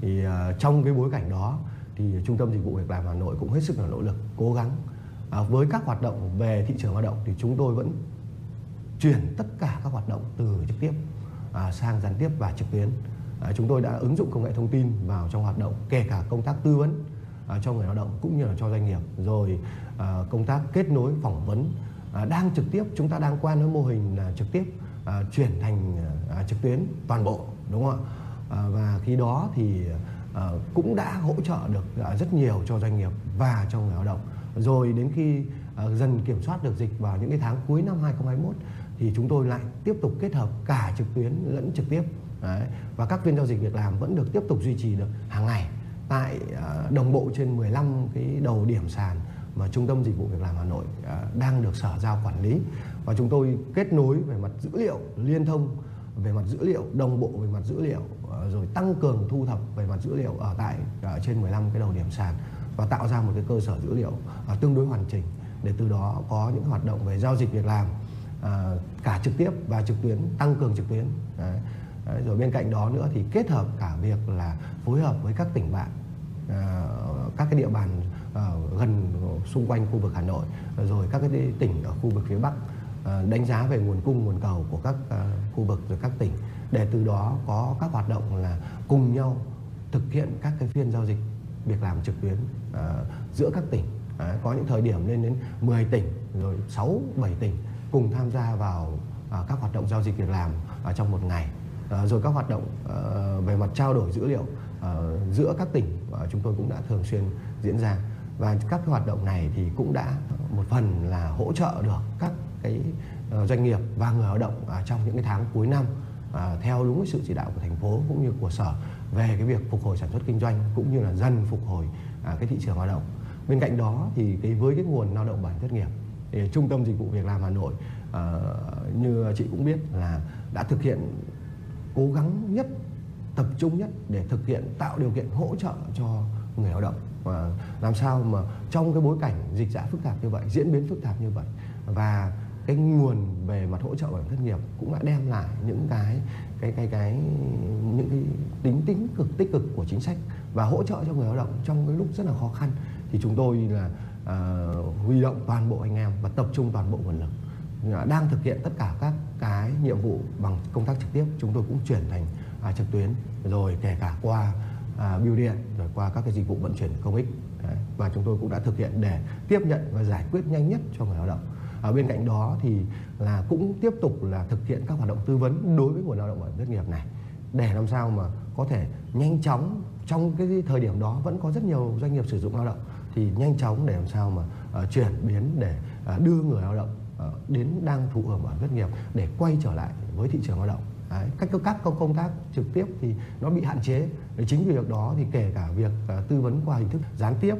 Thì à, trong cái bối cảnh đó thì trung tâm dịch vụ việc làm hà nội cũng hết sức là nỗ lực cố gắng. À, với các hoạt động về thị trường lao động thì chúng tôi vẫn chuyển tất cả các hoạt động từ trực tiếp à, sang gián tiếp và trực tuyến. À, chúng tôi đã ứng dụng công nghệ thông tin vào trong hoạt động kể cả công tác tư vấn à, cho người lao động cũng như là cho doanh nghiệp. Rồi à, công tác kết nối phỏng vấn à, đang trực tiếp chúng ta đang quen với mô hình là trực tiếp à, chuyển thành à, trực tuyến toàn bộ đúng không ạ? À, và khi đó thì à, cũng đã hỗ trợ được à, rất nhiều cho doanh nghiệp và cho người lao động. Rồi đến khi à, dần kiểm soát được dịch vào những cái tháng cuối năm 2021 thì chúng tôi lại tiếp tục kết hợp cả trực tuyến lẫn trực tiếp. Đấy. và các phiên giao dịch việc làm vẫn được tiếp tục duy trì được hàng ngày tại à, đồng bộ trên 15 cái đầu điểm sàn mà trung tâm dịch vụ việc làm Hà Nội à, đang được sở giao quản lý và chúng tôi kết nối về mặt dữ liệu liên thông về mặt dữ liệu đồng bộ về mặt dữ liệu à, rồi tăng cường thu thập về mặt dữ liệu ở tại ở trên 15 cái đầu điểm sàn và tạo ra một cái cơ sở dữ liệu tương đối hoàn chỉnh để từ đó có những hoạt động về giao dịch việc làm cả trực tiếp và trực tuyến tăng cường trực tuyến Đấy. Đấy, rồi bên cạnh đó nữa thì kết hợp cả việc là phối hợp với các tỉnh bạn các cái địa bàn Ờ, gần xung quanh khu vực Hà Nội, rồi các cái tỉnh ở khu vực phía Bắc ờ, đánh giá về nguồn cung, nguồn cầu của các ờ, khu vực rồi các tỉnh. Để từ đó có các hoạt động là cùng nhau thực hiện các cái phiên giao dịch, việc làm trực tuyến giữa các tỉnh. Có những thời điểm lên đến 10 tỉnh, rồi 6 7 tỉnh cùng tham gia vào các hoạt động giao dịch việc làm trong một ngày. Rồi các hoạt động về mặt trao đổi dữ liệu giữa các tỉnh chúng tôi cũng đã thường xuyên diễn ra và các cái hoạt động này thì cũng đã một phần là hỗ trợ được các cái ờ, doanh nghiệp và người lao động à, trong những cái tháng cuối năm à, theo đúng cái sự chỉ đạo của thành phố cũng như của sở về cái việc phục hồi sản xuất kinh doanh cũng như là dần phục hồi à, cái thị trường lao động. Bên cạnh đó thì cái với cái nguồn lao động bản thất nghiệp thì trung tâm dịch vụ việc làm hà nội ờ, như chị cũng biết là đã thực hiện cố gắng nhất, tập trung nhất để thực hiện, tạo điều kiện hỗ trợ cho người lao động và làm sao mà trong cái bối cảnh dịch giã phức tạp như vậy diễn biến phức tạp như vậy và cái nguồn về mặt hỗ trợ bảo hiểm thất nghiệp cũng đã đem lại những cái cái cái cái những cái tính tính cực tích cực của chính sách và hỗ trợ cho người lao động trong cái lúc rất là khó khăn thì chúng tôi là uh, huy động toàn bộ anh em và tập trung toàn bộ nguồn lực. Đang thực hiện tất cả các cái nhiệm vụ bằng công tác trực tiếp chúng tôi cũng chuyển thành à, trực tuyến rồi kể cả qua à, bưu điện rồi qua các cái dịch vụ vận chuyển công ích Đấy. và chúng tôi cũng đã thực hiện để tiếp nhận và giải quyết nhanh nhất cho người lao động ở bên cạnh đó thì là cũng tiếp tục là thực hiện các hoạt động tư vấn đối với nguồn lao động ở hiểm thất nghiệp này để làm sao mà có thể nhanh chóng trong cái thời điểm đó vẫn có rất nhiều doanh nghiệp sử dụng lao động thì nhanh chóng để làm sao mà uh, chuyển biến để uh, đưa người lao động uh, đến đang thụ hưởng ở hiểm thất nghiệp để quay trở lại với thị trường lao động Đấy, các các công tác trực tiếp thì nó bị hạn chế. Đấy, chính vì việc đó thì kể cả việc uh, tư vấn qua hình thức gián tiếp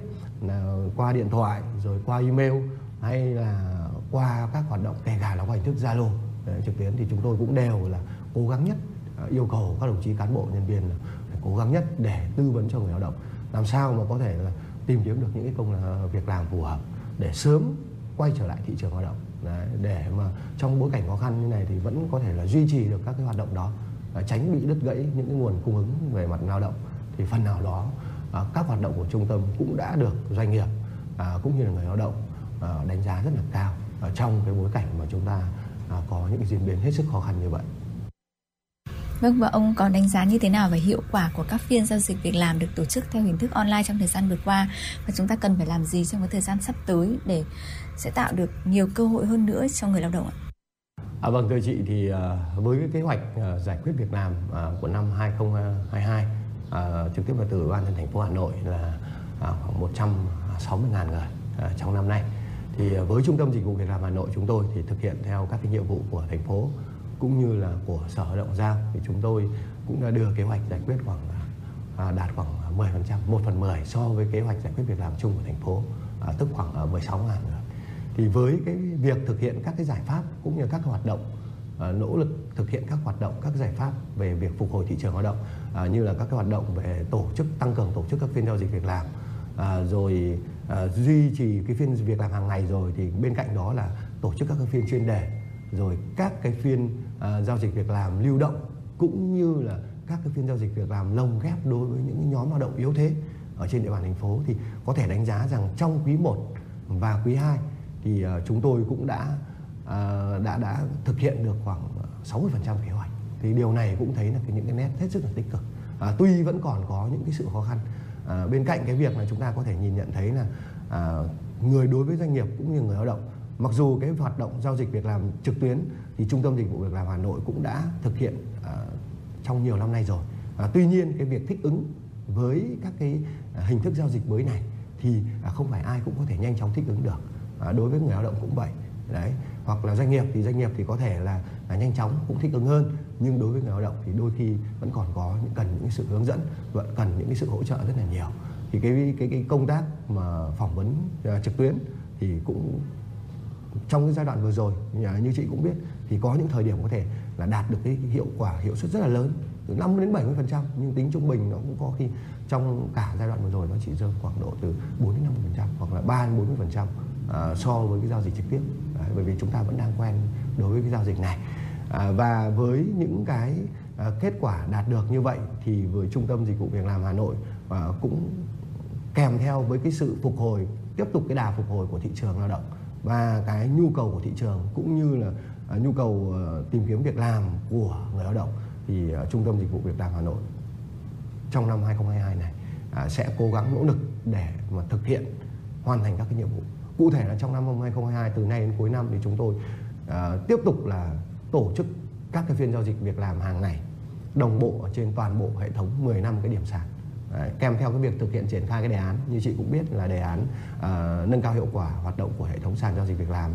uh, qua điện thoại rồi qua email hay là qua các hoạt động kể cả là qua hình thức zalo trực tuyến thì chúng tôi cũng đều là cố gắng nhất uh, yêu cầu các đồng chí cán bộ nhân viên là phải cố gắng nhất để tư vấn cho người lao động. Làm sao mà có thể là tìm kiếm được những cái công việc làm phù hợp để sớm quay trở lại thị trường lao động. Đấy, để mà trong bối cảnh khó khăn như này thì vẫn có thể là duy trì được các cái hoạt động đó tránh bị đứt gãy những cái nguồn cung ứng về mặt lao động thì phần nào đó à, các hoạt động của trung tâm cũng đã được doanh nghiệp à, cũng như là người lao động à, đánh giá rất là cao ở trong cái bối cảnh mà chúng ta à, có những cái diễn biến hết sức khó khăn như vậy. Vâng và ông có đánh giá như thế nào về hiệu quả của các phiên giao dịch việc làm được tổ chức theo hình thức online trong thời gian vừa qua? Và chúng ta cần phải làm gì trong cái thời gian sắp tới để sẽ tạo được nhiều cơ hội hơn nữa cho người lao động ạ? À, vâng thưa chị thì à, với cái kế hoạch à, giải quyết việc làm à, của năm 2022 trực tiếp là từ Ủy ban nhân thành phố Hà Nội là uh, khoảng 160 ngàn người trong năm nay. Thì với trung tâm dịch vụ việc làm Hà Nội chúng tôi thì thực hiện theo các cái nhiệm vụ của thành phố cũng như là của sở lao động giao thì chúng tôi cũng đã đưa kế hoạch giải quyết khoảng à, đạt khoảng à, 10% 1 phần 10 so với kế hoạch giải quyết việc làm chung của thành phố à, tức khoảng à, 16 ngàn người. Thì với cái việc thực hiện các cái giải pháp cũng như các hoạt động à, nỗ lực thực hiện các hoạt động các giải pháp về việc phục hồi thị trường lao động à, như là các cái hoạt động về tổ chức tăng cường tổ chức các phiên giao dịch việc làm à, rồi à, duy trì cái phiên việc làm hàng ngày rồi thì bên cạnh đó là tổ chức các cái phiên chuyên đề rồi các cái phiên Ờ, giao dịch việc làm lưu động cũng như là các cái phiên giao dịch việc làm lồng ghép đối với những nhóm lao động yếu thế ở trên địa bàn thành phố thì có thể đánh giá rằng trong quý 1 và quý 2 thì uh, chúng tôi cũng đã uh, đã đã thực hiện được khoảng 60% kế hoạch. Thì điều này cũng thấy là cái, những cái nét hết sức là tích cực. À, tuy vẫn còn có những cái sự khó khăn. À, bên cạnh cái việc là chúng ta có thể nhìn nhận thấy là à, người đối với doanh nghiệp cũng như người lao động mặc dù cái hoạt động giao dịch việc làm trực tuyến thì trung tâm dịch vụ việc làm Hà Nội cũng đã thực hiện uh, trong nhiều năm nay rồi. À, tuy nhiên cái việc thích ứng với các cái ờ, hình thức giao dịch mới này thì à, không phải ai cũng có thể nhanh chóng thích ứng được. À, đối với người lao động cũng vậy. Đấy, hoặc là doanh nghiệp thì doanh nghiệp thì có thể là, là nhanh chóng cũng thích ứng hơn nhưng đối với người lao động thì đôi khi vẫn còn có những cần những sự hướng dẫn vẫn cần những cái sự hỗ trợ rất là nhiều thì cái cái cái công tác mà phỏng vấn uh, trực tuyến thì cũng trong cái giai đoạn vừa rồi à, như chị cũng biết thì có những thời điểm có thể là đạt được cái hiệu quả hiệu suất rất là lớn từ 5 đến 70 phần trăm. Nhưng tính trung bình nó cũng có khi trong cả giai đoạn vừa rồi nó chỉ rơi khoảng độ từ 4 đến 50 phần trăm hoặc là 3 đến 40 phần trăm à, so với cái giao dịch trực tiếp. Đấy, bởi vì chúng ta vẫn đang quen đối với cái giao dịch này. À, và với những cái à, kết quả đạt được như vậy thì với trung tâm dịch vụ việc làm Hà Nội à, cũng kèm theo với cái sự phục hồi tiếp tục cái đà phục hồi của thị trường lao động. Và cái nhu cầu của thị trường cũng như là À, nhu cầu ờ, tìm kiếm việc làm của người lao động thì ờ, trung tâm dịch vụ việc làm Hà Nội trong năm 2022 này à, sẽ cố gắng nỗ lực để mà thực hiện hoàn thành các cái nhiệm vụ. Cụ thể là trong năm 2022 từ nay đến cuối năm thì chúng tôi ờ, tiếp tục là tổ chức các cái phiên giao dịch việc làm hàng ngày đồng bộ ở trên toàn bộ hệ thống 10 năm cái điểm sàn. Đấy, kèm theo cái việc thực hiện triển khai cái đề án như chị cũng biết là đề án uh, nâng cao hiệu quả hoạt động của hệ thống sàn giao dịch việc làm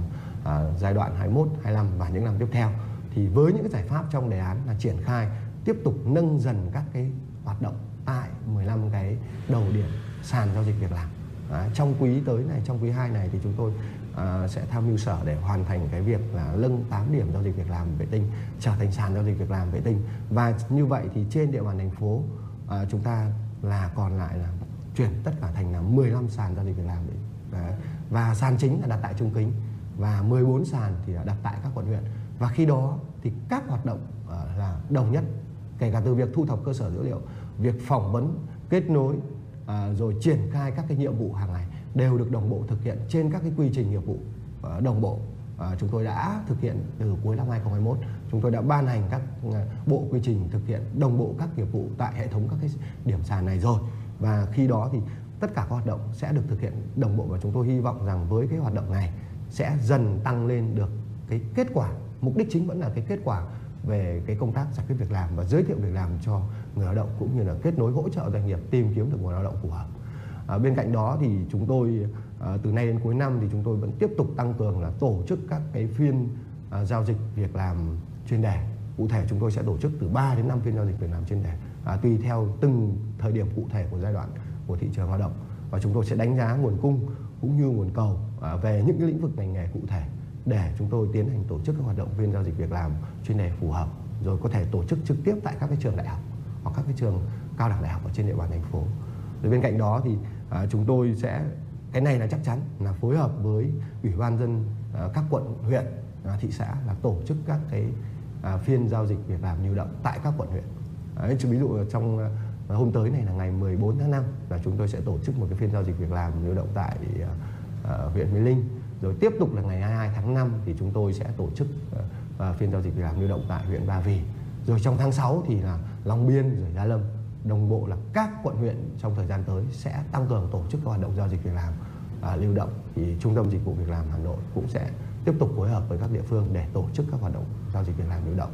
à, giai đoạn 21, 25 và những năm tiếp theo thì với những cái giải pháp trong đề án là triển khai tiếp tục nâng dần các cái hoạt động tại 15 cái đầu điểm sàn giao dịch việc làm. À, trong quý tới này trong quý 2 này thì chúng tôi à, sẽ tham mưu sở để hoàn thành cái việc là nâng 8 điểm giao dịch việc làm vệ tinh trở thành sàn giao dịch việc làm vệ tinh. Và như vậy thì trên địa bàn thành phố à, chúng ta là còn lại là chuyển tất cả thành là 15 sàn giao dịch việc làm. Đấy. và sàn chính là đặt tại Trung Kính và 14 sàn thì đặt tại các quận huyện. Và khi đó thì các hoạt động ờ, là đồng nhất, kể cả từ việc thu thập cơ sở dữ liệu, việc phỏng vấn, kết nối ờ, rồi triển khai các cái nhiệm vụ hàng ngày đều được đồng bộ thực hiện trên các cái quy trình nghiệp vụ ờ, đồng bộ. Chúng tôi đã thực hiện từ cuối năm 2021 chúng tôi đã ban hành các bộ quy trình thực hiện đồng bộ các nghiệp vụ tại hệ thống các cái điểm sàn này rồi. Và khi đó thì tất cả các hoạt động sẽ được thực hiện đồng bộ và chúng tôi hy vọng rằng với cái hoạt động này sẽ dần tăng lên được cái kết quả. Mục đích chính vẫn là cái kết quả về cái công tác giải quyết việc làm và giới thiệu việc làm cho người lao động cũng như là kết nối hỗ trợ doanh nghiệp tìm kiếm được nguồn lao động phù hợp. À, bên cạnh đó thì chúng tôi à, từ nay đến cuối năm thì chúng tôi vẫn tiếp tục tăng cường là tổ chức các cái phiên à, giao dịch việc làm chuyên đề. Cụ thể chúng tôi sẽ tổ chức từ 3 đến 5 phiên giao dịch việc làm chuyên đề à, tùy theo từng thời điểm cụ thể của giai đoạn của thị trường lao động. Và chúng tôi sẽ đánh giá nguồn cung cũng như nguồn cầu À, về những cái lĩnh vực ngành nghề cụ thể để chúng tôi tiến hành tổ chức các hoạt động viên giao dịch việc làm chuyên đề phù hợp rồi có thể tổ chức trực tiếp tại các cái trường đại học hoặc các cái trường cao đẳng đại học ở trên địa bàn thành phố. Rồi bên cạnh đó thì à, chúng tôi sẽ cái này là chắc chắn là phối hợp với ủy ban dân à, các quận huyện à, thị xã là tổ chức các cái à, phiên giao dịch việc làm lưu động tại các quận huyện. Đấy, ví dụ trong à, hôm tới này là ngày 14 tháng 5 là chúng tôi sẽ tổ chức một cái phiên giao dịch việc làm lưu động tại à, huyện Mê Linh. Rồi tiếp tục là ngày 22 tháng 5 thì chúng tôi sẽ tổ chức uh, phiên giao dịch việc làm lưu động tại huyện Ba Vì. Rồi trong tháng 6 thì là Long Biên rồi Gia Lâm. Đồng bộ là các quận huyện trong thời gian tới sẽ tăng cường tổ chức các hoạt động giao dịch việc làm à, lưu động. Thì trung tâm dịch vụ việc làm Hà Nội cũng sẽ tiếp tục phối hợp với các địa phương để tổ chức các hoạt động giao dịch việc làm lưu động.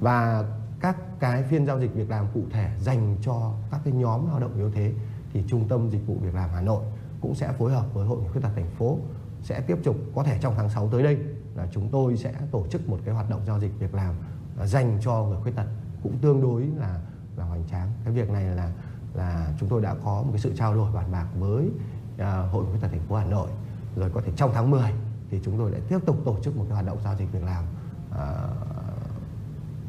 Và các cái phiên giao dịch việc làm cụ thể dành cho các cái nhóm lao động yếu thế thì trung tâm dịch vụ việc làm Hà Nội cũng sẽ phối hợp với hội người khuyết tật thành phố sẽ tiếp tục có thể trong tháng 6 tới đây là chúng tôi sẽ tổ chức một cái hoạt động giao dịch việc làm à, dành cho người khuyết tật cũng tương đối là là hoành tráng. Cái việc này là là chúng tôi đã có một cái sự trao đổi bàn bạc với à, hội hội khuyết tật thành phố Hà Nội. Rồi có thể trong tháng 10 thì chúng tôi lại tiếp tục tổ chức một cái hoạt động giao dịch việc làm à,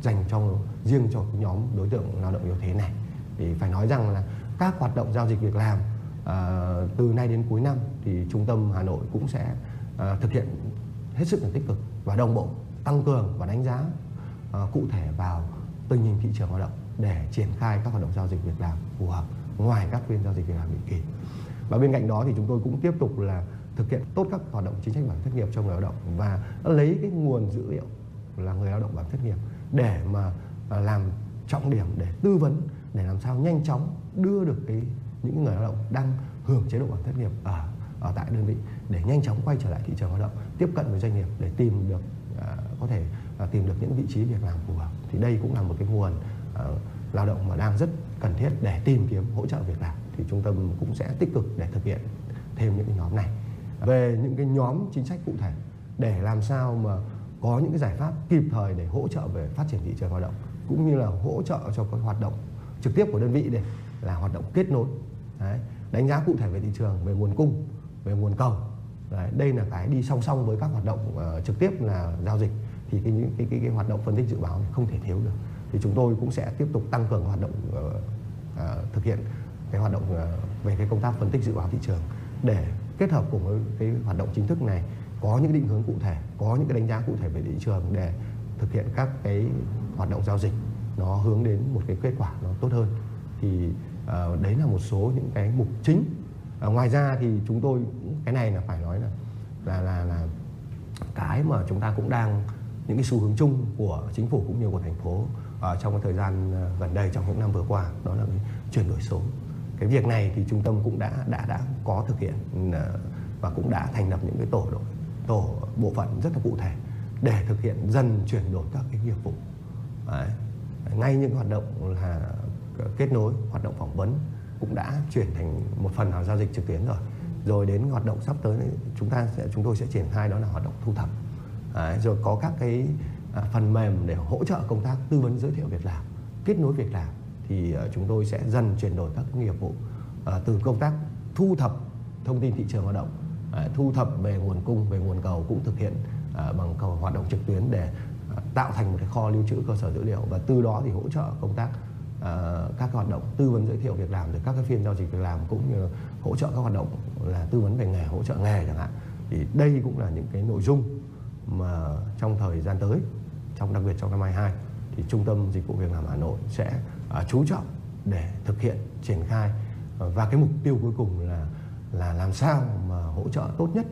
dành cho riêng cho nhóm đối tượng lao động yếu thế này. Thì phải nói rằng là các hoạt động giao dịch việc làm à, từ nay đến cuối năm thì trung tâm Hà Nội cũng sẽ à, thực hiện hết sức là tích cực và đồng bộ tăng cường và đánh giá à, cụ thể vào tình hình thị trường lao động để triển khai các hoạt động giao dịch việc làm phù hợp ngoài các phiên giao dịch việc làm định kỳ. Và bên cạnh đó thì chúng tôi cũng tiếp tục là thực hiện tốt các hoạt động chính sách bảo hiểm thất nghiệp cho người lao động và lấy cái nguồn dữ liệu là người lao động bảo hiểm thất nghiệp để mà làm trọng điểm để tư vấn để làm sao nhanh chóng đưa được cái những người lao động đang hưởng chế độ bảo hiểm thất nghiệp ở ở tại đơn vị để nhanh chóng quay trở lại thị trường lao động tiếp cận với doanh nghiệp để tìm được à, có thể à, tìm được những vị trí việc làm phù hợp. Thì đây cũng là một cái nguồn à, lao động mà đang rất cần thiết để tìm kiếm hỗ trợ việc làm. Thì trung tâm cũng sẽ tích cực để thực hiện thêm những cái nhóm này. Về những cái nhóm chính sách cụ thể để làm sao mà có những cái giải pháp kịp thời để hỗ trợ về phát triển thị trường lao động cũng như là hỗ trợ cho các hoạt động trực tiếp của đơn vị để là hoạt động kết nối Đấy. đánh giá cụ thể về thị trường về nguồn cung về nguồn cầu Đấy. đây là cái đi song song với các hoạt động uh, trực tiếp là giao dịch thì cái, cái cái cái hoạt động phân tích dự báo này không thể thiếu được thì chúng tôi cũng sẽ tiếp tục tăng cường hoạt động uh, uh, thực hiện cái hoạt động uh, về cái công tác phân tích dự báo thị trường để kết hợp cùng với cái hoạt động chính thức này có những định hướng cụ thể có những cái đánh giá cụ thể về thị trường để thực hiện các cái hoạt động giao dịch nó hướng đến một cái kết quả nó tốt hơn thì uh, đấy là một số những cái mục chính. Uh, ngoài ra thì chúng tôi cái này là phải nói là là là là cái mà chúng ta cũng đang những cái xu hướng chung của chính phủ cũng như của thành phố ở trong cái thời gian gần đây trong những năm vừa qua đó là cái chuyển đổi số. Cái việc này thì trung tâm cũng đã đã đã có thực hiện và cũng đã thành lập những cái tổ đội tổ bộ phận rất là cụ thể để thực hiện dần chuyển đổi các cái nghiệp vụ. Đấy. ngay những hoạt động là kết nối, hoạt động phỏng vấn cũng đã chuyển thành một phần nào giao dịch trực tuyến rồi rồi đến hoạt động sắp tới, chúng ta sẽ, chúng tôi sẽ triển khai đó là hoạt động thu thập Đấy. rồi có các cái à, phần mềm để hỗ trợ công tác tư vấn giới thiệu việc làm, kết nối việc làm thì à, chúng tôi sẽ dần chuyển đổi các nghiệp vụ à, từ công tác thu thập thông tin thị trường lao động thu thập về nguồn cung, về nguồn cầu cũng thực hiện bằng cầu hoạt động trực tuyến để tạo thành một cái kho lưu trữ cơ sở dữ liệu và từ đó thì hỗ trợ công tác Ờ, các hoạt động tư vấn giới thiệu việc làm, rồi các cái phiên giao dịch việc làm cũng như hỗ trợ các hoạt động là tư vấn về nghề, hỗ trợ nghề chẳng hạn. Thì đây cũng là những cái nội dung mà trong thời gian tới, trong, đặc biệt trong năm 22 thì trung tâm dịch vụ việc làm Hà Nội sẽ à, chú trọng để thực hiện, triển khai. Và cái mục tiêu cuối cùng là là làm sao mà hỗ trợ tốt nhất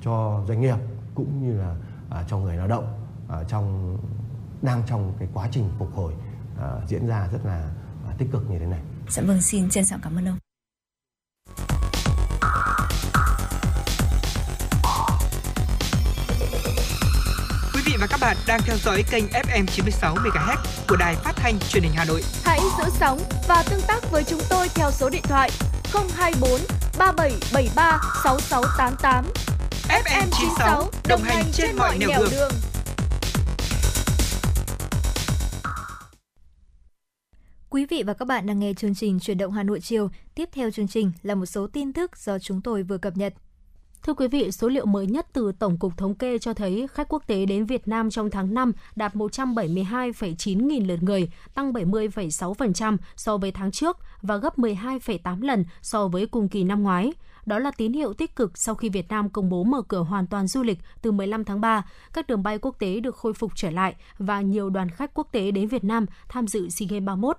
cho doanh nghiệp cũng như là à, cho người lao động à, trong, đang trong cái quá trình phục hồi à, diễn ra rất là à, tích cực như thế này. Dạ vâng, xin trân trọng cảm ơn ông. Quý vị và các bạn đang theo dõi kênh FM 96 MHz của đài phát thanh truyền hình Hà Nội. Hãy giữ sóng và tương tác với chúng tôi theo số điện thoại 024 3773 6688. FM 96 đồng hành trên mọi nẻo đường. đường. Quý vị và các bạn đang nghe chương trình Chuyển động Hà Nội chiều. Tiếp theo chương trình là một số tin tức do chúng tôi vừa cập nhật. Thưa quý vị, số liệu mới nhất từ Tổng cục Thống kê cho thấy khách quốc tế đến Việt Nam trong tháng 5 đạt 172,9 nghìn lượt người, tăng 70,6% so với tháng trước và gấp 12,8 lần so với cùng kỳ năm ngoái. Đó là tín hiệu tích cực sau khi Việt Nam công bố mở cửa hoàn toàn du lịch từ 15 tháng 3. Các đường bay quốc tế được khôi phục trở lại và nhiều đoàn khách quốc tế đến Việt Nam tham dự SEA Games 31.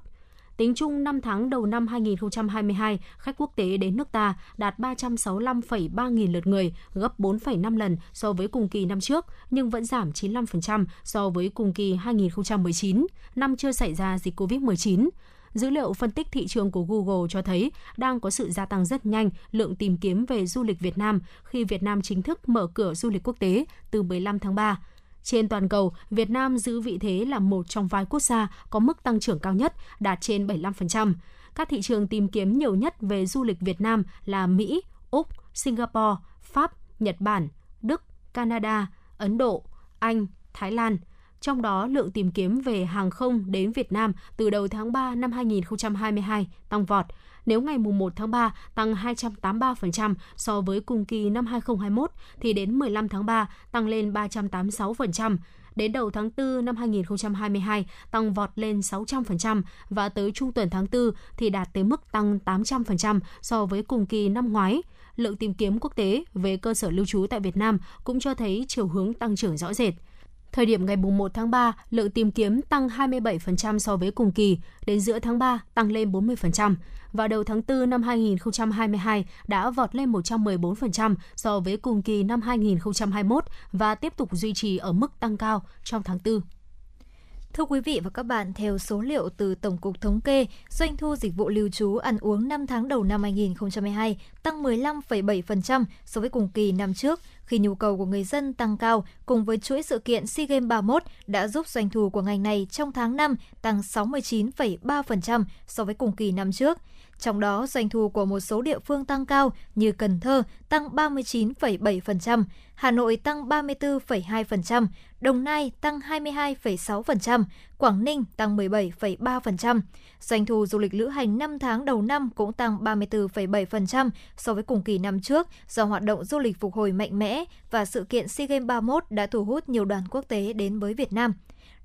Tính chung 5 tháng đầu năm 2022, khách quốc tế đến nước ta đạt 365,3 nghìn lượt người, gấp 4,5 lần so với cùng kỳ năm trước, nhưng vẫn giảm 95% so với cùng kỳ 2019, năm chưa xảy ra dịch COVID-19. Dữ liệu phân tích thị trường của Google cho thấy đang có sự gia tăng rất nhanh lượng tìm kiếm về du lịch Việt Nam khi Việt Nam chính thức mở cửa du lịch quốc tế từ 15 tháng 3. Trên toàn cầu, Việt Nam giữ vị thế là một trong vài quốc gia có mức tăng trưởng cao nhất, đạt trên 75%. Các thị trường tìm kiếm nhiều nhất về du lịch Việt Nam là Mỹ, Úc, Singapore, Pháp, Nhật Bản, Đức, Canada, Ấn Độ, Anh, Thái Lan. Trong đó, lượng tìm kiếm về hàng không đến Việt Nam từ đầu tháng 3 năm 2022 tăng vọt, nếu ngày mùng 1 tháng 3 tăng 283% so với cùng kỳ năm 2021 thì đến 15 tháng 3 tăng lên 386%. đến đầu tháng 4 năm 2022 tăng vọt lên 600% và tới trung tuần tháng 4 thì đạt tới mức tăng 800% so với cùng kỳ năm ngoái. Lượng tìm kiếm quốc tế về cơ sở lưu trú tại Việt Nam cũng cho thấy chiều hướng tăng trưởng rõ rệt. Thời điểm ngày 1 tháng 3, lượng tìm kiếm tăng 27% so với cùng kỳ, đến giữa tháng 3 tăng lên 40%. Vào đầu tháng 4 năm 2022 đã vọt lên 114% so với cùng kỳ năm 2021 và tiếp tục duy trì ở mức tăng cao trong tháng 4. Thưa quý vị và các bạn, theo số liệu từ Tổng cục Thống kê, doanh thu dịch vụ lưu trú ăn uống 5 tháng đầu năm 2022 tăng 15,7% so với cùng kỳ năm trước, khi nhu cầu của người dân tăng cao cùng với chuỗi sự kiện SEA Games 31 đã giúp doanh thu của ngành này trong tháng 5 tăng 69,3% so với cùng kỳ năm trước. Trong đó, doanh thu của một số địa phương tăng cao như Cần Thơ tăng 39,7%, Hà Nội tăng 34,2%, Đồng Nai tăng 22,6%, Quảng Ninh tăng 17,3%. Doanh thu du lịch lữ hành 5 tháng đầu năm cũng tăng 34,7% so với cùng kỳ năm trước do hoạt động du lịch phục hồi mạnh mẽ và sự kiện SEA Games 31 đã thu hút nhiều đoàn quốc tế đến với Việt Nam.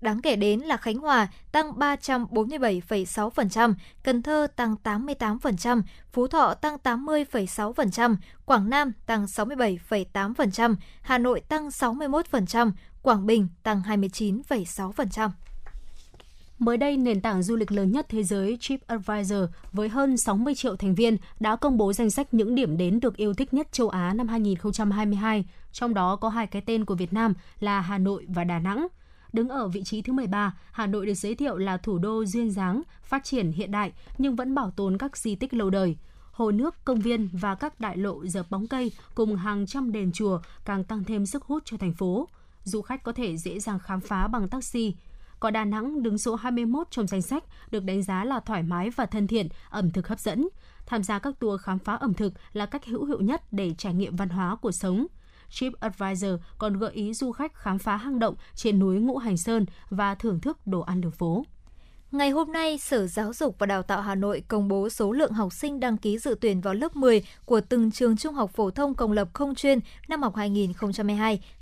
Đáng kể đến là Khánh Hòa tăng 347,6%, Cần Thơ tăng 88%, Phú Thọ tăng 80,6%, Quảng Nam tăng 67,8%, Hà Nội tăng 61%, Quảng Bình tăng 29,6%. Mới đây, nền tảng du lịch lớn nhất thế giới TripAdvisor với hơn 60 triệu thành viên đã công bố danh sách những điểm đến được yêu thích nhất châu Á năm 2022, trong đó có hai cái tên của Việt Nam là Hà Nội và Đà Nẵng. Đứng ở vị trí thứ 13, Hà Nội được giới thiệu là thủ đô duyên dáng, phát triển hiện đại nhưng vẫn bảo tồn các di tích lâu đời. Hồ nước, công viên và các đại lộ dợp bóng cây cùng hàng trăm đền chùa càng tăng thêm sức hút cho thành phố. Du khách có thể dễ dàng khám phá bằng taxi, có Đà Nẵng đứng số 21 trong danh sách, được đánh giá là thoải mái và thân thiện, ẩm thực hấp dẫn. Tham gia các tour khám phá ẩm thực là cách hữu hiệu nhất để trải nghiệm văn hóa cuộc sống. TripAdvisor còn gợi ý du khách khám phá hang động trên núi Ngũ Hành Sơn và thưởng thức đồ ăn đường phố. Ngày hôm nay, Sở Giáo dục và Đào tạo Hà Nội công bố số lượng học sinh đăng ký dự tuyển vào lớp 10 của từng trường trung học phổ thông công lập không chuyên năm học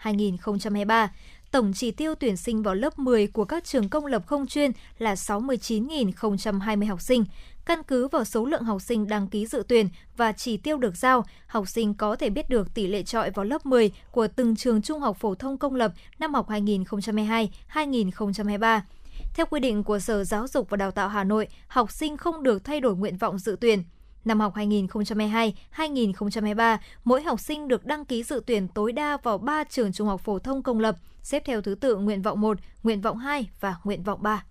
2022-2023. Tổng chỉ tiêu tuyển sinh vào lớp 10 của các trường công lập không chuyên là 69.020 học sinh. Căn cứ vào số lượng học sinh đăng ký dự tuyển và chỉ tiêu được giao, học sinh có thể biết được tỷ lệ trọi vào lớp 10 của từng trường trung học phổ thông công lập năm học 2022-2023. Theo quy định của Sở Giáo dục và Đào tạo Hà Nội, học sinh không được thay đổi nguyện vọng dự tuyển. Năm học 2022-2023, mỗi học sinh được đăng ký dự tuyển tối đa vào 3 trường trung học phổ thông công lập, xếp theo thứ tự nguyện vọng 1, nguyện vọng 2 và nguyện vọng 3.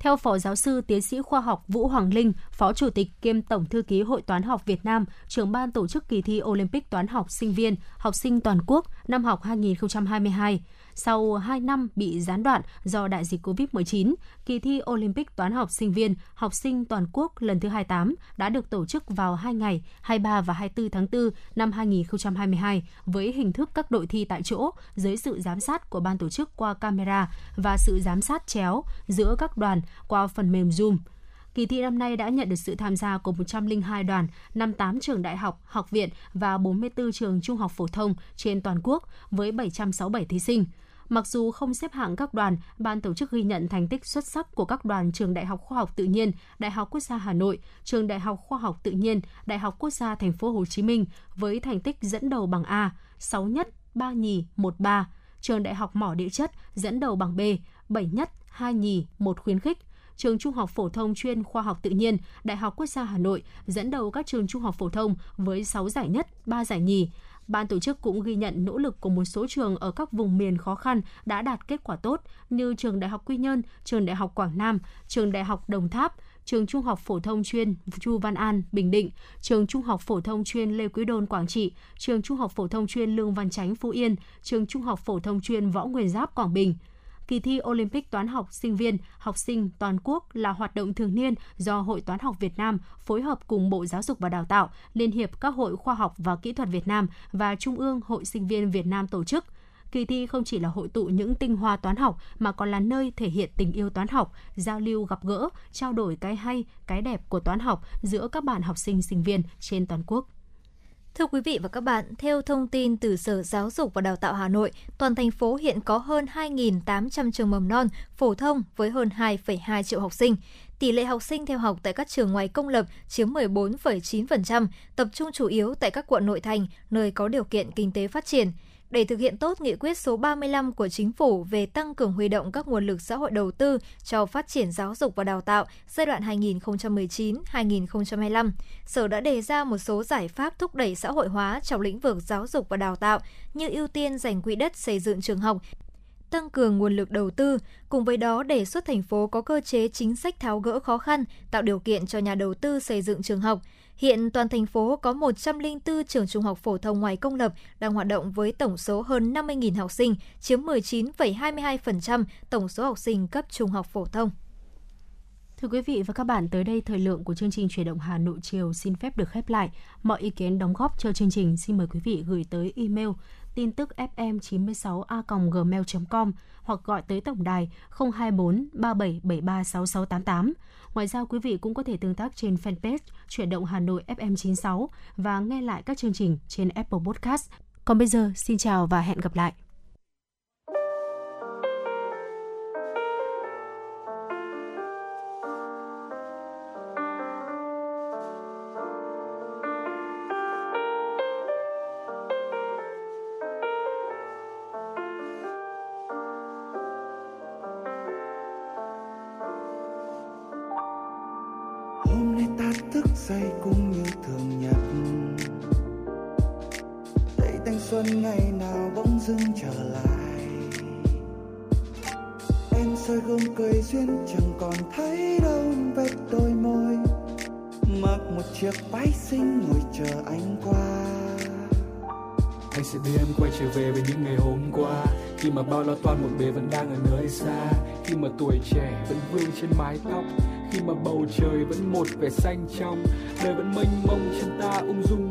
Theo Phó Giáo sư Tiến sĩ Khoa học Vũ Hoàng Linh, Phó Chủ tịch kiêm Tổng Thư ký Hội Toán học Việt Nam, trưởng ban tổ chức kỳ thi Olympic Toán học sinh viên, học sinh toàn quốc năm học 2022, sau 2 năm bị gián đoạn do đại dịch COVID-19, kỳ thi Olympic toán học sinh viên, học sinh toàn quốc lần thứ 28 đã được tổ chức vào 2 ngày 23 và 24 tháng 4 năm 2022 với hình thức các đội thi tại chỗ dưới sự giám sát của ban tổ chức qua camera và sự giám sát chéo giữa các đoàn qua phần mềm Zoom. Kỳ thi năm nay đã nhận được sự tham gia của 102 đoàn, 58 trường đại học, học viện và 44 trường trung học phổ thông trên toàn quốc với 767 thí sinh. Mặc dù không xếp hạng các đoàn, ban tổ chức ghi nhận thành tích xuất sắc của các đoàn trường Đại học Khoa học Tự nhiên, Đại học Quốc gia Hà Nội, trường Đại học Khoa học Tự nhiên, Đại học Quốc gia Thành phố Hồ Chí Minh với thành tích dẫn đầu bằng A, 6 nhất, 3 nhì, 1 ba. Trường Đại học Mỏ Địa chất dẫn đầu bằng B, 7 nhất, 2 nhì, 1 khuyến khích trường Trung học phổ thông chuyên khoa học tự nhiên, Đại học Quốc gia Hà Nội dẫn đầu các trường trung học phổ thông với 6 giải nhất, 3 giải nhì. Ban tổ chức cũng ghi nhận nỗ lực của một số trường ở các vùng miền khó khăn đã đạt kết quả tốt như trường Đại học Quy Nhơn, trường Đại học Quảng Nam, trường Đại học Đồng Tháp, trường Trung học phổ thông chuyên Chu Văn An, Bình Định, trường Trung học phổ thông chuyên Lê Quý Đôn, Quảng Trị, trường Trung học phổ thông chuyên Lương Văn Chánh, Phú Yên, trường Trung học phổ thông chuyên Võ Nguyên Giáp, Quảng Bình kỳ thi Olympic toán học sinh viên, học sinh toàn quốc là hoạt động thường niên do Hội Toán học Việt Nam phối hợp cùng Bộ Giáo dục và Đào tạo, Liên hiệp các hội khoa học và kỹ thuật Việt Nam và Trung ương Hội sinh viên Việt Nam tổ chức. Kỳ thi không chỉ là hội tụ những tinh hoa toán học mà còn là nơi thể hiện tình yêu toán học, giao lưu gặp gỡ, trao đổi cái hay, cái đẹp của toán học giữa các bạn học sinh sinh viên trên toàn quốc. Thưa quý vị và các bạn, theo thông tin từ Sở Giáo dục và Đào tạo Hà Nội, toàn thành phố hiện có hơn 2.800 trường mầm non, phổ thông với hơn 2,2 triệu học sinh. Tỷ lệ học sinh theo học tại các trường ngoài công lập chiếm 14,9%, tập trung chủ yếu tại các quận nội thành, nơi có điều kiện kinh tế phát triển để thực hiện tốt nghị quyết số 35 của chính phủ về tăng cường huy động các nguồn lực xã hội đầu tư cho phát triển giáo dục và đào tạo giai đoạn 2019-2025, Sở đã đề ra một số giải pháp thúc đẩy xã hội hóa trong lĩnh vực giáo dục và đào tạo như ưu tiên dành quỹ đất xây dựng trường học, tăng cường nguồn lực đầu tư, cùng với đó đề xuất thành phố có cơ chế chính sách tháo gỡ khó khăn, tạo điều kiện cho nhà đầu tư xây dựng trường học, Hiện toàn thành phố có 104 trường trung học phổ thông ngoài công lập đang hoạt động với tổng số hơn 50.000 học sinh, chiếm 19,22% tổng số học sinh cấp trung học phổ thông. Thưa quý vị và các bạn, tới đây thời lượng của chương trình chuyển động Hà Nội chiều xin phép được khép lại. Mọi ý kiến đóng góp cho chương trình xin mời quý vị gửi tới email tin tức fm 96 a gmail com hoặc gọi tới tổng đài 024 3773 6688. Ngoài ra quý vị cũng có thể tương tác trên fanpage Chuyển động Hà Nội FM 96 và nghe lại các chương trình trên Apple Podcast. Còn bây giờ, xin chào và hẹn gặp lại. Trên mái tóc. Khi mà bầu trời vẫn một vẻ xanh trong, đời vẫn mênh mông, chân ta ung dung